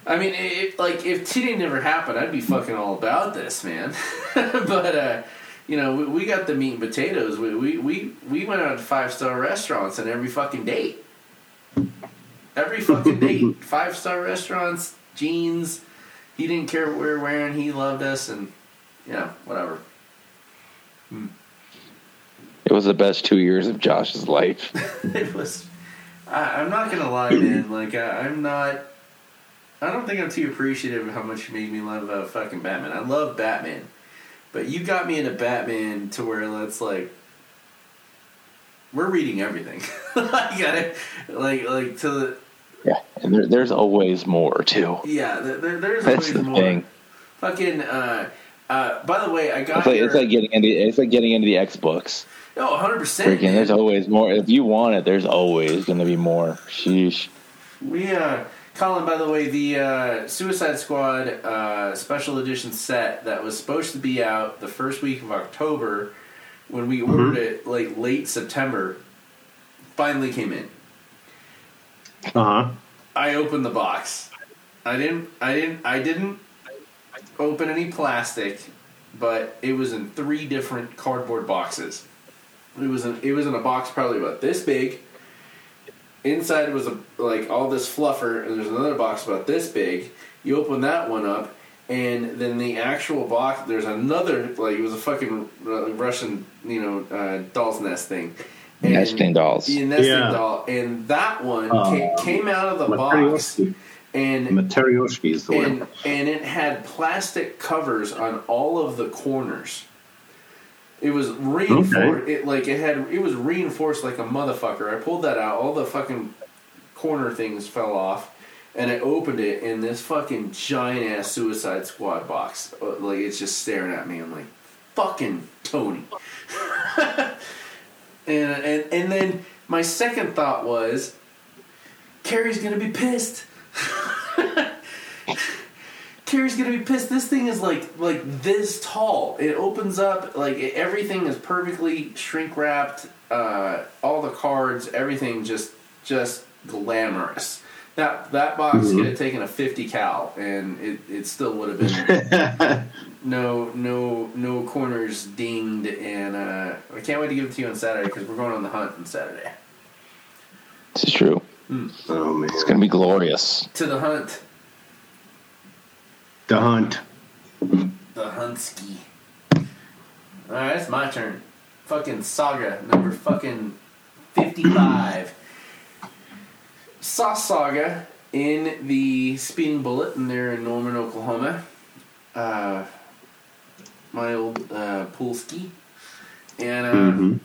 I mean, it, like if Tynion never happened, I'd be fucking all about this, man. [laughs] but uh, you know, we, we got the meat and potatoes. We we we, we went out to five star restaurants on every fucking date. Every fucking date, [laughs] five star restaurants, jeans. He didn't care what we were wearing. He loved us, and you know, whatever. It was the best two years of Josh's life. [laughs] it was. I, I'm not gonna lie, man. Like I, I'm not. I don't think I'm too appreciative of how much you made me love uh, fucking Batman. I love Batman, but you got me into Batman to where it's like we're reading everything. [laughs] I got it. Like like to the Yeah, and there, there's always more too. yeah. There, there- there's That's always the more. thing. Fucking. Uh, uh, by the way, I got It's like your, it's like getting into it's like getting into the X books. oh, 100 percent. Freaking, there's always more. If you want it, there's always going to be more. Sheesh. We, uh, Colin, by the way, the uh, Suicide Squad uh, special edition set that was supposed to be out the first week of October, when we ordered it like late September, finally came in. Uh huh. I opened the box. I didn't. I didn't. I didn't open any plastic, but it was in three different cardboard boxes. It was in, it was in a box probably about this big. Inside was a, like all this fluffer, and there's another box about this big. You open that one up, and then the actual box. There's another like it was a fucking uh, Russian, you know, uh, doll's nest thing. And- Nesting dolls. Yeah, nesting Yeah. doll, and that one Oh. came, came out of the box, Matryoshki. and Matryoshki is the and word. and it had plastic covers on all of the corners. It was reinforced. It like it had it was reinforced like a motherfucker. I pulled that out. All the fucking corner things fell off, and I opened it, and this fucking giant ass Suicide Squad box, uh, like it's just staring at me. I'm like, fucking Tony. [laughs] and and and then my second thought was, Carrie's gonna be pissed. [laughs] Carrie's gonna be pissed. This thing is like like this tall. It opens up like everything is perfectly shrink wrapped. Uh, all the cards, everything just just glamorous. That that box could have taken a fifty cal, and it, it still would have been [laughs] no no no corners dinged. And uh, I can't wait to give it to you on Saturday because we're going on the hunt on Saturday. This is true. oh man. It's going to be glorious. To the hunt, The hunt. the Hunsky. All right, it's my turn. Fucking saga number fucking fifty-five. Sauce Saga in the Speeding Bullet, and they're in Norman, Oklahoma. Uh, my old uh, pool ski, and uh, Mm-hmm.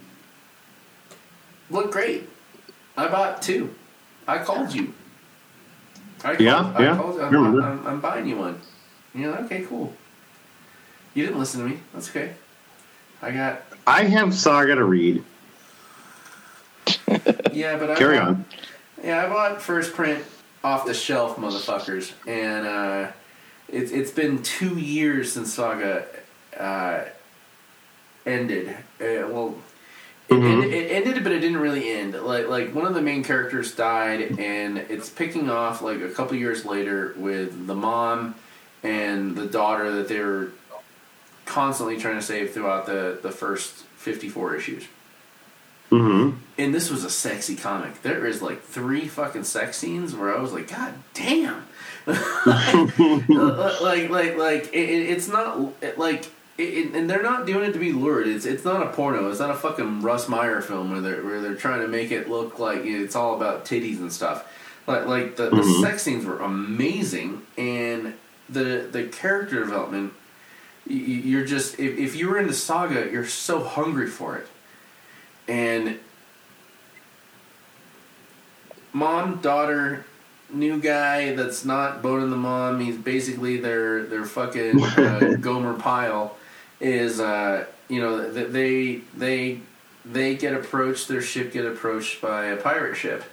look great. I bought two. I called you. I called, Yeah, I yeah, Called, I'm, remember. I'm, I'm buying you one. You know, okay, cool. You didn't listen to me. That's okay. I got I have Saga to read. [laughs] yeah, but I Carry on. Yeah, I bought first print off the shelf, motherfuckers, and uh, it's it's been two years since Saga uh, ended. Uh, well, It, ended, it ended, but it didn't really end. Like like one of the main characters died, and it's picking off like a couple years later with the mom and the daughter that they were constantly trying to save throughout the the first fifty four issues. Mm-hmm. And this was a sexy comic. There is like three fucking sex scenes where I was like, God damn! [laughs] like like like it, it's not it, like it, and they're not doing it to be lurid. It's it's not a porno. It's not a fucking Russ Meyer film where they're where they're trying to make it look like it's all about titties and stuff. Like like the, the Mhm. sex scenes were amazing, and the the character development. You're just if, if you were into Saga, you're so hungry for it, and mom daughter new guy that's not boning the mom. He's basically their their fucking [laughs] uh, Gomer Pyle. Is uh, you know th- they they they get approached. Their ship get approached by a pirate ship,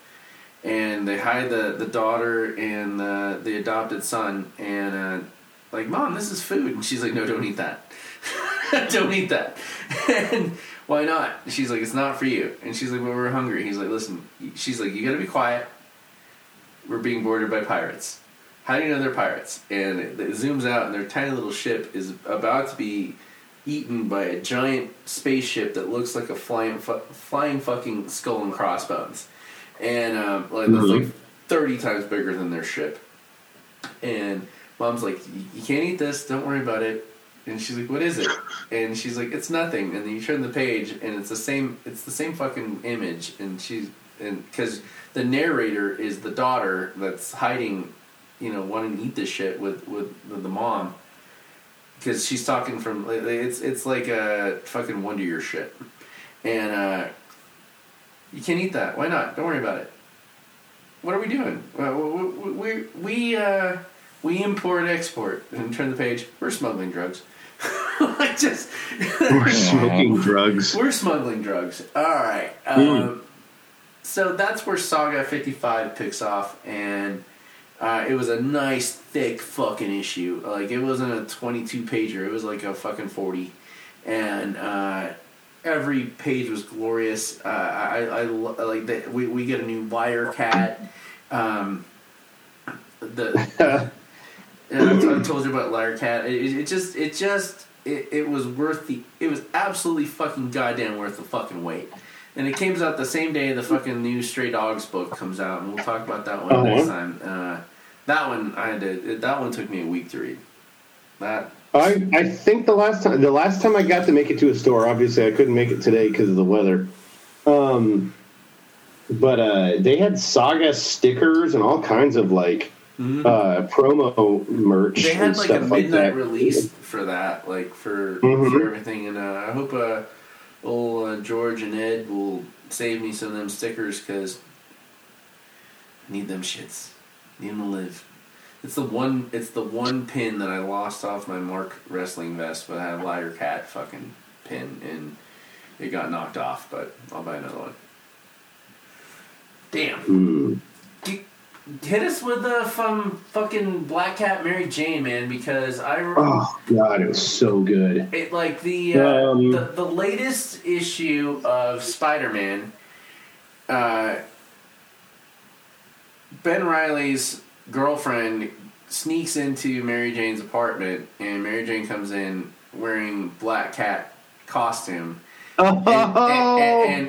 and they hide the the daughter and the the adopted son. And uh, like, mom, this is food. And she's like, no, don't eat that. [laughs] don't eat that. [laughs] and why not? She's like, it's not for you. And she's like, well, we're hungry. He's like, listen. She's like, you got to be quiet we're being boarded by pirates. How do you know they're pirates? And it, it zooms out, and their tiny little ship is about to be eaten by a giant spaceship that looks like a flying, fu- flying fucking skull and crossbones, and um, like that's Mhm. like thirty times bigger than their ship. And mom's like, "You- "You can't eat this. Don't worry about it." And she's like, "What is it?" And she's like, "It's nothing." And then you turn the page, and it's the same. It's the same fucking image. And she's and because the narrator is the daughter that's hiding, you know, wanting to eat this shit with with, with the mom. Because she's talking from it's it's like a fucking Wonder Year shit, and uh, you can't eat that. Why not? Don't worry about it. What are we doing? Uh, we we we uh, we import export and turn the page. We're smuggling drugs. [laughs] like just We're smoking drugs. we're smuggling drugs. All right. Um, so that's where Saga 55 picks off, and uh, it was a nice, thick fucking issue. Like, it wasn't a 22 pager, it was like a fucking 40. And uh, every page was glorious. Uh, I, I lo- like that. We, we get a new Liar Cat. Um, the [laughs] and I've, I've told you about Liar Cat. It, it, it just, it just, it, it was worth the, it was absolutely fucking goddamn worth the fucking wait. And it comes out the same day the fucking new Stray Dogs book comes out, and we'll talk about that one Uh-huh. next time. Uh, that one I had to, that one took me a week to read. That I I think the last time the last time I got to make it to a store, obviously I couldn't make it today because of the weather. Um, but uh, they had Saga stickers and all kinds of like uh, promo merch. Mm-hmm. they had and like a stuff like midnight that. release for that, like for Mhm. for everything. And uh, I hope uh, old uh, George and Ed will save me some of them stickers because I need them shits. Need them to live. It's the one. It's the one pin that I lost off my Mark wrestling vest, but I had a Liar Cat fucking pin, and it got knocked off. But I'll buy another one. Damn. Hmm. Hit us with the from fucking Black Cat Mary Jane, man, because I Oh god, it was so good. it like the uh, Um, the the latest issue of Spider Man. Uh, ben Reilly's girlfriend sneaks into Mary Jane's apartment, and Mary Jane comes in wearing Black Cat costume. And,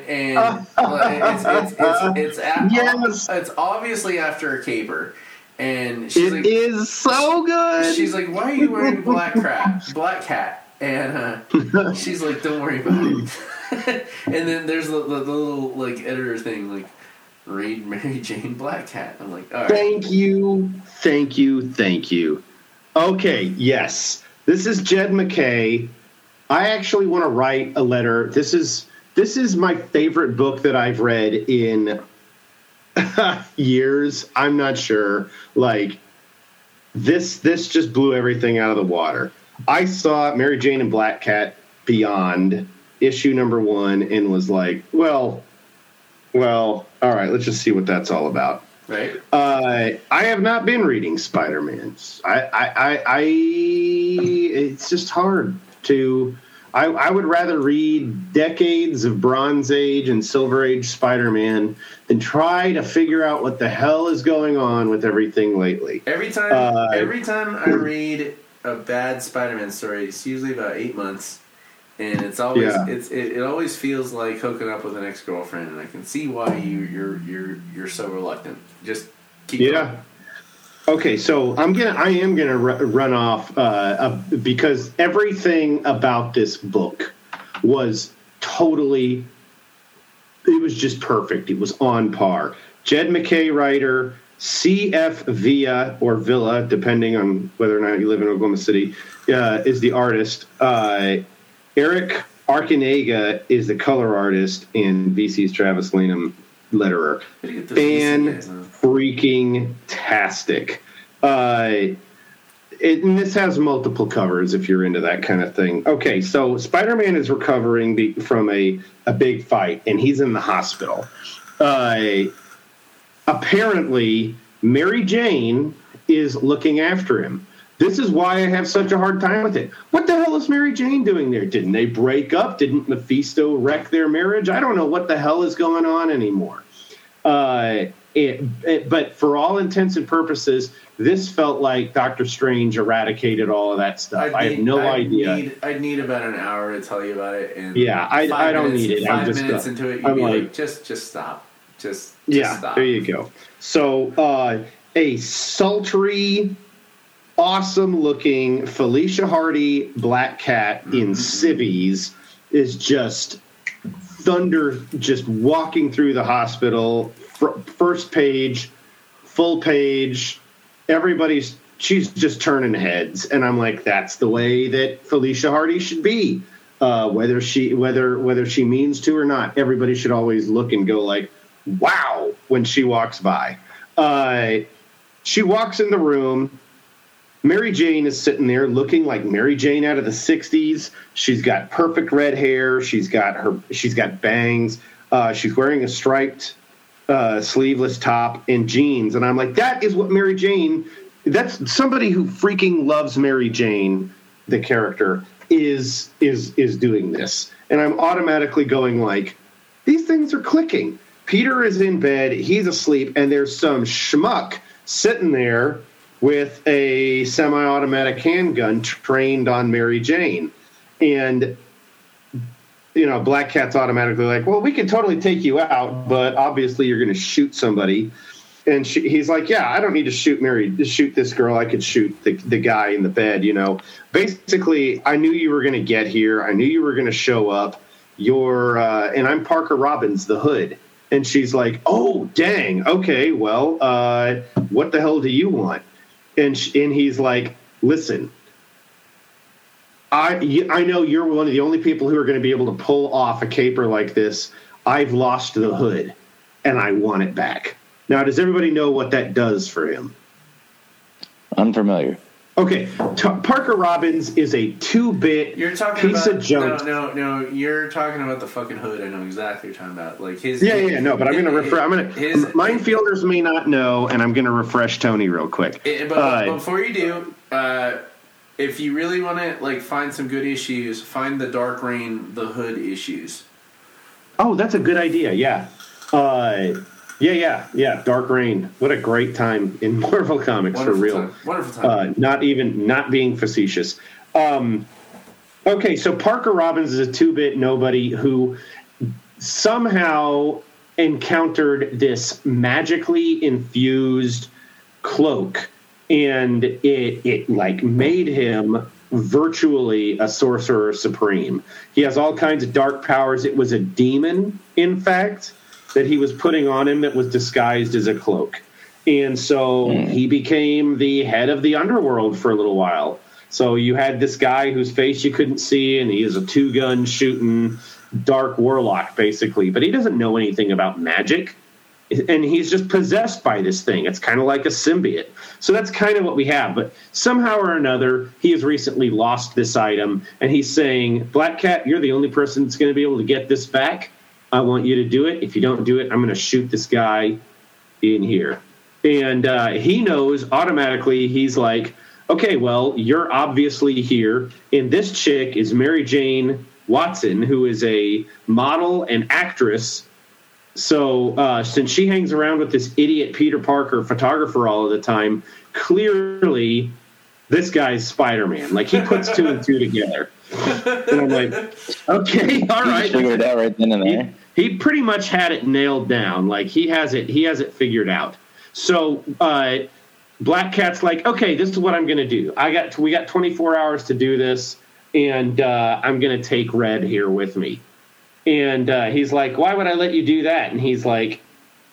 Oh, and, [laughs] it's, it's, it's, it's, obviously after a caper. And she's it like, is so good. She's like, "Why are you wearing black cat? Black cat?" And uh, [laughs] she's like, "Don't worry about it." [laughs] and then there's the, the, the little like editor thing, like, "Read Mary Jane Black Cat." I'm like, "All right." Thank you, thank you, thank you. Okay, yes, this is Jed MacKay. I actually want to write a letter. This is this is my favorite book that I've read in [laughs] years. I'm not sure. Like this this just blew everything out of the water. I saw Mary Jane and Black Cat Beyond issue number 1 and was like, well, well, all right, let's just see what that's all about. Right? Uh, I have not been reading Spider Man's. I, I, I, I, it's just hard to. I, I would rather read decades of Bronze Age and Silver Age Spider Man than try to figure out what the hell is going on with everything lately. Every time, Uh, every time I read a bad Spider-Man story, it's usually about eight months, and it's always Yeah. it's it, it always feels like hooking up with an ex-girlfriend, and I can see why you you're you're you're so reluctant. Just keep Yeah. going. Okay, so I'm gonna I am gonna ru- run off uh, uh, because everything about this book was totally it was just perfect. It was on par. Jed MacKay writer, C.F. Villa or Villa, depending on whether or not you live in Oklahoma City, uh, is the artist. Uh, Erick Arciniega is the color artist, and VC's Travis Lanham letterer. Gotta get those DC guys, huh? Fan freaking tastic. Uh, it, and this has multiple covers if you're into that kind of thing. Okay, so Spider Man is recovering be, from a, a big fight, and he's in the hospital. Uh, apparently, Mary Jane is looking after him. This is why I have such a hard time with it. What the hell is Mary Jane doing there? Didn't they break up? Didn't Mephisto wreck their marriage? I don't know what the hell is going on anymore. Uh, it, it, but for all intents and purposes, this felt like Doctor Strange eradicated all of that stuff. I'd I have no I'd idea. Need, I'd need about an hour to tell you about it, and Yeah, I- I don't minutes- need it. I'm Five just, minutes into it, you'd I'm be like, like- just just stop, just, just yeah, stop. there you go. So uh, a sultry, awesome looking Felicia Hardy Black Cat Mm-hmm. in civvies is just thunder, just walking through the hospital. First page, full page. Everybody's she's just turning heads, and I'm like, that's the way that Felicia Hardy should be. Uh, whether she whether whether she means to or not, everybody should always look and go like, "Wow!" when she walks by. Uh, she walks in the room. Mary Jane is sitting there looking like Mary Jane out of the '60s. She's got perfect red hair. She's got her. She's got bangs. Uh, she's wearing a striped uh, sleeveless top and jeans, and I'm like, that is what Mary Jane. That's somebody who freaking loves Mary Jane, the character, is is is doing this, and I'm automatically going like, these things are clicking. Peter is in bed, he's asleep, and there's some schmuck sitting there with a semi-automatic handgun trained on Mary Jane, and you know, Black Cat's automatically like, well, we can totally take you out, but obviously you're going to shoot somebody. And she, he's like, yeah, I don't need to shoot Mary, to shoot this girl. I could shoot the, the guy in the bed, you know. Basically, I knew you were going to get here. I knew you were going to show up. You're, uh, and I'm Parker Robbins, the hood. And she's like, oh, dang. Okay, well, uh, what the hell do you want? And, and he's like, listen, I I know you're one of the only people who are going to be able to pull off a caper like this. I've lost the hood, and I want it back. Now, does everybody know what that does for him? Unfamiliar. Okay, T- Parker Robbins is a two-bit You're talking piece about of junk. no, no, no. You're talking about the fucking hood. I know exactly what you're talking about. Like his. Yeah, yeah, yeah, no, but I'm going to refresh. I'm going his, to. Minefielders may not know, and I'm going to refresh Tony real quick. Eh, but Uh, before you do, uh, if you really want to like find some good issues, find the Dark Reign, the Hood issues. Oh, that's a good idea. Yeah. Uh, yeah, yeah, yeah. Dark Reign. What a great time in [laughs] Marvel Comics Wonderful for real. time. Wonderful time. Uh, not even not being facetious. Um, okay, so Parker Robbins is a two-bit nobody who somehow encountered this magically infused cloak, and it it like made him virtually a sorcerer supreme. He has all kinds of dark powers. It was a demon, in fact, that he was putting on him that was disguised as a cloak. And so hmm. he became the head of the underworld for a little while. So you had this guy whose face you couldn't see, and he is a two gun shooting dark warlock, basically. But he doesn't know anything about magic. And he's just possessed by this thing. It's kind of like a symbiote. So that's kind of what we have. But somehow or another, he has recently lost this item, and he's saying, Black Cat, you're the only person that's going to be able to get this back. I want you to do it. If you don't do it, I'm going to shoot this guy in here. And uh, he knows automatically, he's like, okay, well, you're obviously here, and this chick is Mary Jane Watson, who is a model and actress. So uh, since she hangs around with this idiot Peter Parker photographer all of the time, clearly this guy's Spider Man. Like he puts two and two [laughs] together. And I'm like, okay, all right. Figured it out right then and there. He, pretty much had it nailed down. Like he has it, he has it figured out. So uh, Black Cat's like, okay, this is what I'm going to do. I got we got 24 hours to do this, and uh, I'm going to take Red here with me. And uh, he's like, why would I let you do that? And he's like,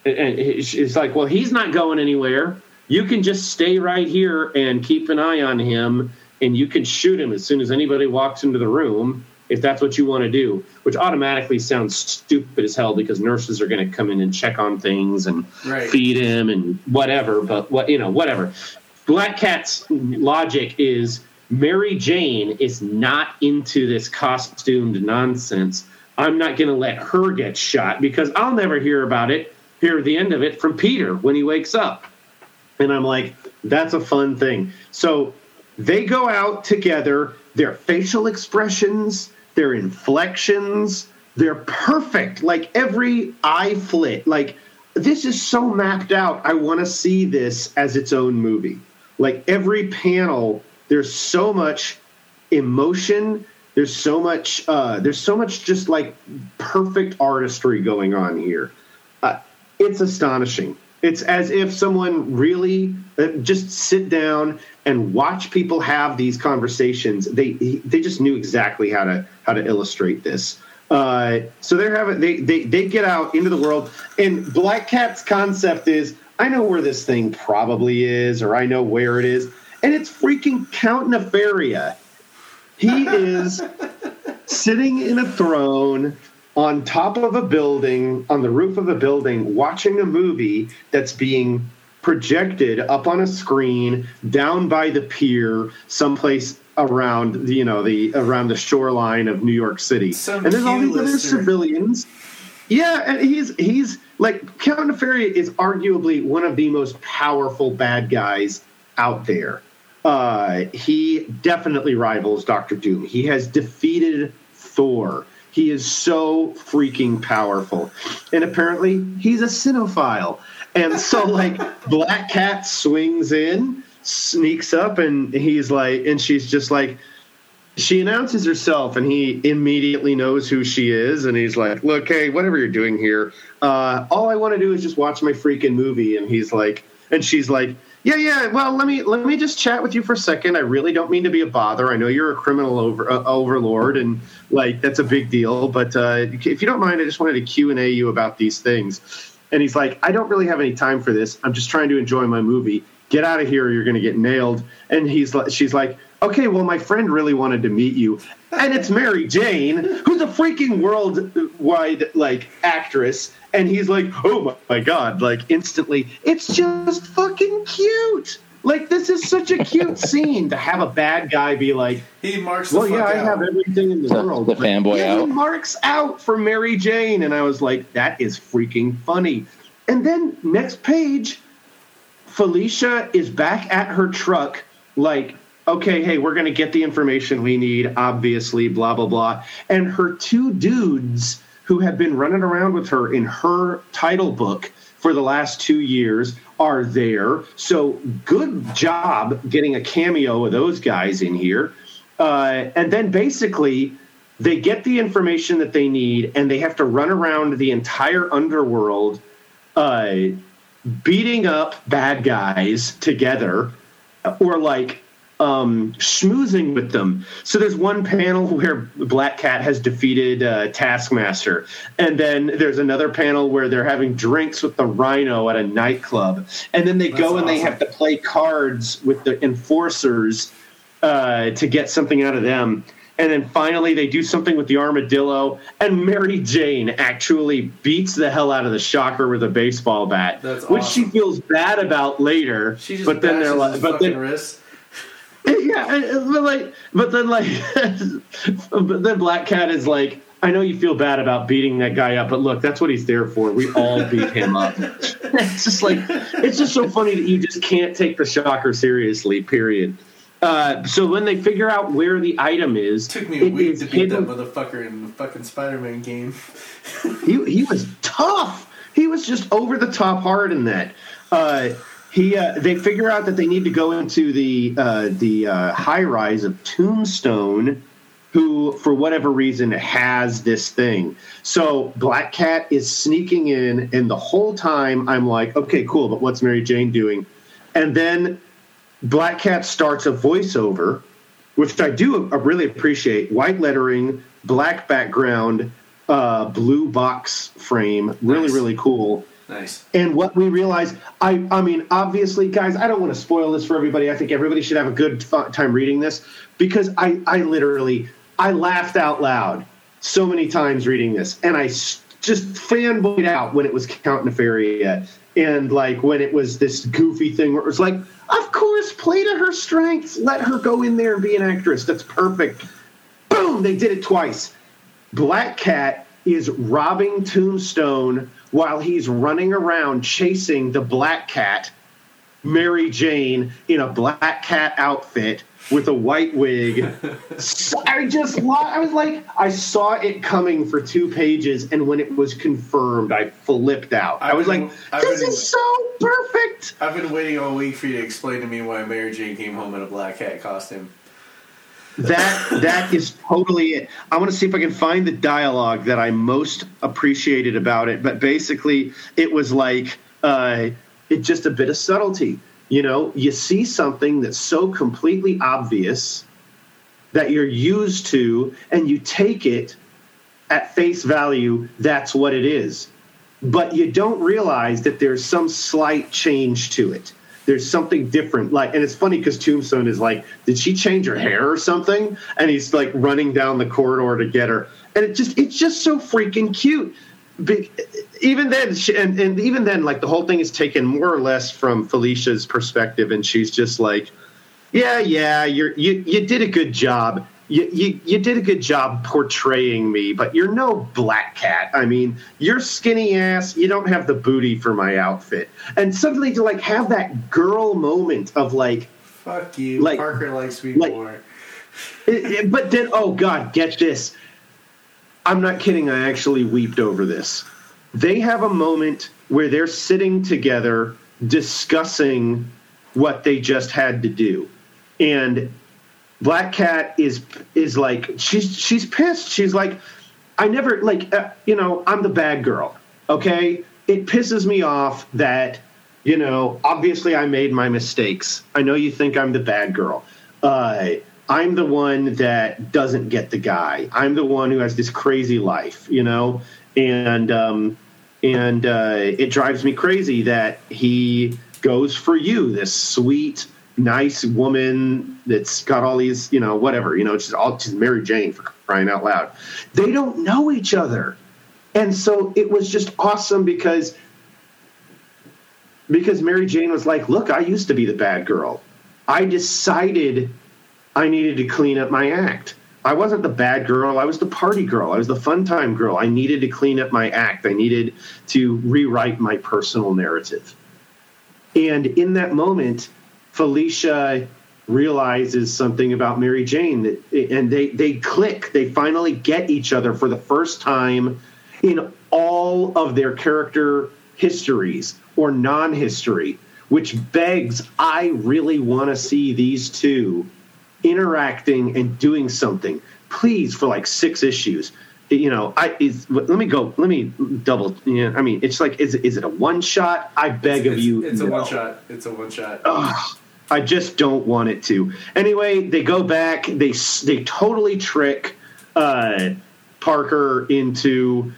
and he's like, well, he's not going anywhere. You can just stay right here and keep an eye on him, and you can shoot him as soon as anybody walks into the room if that's what you want to do, which automatically sounds stupid as hell because nurses are going to come in and check on things and Right. feed him and whatever. But what you know, whatever. Black Cat's logic is Mary Jane is not into this costumed nonsense. I'm not going to let her get shot because I'll never hear about it, hear the end of it from Peter when he wakes up. And I'm like, that's a fun thing. So they go out together, their facial expressions, their inflections, they're perfect. Like every eye flit, like this is so mapped out. I want to see this as its own movie. Like every panel, there's so much emotion. There's so much. Uh, there's so much just like perfect artistry going on here. Uh, it's astonishing. It's as if someone really uh, just sit down and watch people have these conversations. They they just knew exactly how to how to illustrate this. Uh, so they're having they, they they get out into the world, and Black Cat's concept is I know where this thing probably is, or I know where it is, and it's freaking Count Nefaria. He is [laughs] sitting in a throne on top of a building, on the roof of a building, watching a movie that's being projected up on a screen down by the pier, someplace around the, you know the around the shoreline of New York City. Some and there's all these other civilians. Yeah, and he's he's like Count Nefaria is arguably one of the most powerful bad guys out there. Uh, he definitely rivals Doctor Doom. He has defeated Thor. He is so freaking powerful, and apparently he's a cinephile. And so, like, Black Cat swings in, sneaks up, and he's like, and she's just like, she announces herself and he immediately knows who she is. And he's like look hey whatever you're doing here uh, all i want to do is just watch my freaking movie. And he's like and she's like yeah yeah well let me let me just chat with you for a second. I really don't mean to be a bother. I know you're a criminal over, uh, overlord and like that's a big deal. But uh, if you don't mind i just wanted to q&a you about these things. And he's like i don't really have any time for this. I'm just trying to enjoy my movie get out of here or you're going to get nailed and he's like she's like okay well my friend really wanted to meet you and it's mary jane who's a freaking worldwide like actress and he's like oh my god like instantly it's just fucking cute like this is such a cute [laughs] scene to have a bad guy be like He marks the well, fuck yeah, I have everything in the, The- world. the fanboy yeah, out. He marks out for Mary Jane, and I was like, that is freaking funny. And then next page, Felicia is back at her truck, like, okay, hey, we're gonna get the information we need, obviously, blah blah blah. And her two dudes who have been running around with her in her title book for the last two years are there. So good job getting a cameo of those guys in here. Uh, and then basically, they get the information that they need, and they have to run around the entire underworld, uh, beating up bad guys together, or like um, schmoozing with them. So there's one panel where Black Cat has defeated uh, Taskmaster, and then there's another panel where they're having drinks with the Rhino at a nightclub, and then they go That's and they have to play cards with the enforcers uh, to get something out of them. And then finally, they do something with the armadillo, and Mary Jane actually beats the hell out of the shocker with a baseball bat, That's which she feels bad about later. She just but then they're like, but then wrist. [laughs] yeah, but like, but then like, [laughs] but then Black Cat is like, I know you feel bad about beating that guy up, but look, that's what he's there for. We all beat him up. [laughs] it's just like, it's just so funny that you just can't take the shocker seriously. Period. Uh, so when they figure out where the item is, Took me a week to beat that motherfucker in the fucking Spider-Man game. [laughs] he he was tough. He was just over the top hard in that. Uh, he uh, they figure out that they need to go into the uh, the uh, high rise of Tombstone, who for whatever reason has this thing. So Black Cat is sneaking in, and the whole time I'm like, okay, cool, but what's Mary Jane doing? And then Black Cat starts a voiceover, which I do really appreciate. White lettering, black background, uh, blue box frame, really Nice. really cool. Nice. And what we realize, I, I mean, obviously, guys, I don't want to spoil this for everybody. I think everybody should have a good fu- time reading this because I, I literally, I laughed out loud so many times reading this, and I s- just fanboyed out when it was Count Nefaria, and like when it was this goofy thing where it was like, of course, play to her strengths, let her go in there and be an actress. That's perfect. Boom! They did it twice. Black Cat is robbing Tombstone while he's running around chasing the Black Cat, Mary Jane, in a Black Cat outfit with a white wig. I just, lo- I was like, I saw it coming for two pages, and when it was confirmed, I flipped out. I I've was been- like, I've this been- is so perfect. I've been waiting all week for you to explain to me why Mary Jane came home in a black hat costume. That that is totally it. I want to see if I can find the dialogue that I most appreciated about it. But basically, it was like uh, it just a bit of subtlety. You know, you see something that's so completely obvious that you're used to, and you take it at face value. That's what it is. But you don't realize that there's some slight change to it there's something different like and it's funny because tombstone is like did she change her hair or something and he's like running down the corridor to get her and it just it's just so freaking cute even then she, and, and even then like the whole thing is taken more or less from felicia's perspective and she's just like yeah yeah you're you, you did a good job you, you, you did a good job portraying me, but you're no black cat. I mean, you're skinny ass. You don't have the booty for my outfit. And suddenly to like have that girl moment of like, Fuck you. Like- Parker likes me like- more. it- it- but then, oh God, get this. I'm not kidding. I actually weeped over this. They have a moment where they're sitting together discussing what they just had to do. And Black Cat is is like she's she's pissed. She's like, I never like uh, you know I'm the bad girl. Okay, it pisses me off that you know obviously I made my mistakes. I know you think I'm the bad girl. Uh, I'm the one that doesn't get the guy. I'm the one who has this crazy life, you know, and um, and uh, it drives me crazy that he goes for you, this sweet nice woman that's got all these, you know, whatever, you know, she's all she's Mary Jane for crying out loud. They don't know each other. And so it was just awesome because because Mary Jane was like, "Look, I used to be the bad girl. I decided I needed to clean up my act. I wasn't the bad girl. I was the party girl. I was the fun time girl. I needed to clean up my act. I needed to rewrite my personal narrative." And in that moment, Felicia realizes something about Mary Jane that and they they click. They finally get each other for the first time in all of their character histories or non-history, which begs I really want to see these two interacting and doing something. Please for like 6 issues. You know, I is let me go. Let me double. Yeah, I mean, it's like, is it, is it a one shot? I beg of it's, you. It's a no. one shot. It's a one shot. Ugh, I just don't want it to. Anyway, they go back. They they totally trick uh, Parker into.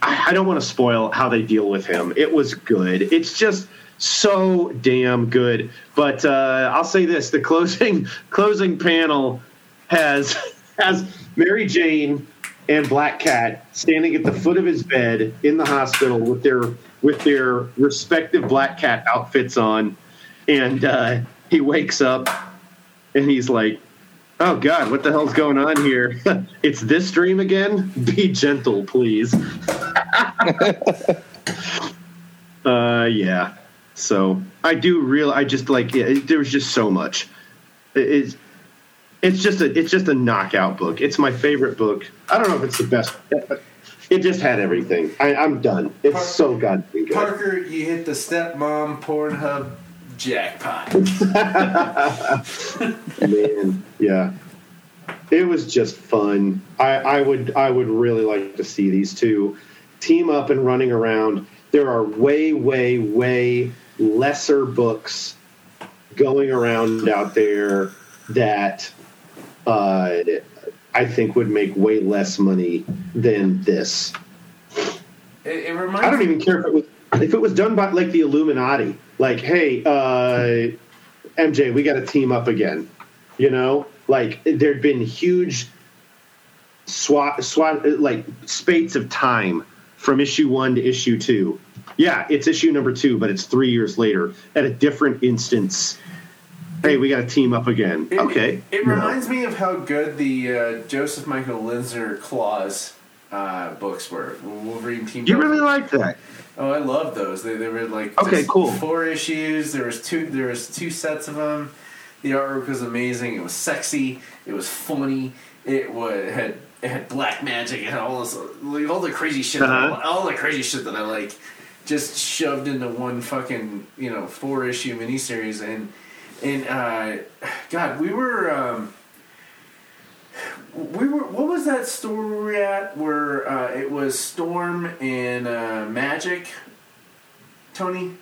I, I don't want to spoil how they deal with him. It was good. It's just so damn good. But uh, I'll say this: the closing [laughs] closing panel has [laughs] has Mary Jane and Black Cat standing at the foot of his bed in the hospital with their with their respective Black Cat outfits on, and uh, he wakes up and he's like, "Oh God, what the hell's going on here? [laughs] it's this dream again. Be gentle, please." uh, yeah. So I do real. I just like yeah, there was just so much. It is it's just a it's just a knockout book. It's my favorite book. I don't know if it's the best. It just had everything. I, I'm done. It's Parker- so goddamn good. Parker, you hit the stepmom Pornhub jackpot. [laughs] [laughs] Man, yeah. It was just fun. I, I would I would really like to see these two team up and running around. There are way, way, way lesser books going around out there that uh, I think would make way less money than this. It, it reminds I don't even care if it was if it was done by like the Illuminati. Like, hey, uh, MJ, we got to team up again. You know, like there'd been huge swat swat like spates of time from issue one to issue two. Yeah, it's issue number two, but it's three years later at a different instance. Hey, we got to team up again. It, okay. It, it No. reminds me of how good the uh, Joseph Michael Linsner Claws uh, books were. Wolverine team. You really like that? Oh, I love those. They, they were like Okay, cool. Four issues. There was two. There was two sets of them. The artwork was amazing. It was sexy. It was funny. It was had it had black magic. It had all this like all the crazy shit. Uh-huh. li- all the crazy shit that I like, just shoved into one fucking you know four issue miniseries. And and uh, God, we were. Um, we were. What was that were at where uh, it was Storm and uh, Magik? Tony,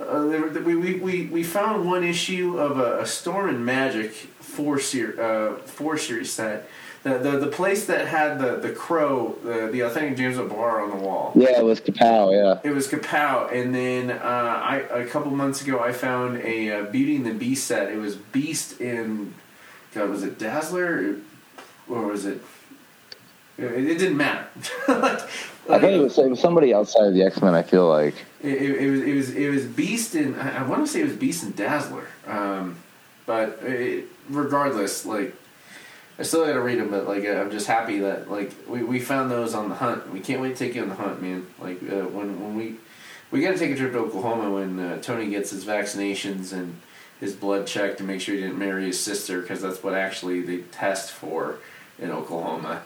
uh, were, we, we, we, we found one issue of a, a Storm and Magik four ser- uh, four series set. The, the the place that had the the crow, the the authentic James O'Barr on the wall. Yeah, it was Kapow. Yeah. It was Kapow, and then uh, I a couple months ago I found a uh, Beauty and the Beast set. It was Beast in, God, was it Dazzler, or, or was it? It, it didn't matter. [laughs] like, I think it was, it was somebody outside of the X Men. I feel like. it, it, it was it was it was Beast and I, I want to say it was Beast and Dazzler. Um, but it, regardless, like I still got to read them. But like I'm just happy that like we, we found those on the hunt. We can't wait to take you on the hunt, man. Like uh, when when we we got to take a trip to Oklahoma when uh, Tony gets his vaccinations and his blood checked to make sure he didn't marry his sister because that's what actually they test for in Oklahoma.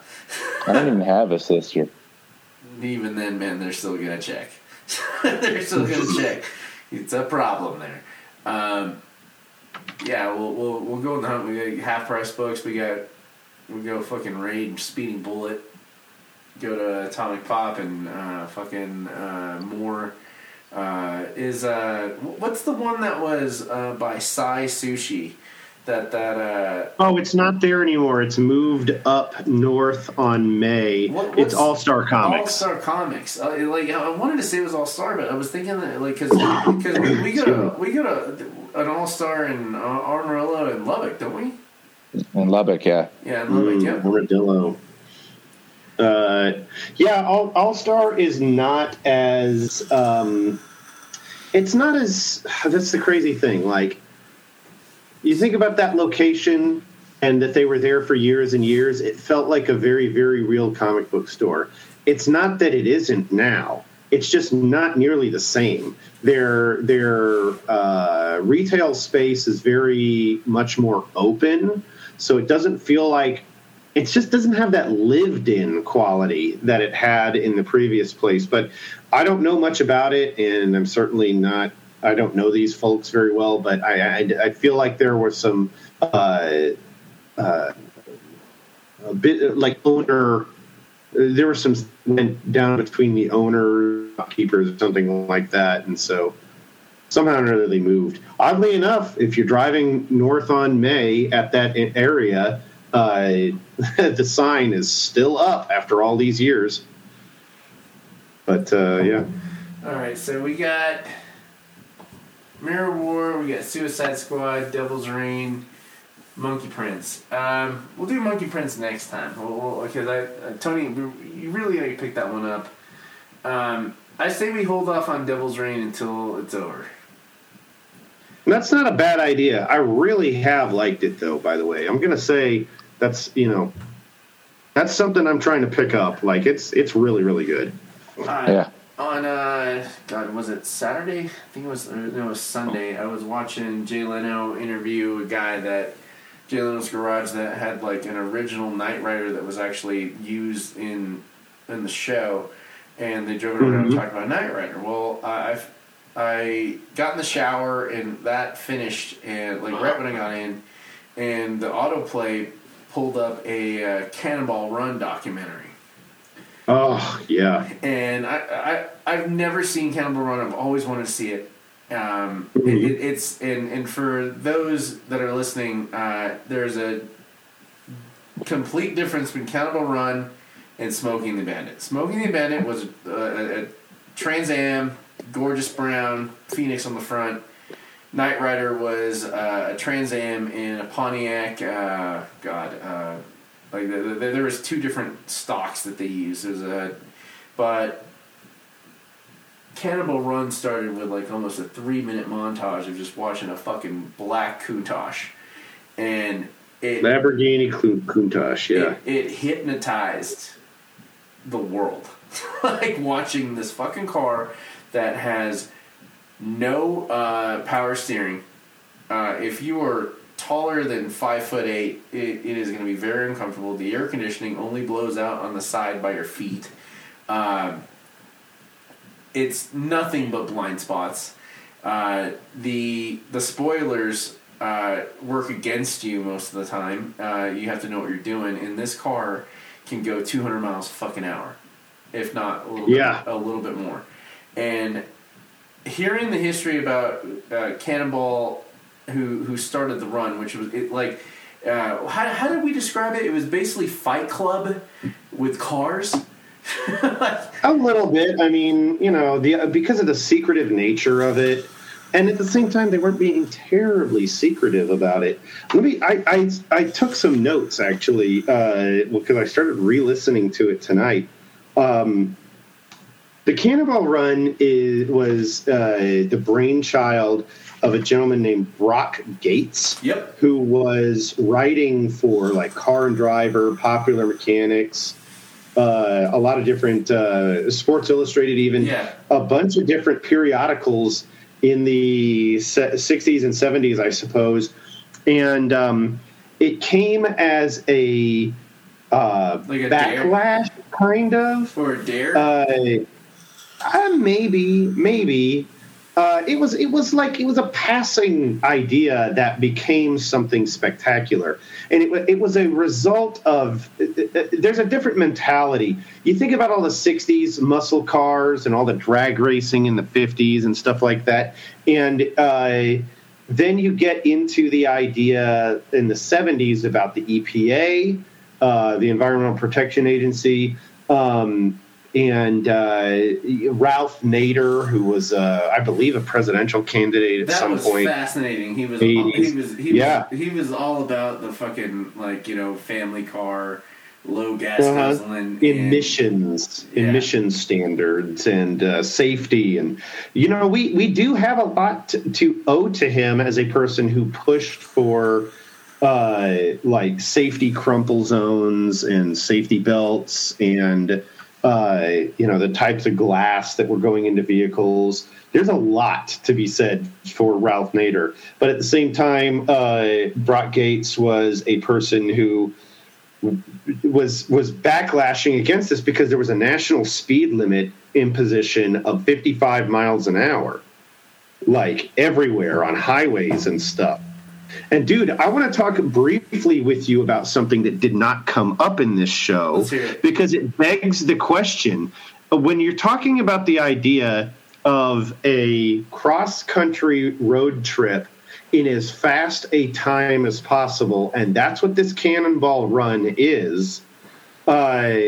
I don't even have a sister. [laughs] even then, man, they're still gonna check. [laughs] they're still gonna [laughs] check. It's a problem there. Um, yeah, we'll, we'll we'll go on the hunt. We got half price books. We got we go fucking raid Speeding Bullet. Go to Atomic Pop and uh, fucking uh, more. Uh, is uh, what's the one that was uh, by Sai Sushi? That that uh, Oh, it's not there anymore. It's moved up north on May. What- it's All Star Comics. All Star Comics. Uh, like I wanted to say it was All Star, but I was thinking that like because because we, got a, we got a, an All Star in uh, Amarillo and Lubbock, don't we? In Lubbock, yeah. Yeah, Lubbock. Mm, yeah. Armadillo. Uh, yeah, All All Star is not as. Um, it's not as. That's the crazy thing. Like, you think about that location and that they were there for years and years. It felt like a very, very real comic book store. It's not that it isn't now. It's just not nearly the same. Their their uh, retail space is very much more open, so it doesn't feel like it just doesn't have that lived in quality that it had in the previous place. But I don't know much about it, and I'm certainly not. I don't know these folks very well, but I, I, I feel like there was some uh, uh, a bit like owner. There was some went down between the owner keepers or something like that, and so somehow or another they moved. Oddly enough, if you're driving north on May at that area, uh, [laughs] the sign is still up after all these years. But uh, yeah, All right, so we got Mirror War, we got Suicide Squad, Devil's Reign, Monkey Prince. Um, we'll do Monkey Prince next time. We'll, we'll, I, uh, Tony, you really gotta pick that one up. Um, I say we hold off on Devil's Reign until it's over. That's not a bad idea. I really have liked it, though. By the way, I'm gonna say that's you know that's something I'm trying to pick up. Like it's it's really really good. Uh, Yeah. On uh, God, was it Saturday? I think it was. No, it was Sunday. I was watching Jay Leno interview a guy that Jay Leno's garage that had like an original Knight Rider that was actually used in in the show, and they drove it around and Mhm. talked about Knight Rider. Well, I I've, I got in the shower and that finished, and like right when I got in, and the autoplay pulled up a uh, Cannonball Run documentary. Oh yeah. and I, I I've never seen Cannibal Run. I've always wanted to see it. Um, it, it it's and and for those that are listening, uh, there's a complete difference between Cannibal Run and Smokey and the Bandit. Smokey and the Bandit was a, a, a Trans Am, gorgeous brown Phoenix on the front. Knight Rider was uh, a Trans Am in a Pontiac. Uh, God, uh, like the, the, there was two different stocks that they used. There's a, but Cannibal Run started with like almost a three minute montage of just watching a fucking black Countach, and it Lamborghini Countach. Yeah. it, it hypnotized the world. [laughs] like watching this fucking car that has no uh, power steering. Uh, if you are taller than five foot eight, it, it is going to be very uncomfortable. The air conditioning only blows out on the side by your feet. Um, it's nothing but blind spots. Uh, the the spoilers uh, work against you most of the time. Uh, you have to know what you're doing. And this car can go 200 miles a fucking hour, if not a little Yeah. bit, a little bit more. And hearing the history about uh, Cannonball, who who started the run, which was it like. Uh, how, how did we describe it? It was basically Fight Club with cars. [laughs] A little bit. I mean, you know, the because of the secretive nature of it, and at the same time, they weren't being terribly secretive about it. Let me. I I, I took some notes actually uh, because I started re-listening to it tonight. Um, the Cannonball Run is was uh, the brainchild of a gentleman named Brock Yates Yep. who was writing for like Car and Driver, Popular Mechanics, uh, a lot of different uh, Sports Illustrated, even Yeah. a bunch of different periodicals in the se- 60s and 70s, I suppose. And um, it came as a, uh, Like a dare? backlash, kind of. Or a dare. Uh, uh, maybe, maybe. Uh, it was it was like it was a passing idea that became something spectacular, and it, it was a result of. uh, uh, There's a different mentality. You think about all the '60s muscle cars and all the drag racing in the '50s and stuff like that, and uh, then you get into the idea in the '70s about the EPA, uh, the Environmental Protection Agency. Um, and uh, Ralph Nader, who was, uh, I believe, a presidential candidate at that some was point. fascinating. He was 80s. he was he Yeah. was he was all about the fucking like you know family car, low gas Uh-huh. guzzling and- emissions Yeah. emission standards and uh, safety and you know we we do have a lot to, to owe to him as a person who pushed for uh, like safety crumple zones and safety belts and uh, you know the types of glass that were going into vehicles. There's a lot to be said for Ralph Nader. But at the same time uh, Brock Yates was a person who was was backlashing against this because there was a national speed limit imposition of 55 miles an hour like everywhere on highways and stuff and dude i want to talk briefly with you about something that did not come up in this show it. because it begs the question when you're talking about the idea of a cross country road trip in as fast a time as possible, and that's what this cannonball run is. Uh,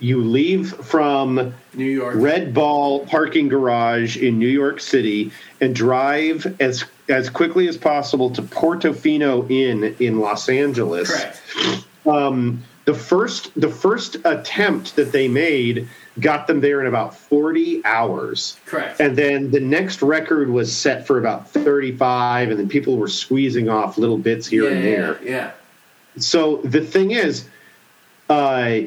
you leave from New York. Red Ball parking garage in New York City and drive as as quickly as possible to Portofino Inn in Los Angeles Correct. um, the first the first attempt that they made got them there in about 40 hours Correct. and then the next record was set for about 35 and then people were squeezing off little bits here yeah, and yeah, there yeah. so the thing is uh,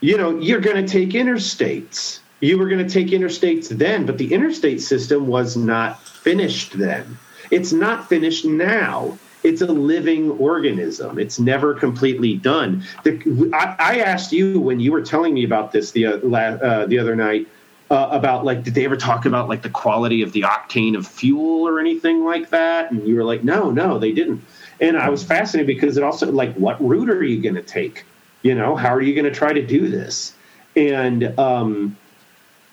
you know you're going to take interstates you were going to take interstates then but the interstate system was not finished then it's not finished now it's a living organism. It's never completely done. The, I, I, asked you when you were telling me about this the uh, uh, the other night uh, about like did they ever talk about like the quality of the octane of fuel or anything like that? And you were like, no, no, they didn't. And I was fascinated because it also like what route are you going to take? You know, how are you going to try to do this? And um,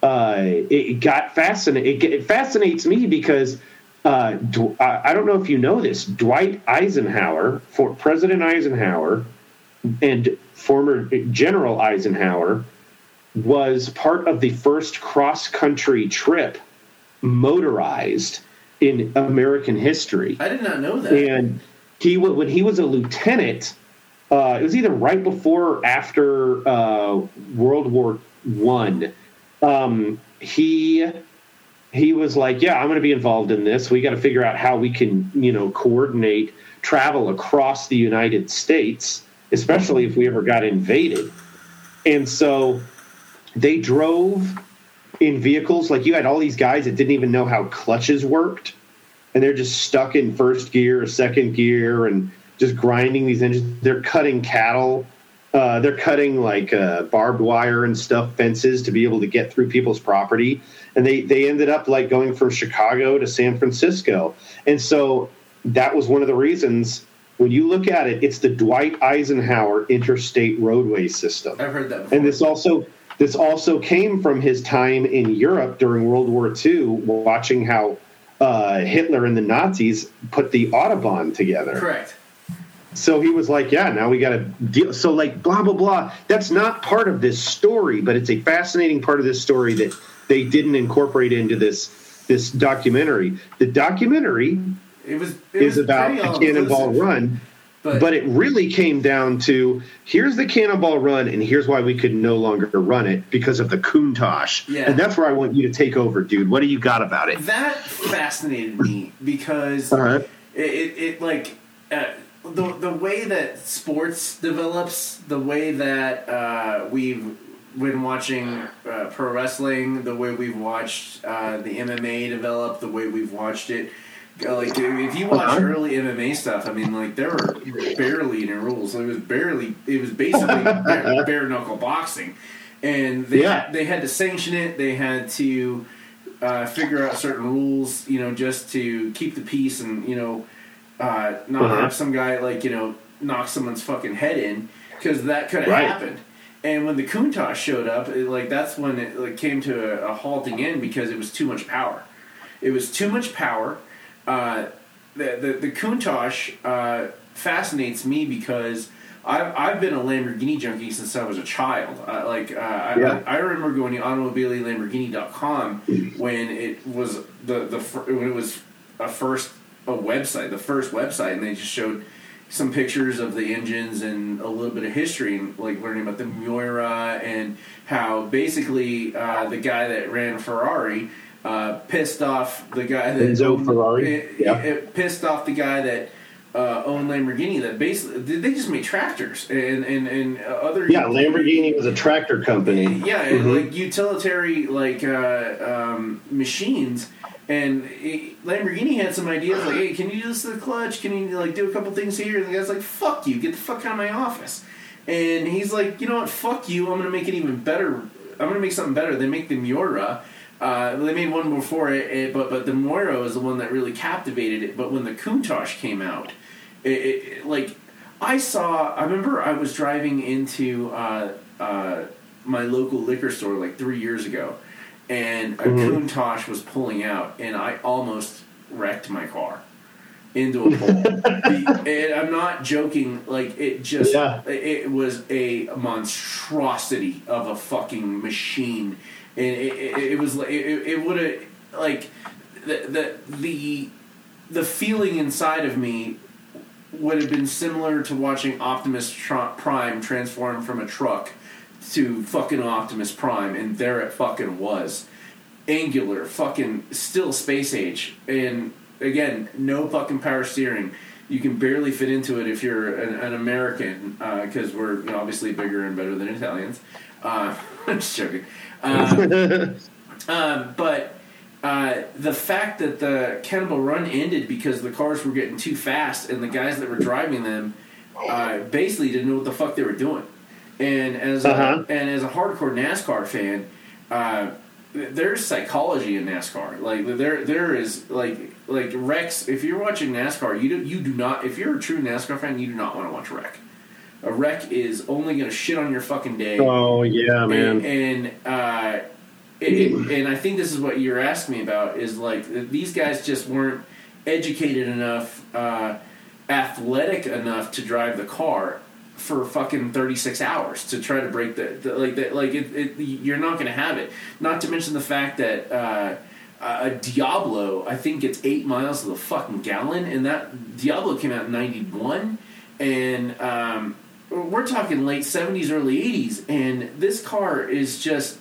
uh, it got fascinating. It, it fascinates me because uh, I don't know if you know this. Dwight Eisenhower, for President Eisenhower, and former General Eisenhower was part of the first cross country trip motorized in American history. I did not know that. And he when he was a lieutenant, uh, it was either right before or after uh, World War One. Um, he he was like, "Yeah, I'm going to be involved in this. We got to figure out how we can, you know, coordinate travel across the United States, especially if we ever got invaded." And so they drove in vehicles like you had all these guys that didn't even know how clutches worked and they're just stuck in first gear or second gear and just grinding these engines they're cutting cattle uh, they're cutting like uh, barbed wire and stuff fences to be able to get through people's property and they they ended up like going from chicago to san francisco and so that was one of the reasons when you look at it it's the dwight eisenhower interstate roadway system i've heard that before. and this also this also came from his time in Europe during World War II, watching how uh, Hitler and the Nazis put the Autobahn together. Correct. So he was like, yeah, now we got to deal. So, like, blah, blah, blah. That's not part of this story, but it's a fascinating part of this story that they didn't incorporate into this this documentary. The documentary it was, it is about a Cannonball Run but, but, it really came down to here's the cannonball run, and here's why we could no longer run it because of the Countach. Yeah. And that's where I want you to take over, dude. What do you got about it? That fascinated me because uh-huh. it, it, it, like uh, the the way that sports develops, the way that uh, we've been watching uh, pro wrestling, the way we've watched uh, the MMA develop, the way we've watched it like if you watch uh-huh. early MMA stuff, I mean, like there were barely any rules. It was barely. It was [laughs] basically bare, bare, knuckle boxing, and they yeah. had, they had to sanction it. They had to uh, figure out certain rules, you know, just to keep the peace and you know, uh, not uh-huh. have some guy like you know knock someone's fucking head in because that could have right. happened. And when the Countach showed up, it, like that's when it like, came to a, a halting end because it was too much power. It was too much power uh, the the, the Countach uh, fascinates me because I've I've been a Lamborghini junkie since I was a child. Uh, like uh, yeah. I, I remember going to automobilelamborghini.com when it was the the when it was a first a website, the first website, and they just showed some pictures of the engines and a little bit of history and like learning about the Miura and how basically uh, the guy that ran Ferrari uh, pissed off the guy that Enzo owned, Ferrari. It, yeah. it pissed off the guy that uh, owned Lamborghini. That basically they just made tractors and and and other. Yeah, Lamborghini was a tractor company. Yeah, mm-hmm. like utilitarian like uh, um, machines. And it, Lamborghini had some ideas like, "Hey, can you do this to the clutch? Can you like do a couple things here?" And the guy's like, "Fuck you! Get the fuck out of my office!" And he's like, "You know what? Fuck you! I'm gonna make it even better. I'm gonna make something better." They make the Miura, uh, they made one before it, it, but but the Miura is the one that really captivated it. But when the Countach came out, it, it, like I saw, I remember I was driving into uh, uh, my local liquor store like three years ago, and a mm-hmm. Countach was pulling out, and I almost wrecked my car into a pole. [laughs] and I'm not joking. Like it just, yeah. it was a monstrosity of a fucking machine and it, it, it was like it, it would have like the, the the the feeling inside of me would have been similar to watching Optimus Prime transform from a truck to fucking Optimus Prime, and there it fucking was, angular, fucking still space age, and again, no fucking power steering. You can barely fit into it if you're an, an American, because uh, we're you know, obviously bigger and better than Italians. Uh, [laughs] I'm just joking. Um, [laughs] um, but uh, the fact that the Cannonball Run ended because the cars were getting too fast and the guys that were driving them uh, basically didn't know what the fuck they were doing. And as Uh-huh. a, and as a hardcore NASCAR fan, uh, there's psychology in NASCAR. Like there there is like like wrecks. If you're watching NASCAR, you do you do not. If you're a true NASCAR fan, you do not want to watch wreck. A wreck is only going to shit on your fucking day. Oh yeah, man. And, and uh, it, it- and I think this is what you're asking me about is like these guys just weren't educated enough, uh, athletic enough to drive the car for fucking 36 hours to try to break the, like that like it, it, you're not to have it. Not to mention the fact that. Uh, a Diablo, I think gets eight miles to the fucking gallon, and that Diablo came out in '91, and um, we're talking late '70s, early '80s, and this car is just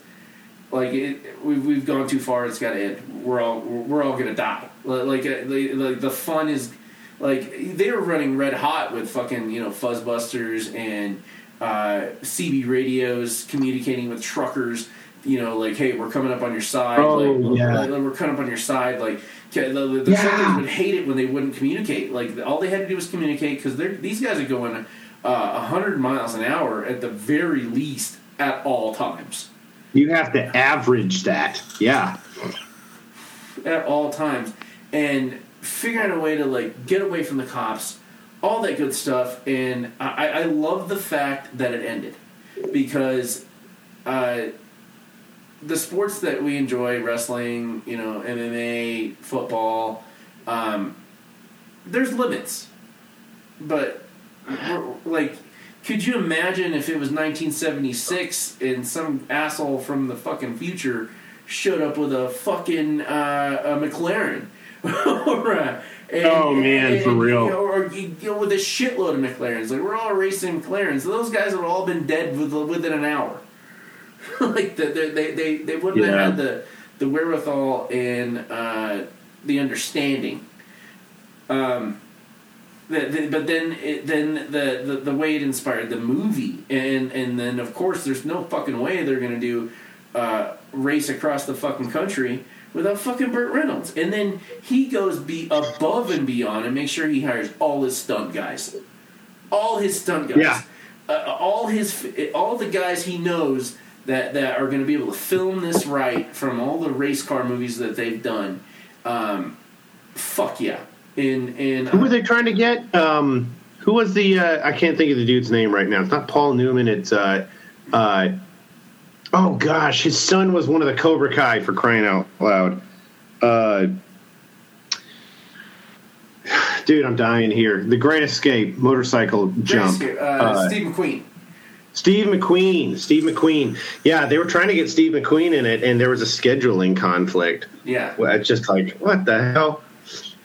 like it, we've we've gone too far. It's got to end. We're all we're all gonna die. Like like, like the fun is like they were running red hot with fucking you know fuzzbusters and uh, CB radios communicating with truckers. You know, like, hey, we're coming up on your side. Oh, like, yeah. like, we're coming up on your side. Like, the, the, the Yeah. truckers would hate it when they wouldn't communicate. Like, all they had to do was communicate because these guys are going uh, 100 miles an hour at the very least at all times. You have to average that. Yeah. at all times and figuring out a way to like get away from the cops all that good stuff and i, I love the fact that it ended because uh, the sports that we enjoy wrestling you know mma football um, there's limits but like could you imagine if it was 1976 and some asshole from the fucking future showed up with a fucking uh, a McLaren? [laughs] or and- Oh, man, for real. you know, or you know, with a shitload of McLarens. Like we're all racing McLarens. Those guys would have all been dead with, within an hour. [laughs] like the, the, they they they wouldn't Yeah. have had the the wherewithal and uh, the understanding. Um, the, the, but then it, then the, the the way it inspired the movie, and and then of course there's no fucking way they're gonna do uh, race across the fucking country without fucking Burt Reynolds, and then he goes be above and beyond and make sure he hires all his stunt guys, all his stunt guys, Yeah. uh, all his all the guys he knows that that are going to be able to film this right from all the race car movies that they've done. Um, fuck yeah. And and Who were they trying to get? Um, who was the? Uh, I can't think of the dude's name right now. It's not Paul Newman. It's uh, uh, oh gosh, his son was one of the Cobra Kai for crying out loud. Uh, dude, I'm dying here. The Great Escape motorcycle jump. uh, Uh, Steve McQueen. Steve McQueen. Steve McQueen. Yeah, they were trying to get Steve McQueen in it, and there was a scheduling conflict. Yeah. It's just like what the hell?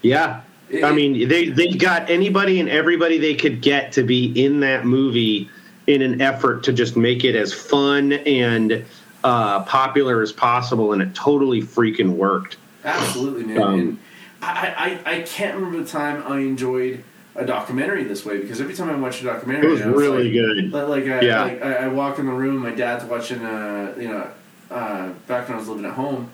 Yeah, I mean they they got anybody and everybody they could get to be in that movie in an effort to just make it as fun and uh, popular as possible, and it totally freaking worked. Absolutely, man. Um, and I, I, I can't remember the time I enjoyed a documentary this way because every time I watch a documentary, It was really like, good. Like, like, I, Yeah. like I, I walk in the room, my dad's watching, uh, you know, uh, back when I was living at home,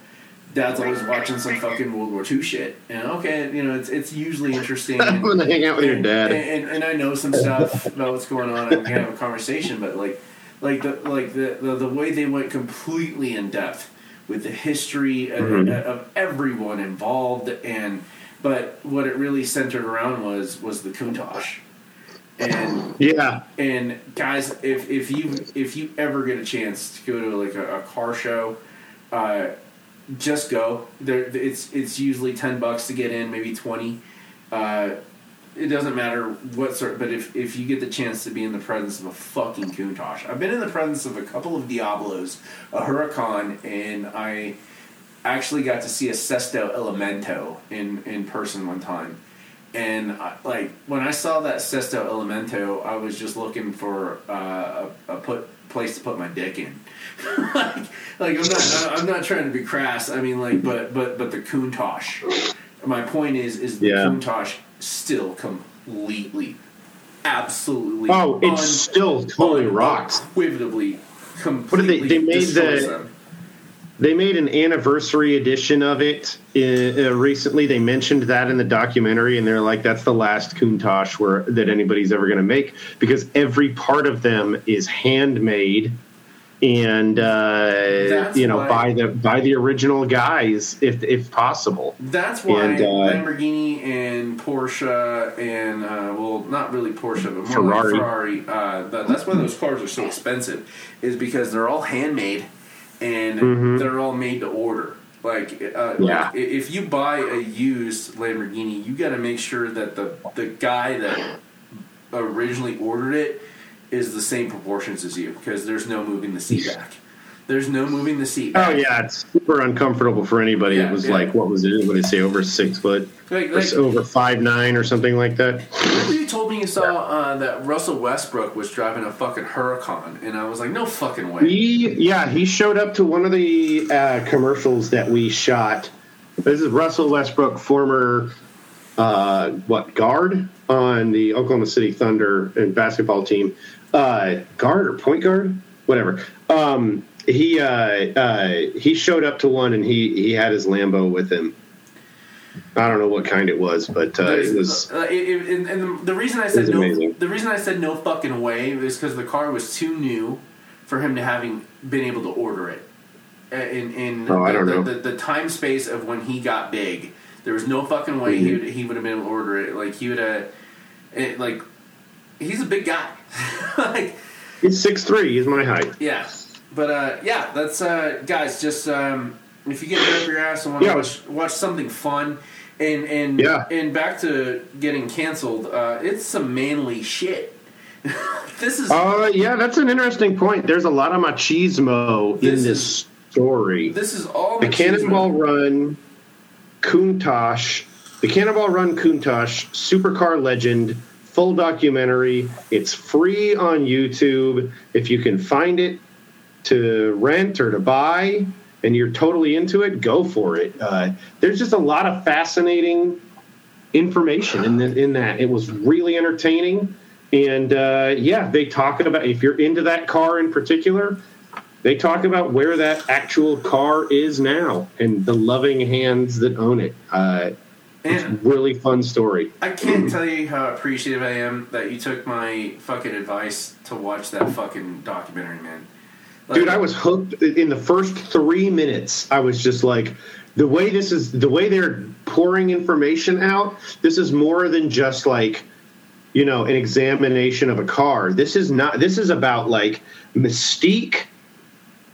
dad's always watching some fucking World War II shit. And okay, you know, it's it's usually interesting. [laughs] I'm gonna hang out with your dad. And, and, and I know some stuff about what's going on, and we can have a conversation. But like, like the like the the, the way they went completely in depth with the history of, Mhm. of everyone involved, and but what it really centered around was was the Countach. And Yeah, and guys, if if you if you ever get a chance to go to like a, a car show, uh, just go. There, it's it's usually ten bucks to get in, maybe twenty. Uh, it doesn't matter what sort, but if if you get the chance to be in the presence of a fucking Countach, I've been in the presence of a couple of Diablos, a Huracan, and I actually got to see a Sesto Elemento in in person one time. And I, like when I saw that Sesto Elemento, I was just looking for uh, a, a put place to put my dick in. [laughs] like, like I'm not I'm not trying to be crass. I mean like but but but the Countach. My point is is the Yeah. Countach still completely, absolutely. Oh, it still totally rocks. Unequivocally, did they- completely they made the- them. They made an anniversary edition of it uh, uh, recently. They mentioned that in the documentary, and they're like, "That's the last Countach where that anybody's ever going to make because every part of them is handmade." and uh, you know why- by the by the original guys if if possible. That's why And, uh, Lamborghini and Porsche and uh, well, not really Porsche, but more Ferrari. like Ferrari. Uh, that, that's why those cars are so expensive, is because they're all handmade and they're all made to order. Like, uh, Mm-hmm. Yeah. if you buy a used Lamborghini, you got to make sure that the the guy that originally ordered it is the same proportions as you, because there's no moving the seat back. There's no moving the seat Back. Oh yeah, it's super uncomfortable for anybody. Yeah, it was yeah. like what was it? What did it say? Over six foot, Like, like, over five nine, or something like that. Remember you told you saw uh, that Russell Westbrook was driving a fucking Huracan, and I was like, no fucking way. He yeah, he showed up to one of the uh, commercials that we shot. This is Russell Westbrook, former uh, what guard on the Oklahoma City Thunder and basketball team, uh, guard or point guard, whatever. Um, he uh, uh, he showed up to one and he he had his Lambo with him. I don't know what kind it was, but uh, it was Uh, it- it- and, the reason I said no, amazing. the reason I said no fucking way is because the car was too new for him to having been able to order it. Uh, In in Oh, I don't the, know. The, the, time space of when he got big, there was no fucking way Mm-hmm. he would, he would have been able to order it. Like he would have, it, like he's a big guy. [laughs] like he's six three. He's my height. Yeah, but uh, yeah, that's uh, guys. Just um, if you get it up your ass and want to Yeah. watch, watch something fun, and and Yeah. and back to getting canceled, uh, it's some manly shit. [laughs] this is Uh, yeah, that's an interesting point. There's a lot of machismo This in this story. this is all the machismo. Cannonball Run, Countach, the Cannonball Run Countach, supercar legend, full documentary. It's free on YouTube. If you can find it to rent or to buy, and you're totally into it, go for it. Uh, there's just a lot of fascinating information in, the, in that. It was really entertaining. And uh, yeah, they talk about if you're into that car in particular, they talk about where that actual car is now and the loving hands that own it. Uh, it's a really fun story. I can't tell you how appreciative I am that you took my fucking advice to watch that fucking documentary, man. Dude, I was hooked in the first three minutes. I was just like, the way this is, the way they're pouring information out, this is more than just like, you know, an examination of a car. This is not, this is about like mystique.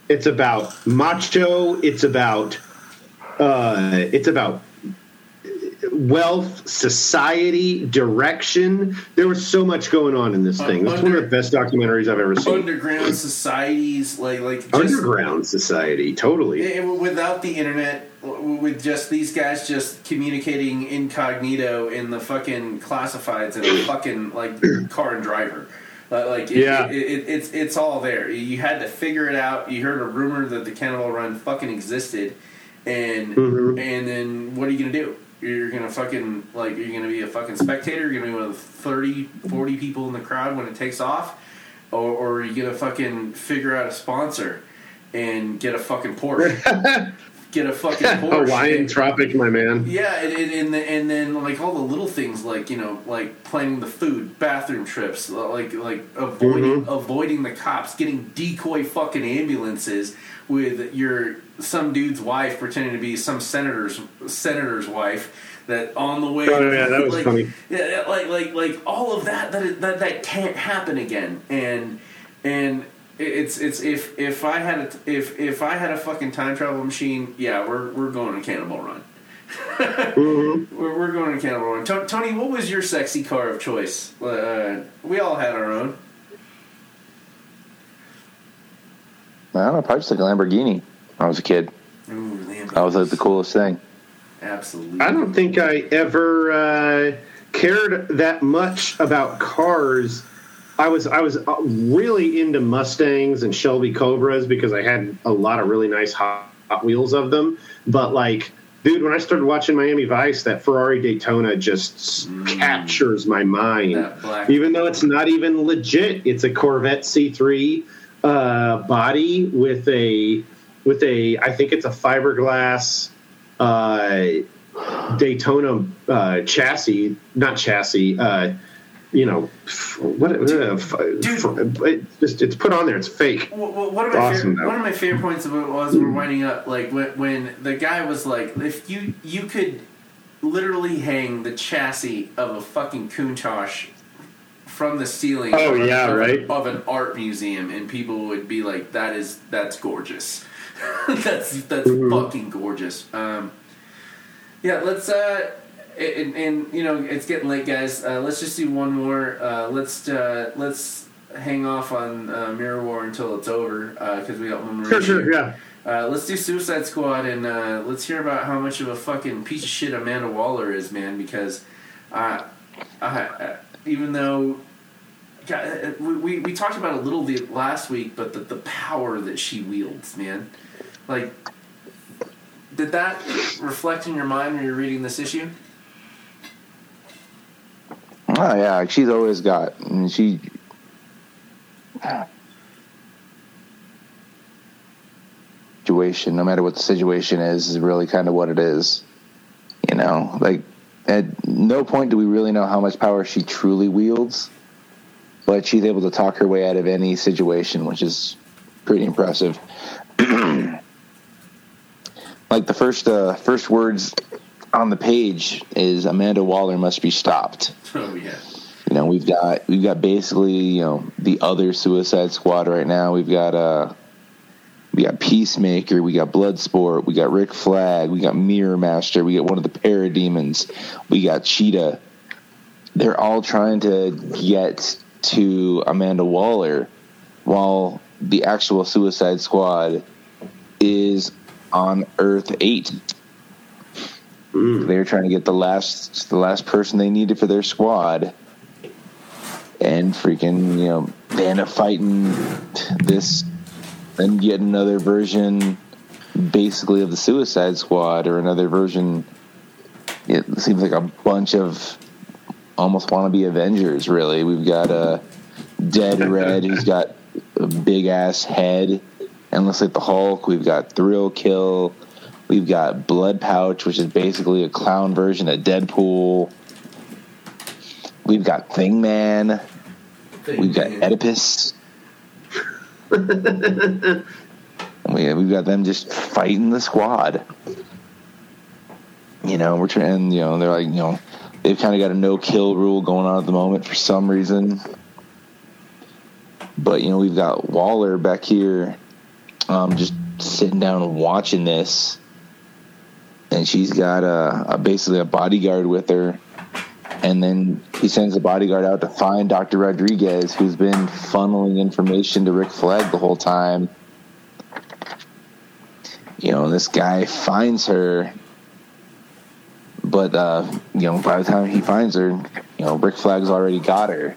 It's about macho. It's about, uh, it's about wealth, society, direction. There was so much going on in this thing. It's one of the best documentaries I've ever seen. underground societies, like like just, Underground society, totally. without the internet, with just these guys just communicating incognito in the fucking classifieds and the [clears throat] fucking like car and driver. Uh, like it, Yeah. it, it, it's it's all there. You had to figure it out. You heard a rumor that the Cannonball Run fucking existed, and Mhm. and then what are you gonna do? You're gonna fucking like you're gonna be a fucking spectator. You're gonna be one of the 30, 40 people in the crowd when it takes off, or, or are you gonna fucking figure out a sponsor and get a fucking Porsche? [laughs] get a fucking [laughs] Porsche. Hawaiian Tropic, my man. Yeah, and, and, and, the, and then like all the little things like you know like planning the food, bathroom trips, like like avoiding mm-hmm. avoiding the cops, getting decoy fucking ambulances with your some dude's wife pretending to be some senator's senator's wife that on the way. Oh, yeah, that was like, funny. Yeah, like like like all of that that that that can't happen again, and and it's it's if if I had a if if I had a fucking time travel machine, yeah, we're we're going to Cannibal Run. [laughs] Mm-hmm. We're, we're going to Cannonball Run. To- Tony, what was your sexy car of choice? Uh, we all had our own. I don't know, probably just like a Lamborghini. When I was a kid. Ooh, Lamborghini. That was like the coolest thing. Absolutely. I don't think I ever uh, cared that much about cars. I was I was uh, really into Mustangs and Shelby Cobras because I had a lot of really nice Hot, Hot Wheels of them. But like, dude, when I started watching Miami Vice, that Ferrari Daytona just captures my mind. Even though it's not even legit, it's a Corvette C3 uh, body with a with a I think it's a fiberglass uh, Daytona uh, chassis, not chassis. Uh, you know, what? Uh, it just it's put on there. It's fake. Well, one, of my awesome, favorite, one of my favorite points of it was we're winding up like when, when the guy was like, if you you could literally hang the chassis of a fucking Countach from the ceiling. Oh of, yeah, of, right. Of an art museum, and people would be like, "That is that's gorgeous. [laughs] that's that's mm-hmm. fucking gorgeous." Um, yeah, let's. Uh, and, and, you know it's getting late, guys. Uh, let's just do one more. Uh, let's uh, let's hang off on uh, Mirror War until it's over because we got one more. Sure, sure, yeah. Uh, let's do Suicide Squad and uh, let's hear about how much of a fucking piece of shit Amanda Waller is, man. Because uh, I, even though God, uh, uh, we, we, we talked about a little the last week, but the, the power that she wields, man. Like, did that reflect in your mind when you're reading this issue? Oh yeah, she's always got. I mean, she. Situation, no matter what the situation is, is really kind of what it is. You know, like at no point do we really know how much power she truly wields, but she's able to talk her way out of any situation, which is pretty impressive. [clears throat] like the first uh, first words on the page is Amanda Waller must be stopped. [laughs] Oh yeah. You know, we've got we've got basically you know the other Suicide Squad right now. We've got uh we got Peacemaker, we got Bloodsport, we got Rick Flag, we got Mirror Master, we got one of the Parademons, we got Cheetah. They're all trying to get to Amanda Waller, while the actual Suicide Squad is on Earth Eight. Mm. They're trying to get the last the last person they needed for their squad, and freaking you know they end up fighting this and yet another version, basically of the Suicide Squad or another version. It seems like a bunch of almost want to be Avengers. Really, we've got a Dead [laughs] Red who's got a big ass head and looks like the Hulk. We've got Thrill Kill We've got Blood Pouch, which is basically a clown version of Deadpool. We've got Thing Man. Thing We've got Oedipus. [laughs] we, we've got them just fighting the squad. You know, we're trying, you know, they're like, you know, they've kind of got a no kill rule going on at the moment for some reason. But, you know, we've got Waller back here um, just sitting down and watching this and she's got a, a basically a bodyguard with her and then he sends the bodyguard out to find Dr. Rodriguez, who's been funneling information to Rick Flag the whole time. You know, this guy finds her, but uh, you know, by the time he finds her, you know, Rick Flag's already got her,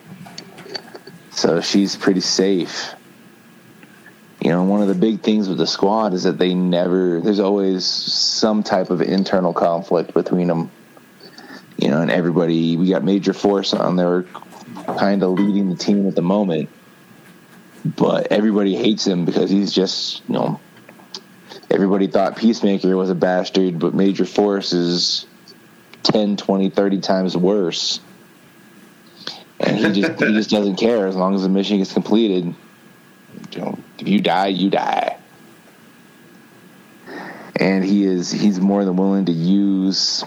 so she's pretty safe you know, one of the big things with the squad is that they never, there's always some type of internal conflict between them. You know, and everybody, we got Major Force on there kind of leading the team at the moment. But everybody hates him because he's just, you know, everybody thought Peacemaker was a bastard, but Major Force is 10, 20, 30 times worse. And he just he just doesn't [laughs] care as long as the mission gets completed. You know, if you die, you die. And he is he's more than willing to use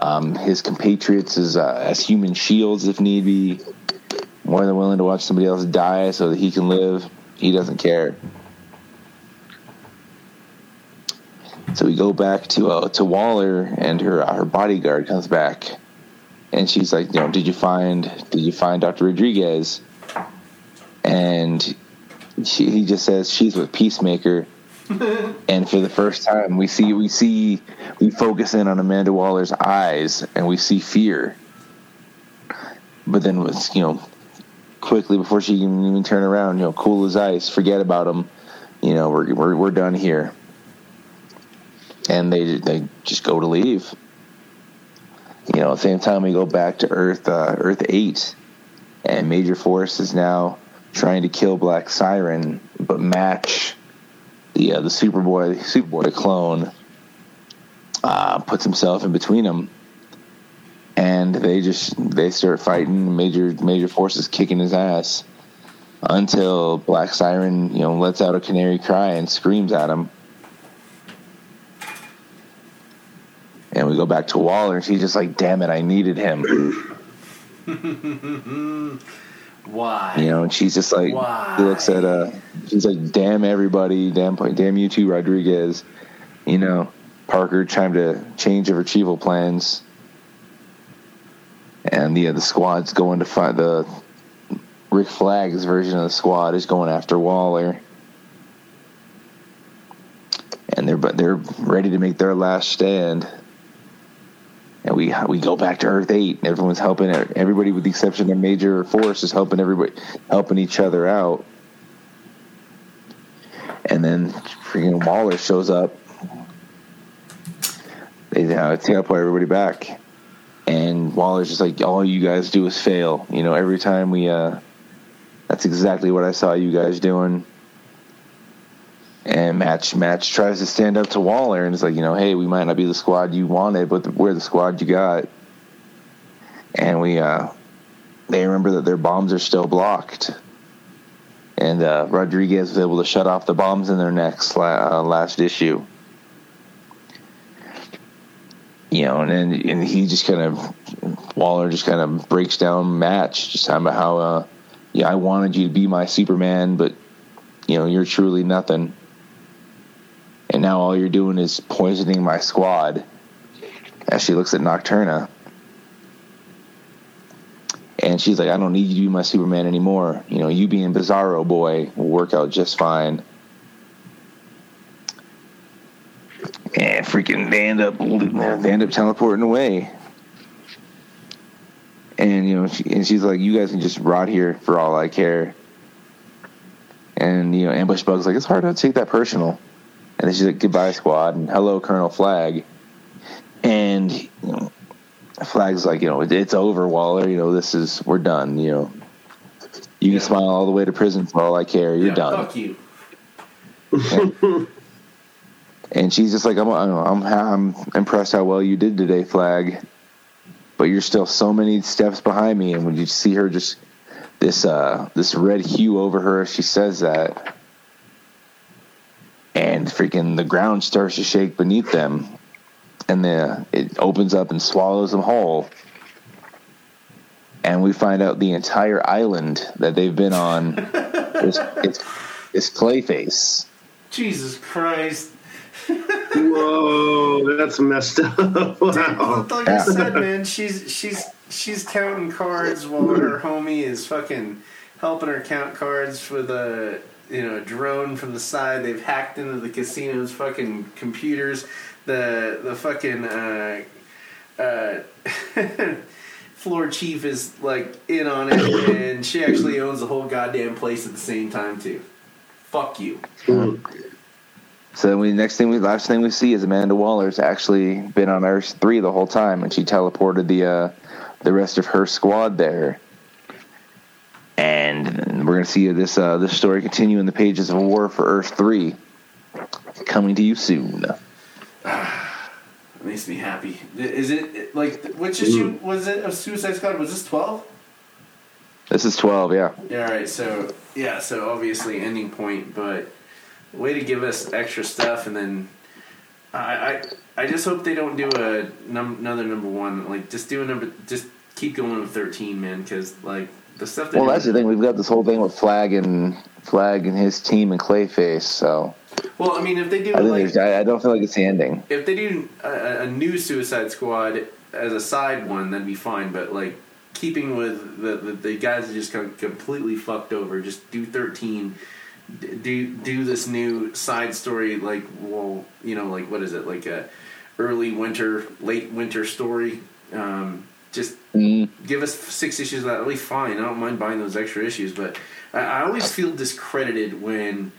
um, his compatriots as uh, as human shields if need be. More than willing to watch somebody else die so that he can live. He doesn't care. So we go back to uh, to Waller, and her uh, her bodyguard comes back, and she's like, you know, did you find did you find Doctor Rodriguez? And she, he just says she's with Peacemaker. [laughs] and for the first time, we see we see we focus in on Amanda Waller's eyes, and we see fear. But then, was you know, quickly before she can even turn around, you know, cool as ice, forget about him. You know, we're we're we're done here. And they they just go to leave. You know, at the same time, we go back to Earth uh, Earth Eight, and Major Force is now trying to kill Black Siren, but Match the uh, the Superboy Superboy clone uh, puts himself in between them, and they just they start fighting. Major Major Forces kicking his ass until Black Siren you know lets out a canary cry and screams at him. And we go back to Waller, and she's just like, "Damn it, I needed him." [laughs] Why? You know, and she's just like, Why? she looks at uh, she's like, "Damn everybody, damn, damn you too, Rodriguez." You know, Parker trying to change her retrieval plans, and the uh, the squad's going to find the Rick Flag's version of the squad is going after Waller, and they're but they're ready to make their last stand. And we we go back to Earth Eight. And everyone's helping everybody, with the exception of Major Force, is helping everybody, helping each other out. And then freaking Waller shows up. They uh, teleport everybody back, and Waller's just like, "All you guys do is fail." You know, every time we. uh That's exactly what I saw you guys doing. And Match Match tries to stand up to Waller and it's like, you know, hey, we might not be the squad you wanted, but we're the squad you got. And we, uh, they remember that their bombs are still blocked. And uh, Rodriguez was able to shut off the bombs in their necks uh, last issue. You know, and then and he just kind of Waller just kind of breaks down Match, just talking about how, uh, yeah, I wanted you to be my Superman, but you know, you're truly nothing and now all you're doing is poisoning my squad. As she looks at Nocturna, and she's like, "I don't need you to be my Superman anymore. You know, you being Bizarro boy will work out just fine." And freaking, they end up they end up teleporting away. And you know, she, and she's like, "You guys can just rot here for all I care." And you know, Ambush Bug's like, "It's hard to take that personal." And then she's like, goodbye, squad, and hello, Colonel Flag. And you know, Flag's like, you know, it's over, Waller. You know, this is, we're done. You know, you Yeah. can smile all the way to prison for all I care. You're yeah, done. Fuck you. And she's just like, I'm, I'm, I'm impressed how well you did today, Flag. But you're still so many steps behind me. And when you see her just this, uh, this red hue over her, as she says that. And freaking the ground starts to shake beneath them. And the, it opens up and swallows them whole. And we find out the entire island that they've been on [laughs] is, is, is Clayface. Jesus Christ. [laughs] Whoa, that's messed up. [laughs] wow. Like Yeah. I said, man, she's she's she's counting cards while her homie is fucking helping her count cards with a you know a drone from the side. They've hacked into the casino's fucking computers. The the fucking uh, uh, [laughs] floor chief is like in on it, and she actually owns the whole goddamn place at the same time too. Fuck you. So we next thing we last thing we see is Amanda Waller's actually been on Earth three the whole time, and she teleported the uh, the rest of her squad there. And we're gonna see this uh, this story continue in the pages of War for Earth three, coming to you soon. It [sighs] makes me happy. Is it like which issue was it of Suicide Squad? Was this twelve? This is twelve, yeah. Yeah, all right. So yeah, so obviously ending point, but way to give us extra stuff, and then I I, I just hope they don't do a num- another number one. Like just do a number, just keep going with thirteen, man, because like the stuff. they're Well, that's the thing. We've got this whole thing with Flag and Flag and his team and Clayface. So Well, I mean, if they do I like I, don't feel like it's the ending. if they do a, a new Suicide Squad as a side one, that'd be fine. But like keeping with the the, the guys that just completely fucked over, just do thirteen. Do do this new side story like well you know like what is it like a early winter late winter story um, just Mm, give us six issues of that at least fine. I don't mind buying those extra issues but i, I always feel discredited when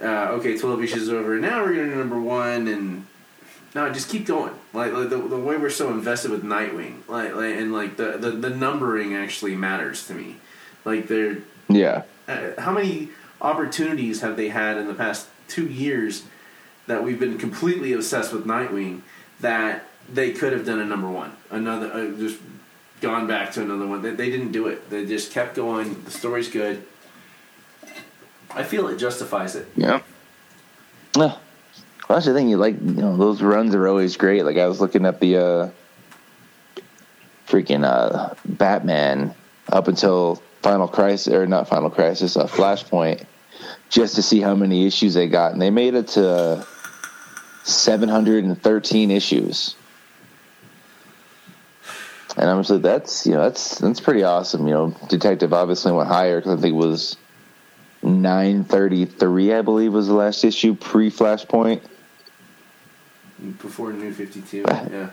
uh, okay 12 issues over now we're going to number one and no just keep going. Like, like the, the way we're so invested with nightwing like, like and like the, the the numbering actually matters to me. Like they're yeah. uh, how many opportunities have they had in the past two years that we've been completely obsessed with Nightwing that they could have done a number one, another uh, just gone back to another one. They, they didn't do it. They just kept going. The story's good. I feel it justifies it. Yeah. Yeah. Well, that's the thing. You like, you know, those runs are always great. Like I was looking at the uh, freaking uh, Batman up until Final Crisis, or not Final Crisis, uh, Flashpoint, just to see how many issues they got, and they made it to 713 issues. And I'm just like, that's you know, that's that's pretty awesome. You know, Detective obviously went higher because I think it was 933, I believe, was the last issue pre Flashpoint. Before New Fifty Two, yeah.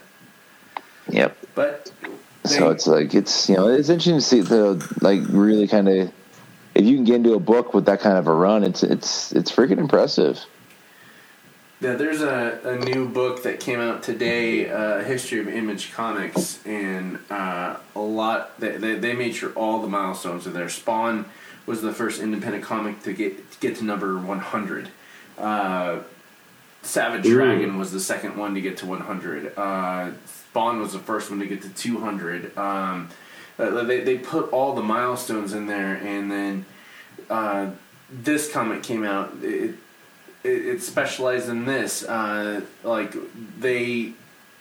Yep. But So it's like it's you know it's interesting to see the like really kind of if you can get into a book with that kind of a run, it's it's it's freaking impressive. Yeah, there's a, a new book that came out today, uh, History of Image Comics, and uh, a lot they, they, they made sure all the milestones are there. Spawn was the first independent comic to get to get to number 100. Uh, Savage Ooh. Dragon was the second one to get to 100. Uh, Spawn was the first one to get to 200. Um, uh, they they put all the milestones in there, and then uh, this comic came out. It, it, specialized in this. Uh, like they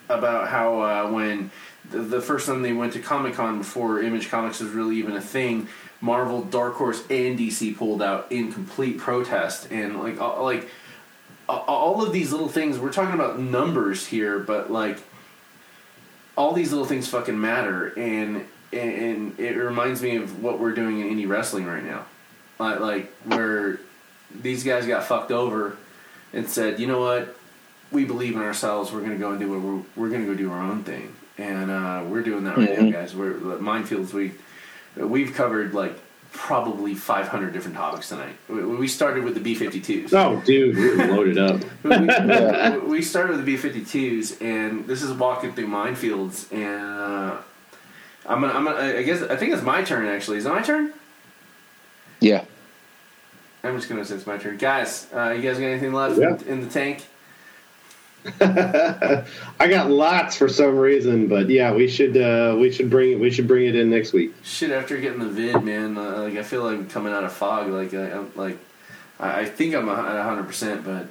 about how uh, when the, the first time they went to Comic Con before Image Comics was really even a thing, Marvel, Dark Horse, and DC pulled out in complete protest, and like uh, like all of these little things. We're talking about numbers here, but like all these little things fucking matter, and and it reminds me of what we're doing in indie wrestling right now, like like where these guys got fucked over and said, you know what, we believe in ourselves. We're gonna go and do what we're we're gonna go do our own thing, and uh, we're doing that right Mhm. now, guys. We're minefields. We we've covered like probably 500 different topics tonight. We, we started with the B52s. Oh, dude, we're loaded up. [laughs] we, we- Yeah. we started with the B52s, and this is walking through minefields, and uh, I'm gonna, I'm gonna, I guess, I think it's my turn actually. Is it my turn? Yeah. I'm just gonna say it's my turn, guys. Uh, you guys got anything left Yeah. in the tank? [laughs] I got lots for some reason, but yeah, we should uh, we should bring it we should bring it in next week. Shit, after getting the vid, man, uh, like I feel like I'm coming out of fog. Like, I, I'm like, I, think I'm a- at 100, percent but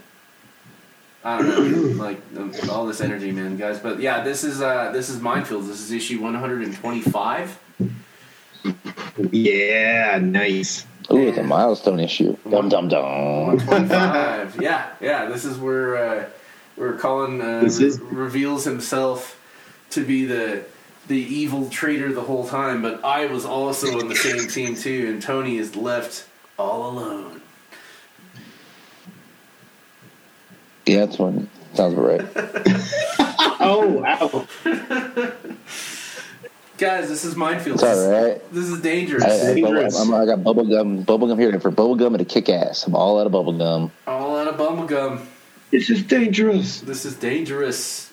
I don't know, [clears throat] like um, all this energy, man, guys. But yeah, this is uh, this is minefields. This is issue 125. Yeah, nice. Ooh, it's a milestone issue. Dum dum dum. 125. [laughs] yeah, yeah. This is where uh, where Colin uh, This is- reveals himself to be the the evil traitor the whole time, but I was also on the same team too, and Tony is left all alone. Yeah, that's one. Sounds about right. [laughs] Oh, wow. [laughs] Guys, this is minefield. It's all right. This is dangerous. I, I, Dangerous. I'm, I got bubble gum. Bubble gum here for bubble gum and a kick ass. I'm all out of bubble gum. All out of bubblegum. This is dangerous. This is dangerous.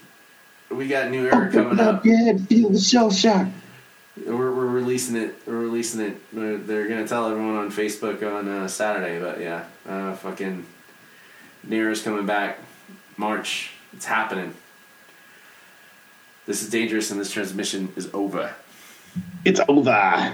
We got new era coming up. yeah, feel the shell shock. We're, we're releasing it. We're releasing it. They're, they're gonna tell everyone on Facebook on uh, Saturday. But yeah, uh, fucking Nero's coming back. March. It's happening. This is dangerous, and this transmission is over. It's over.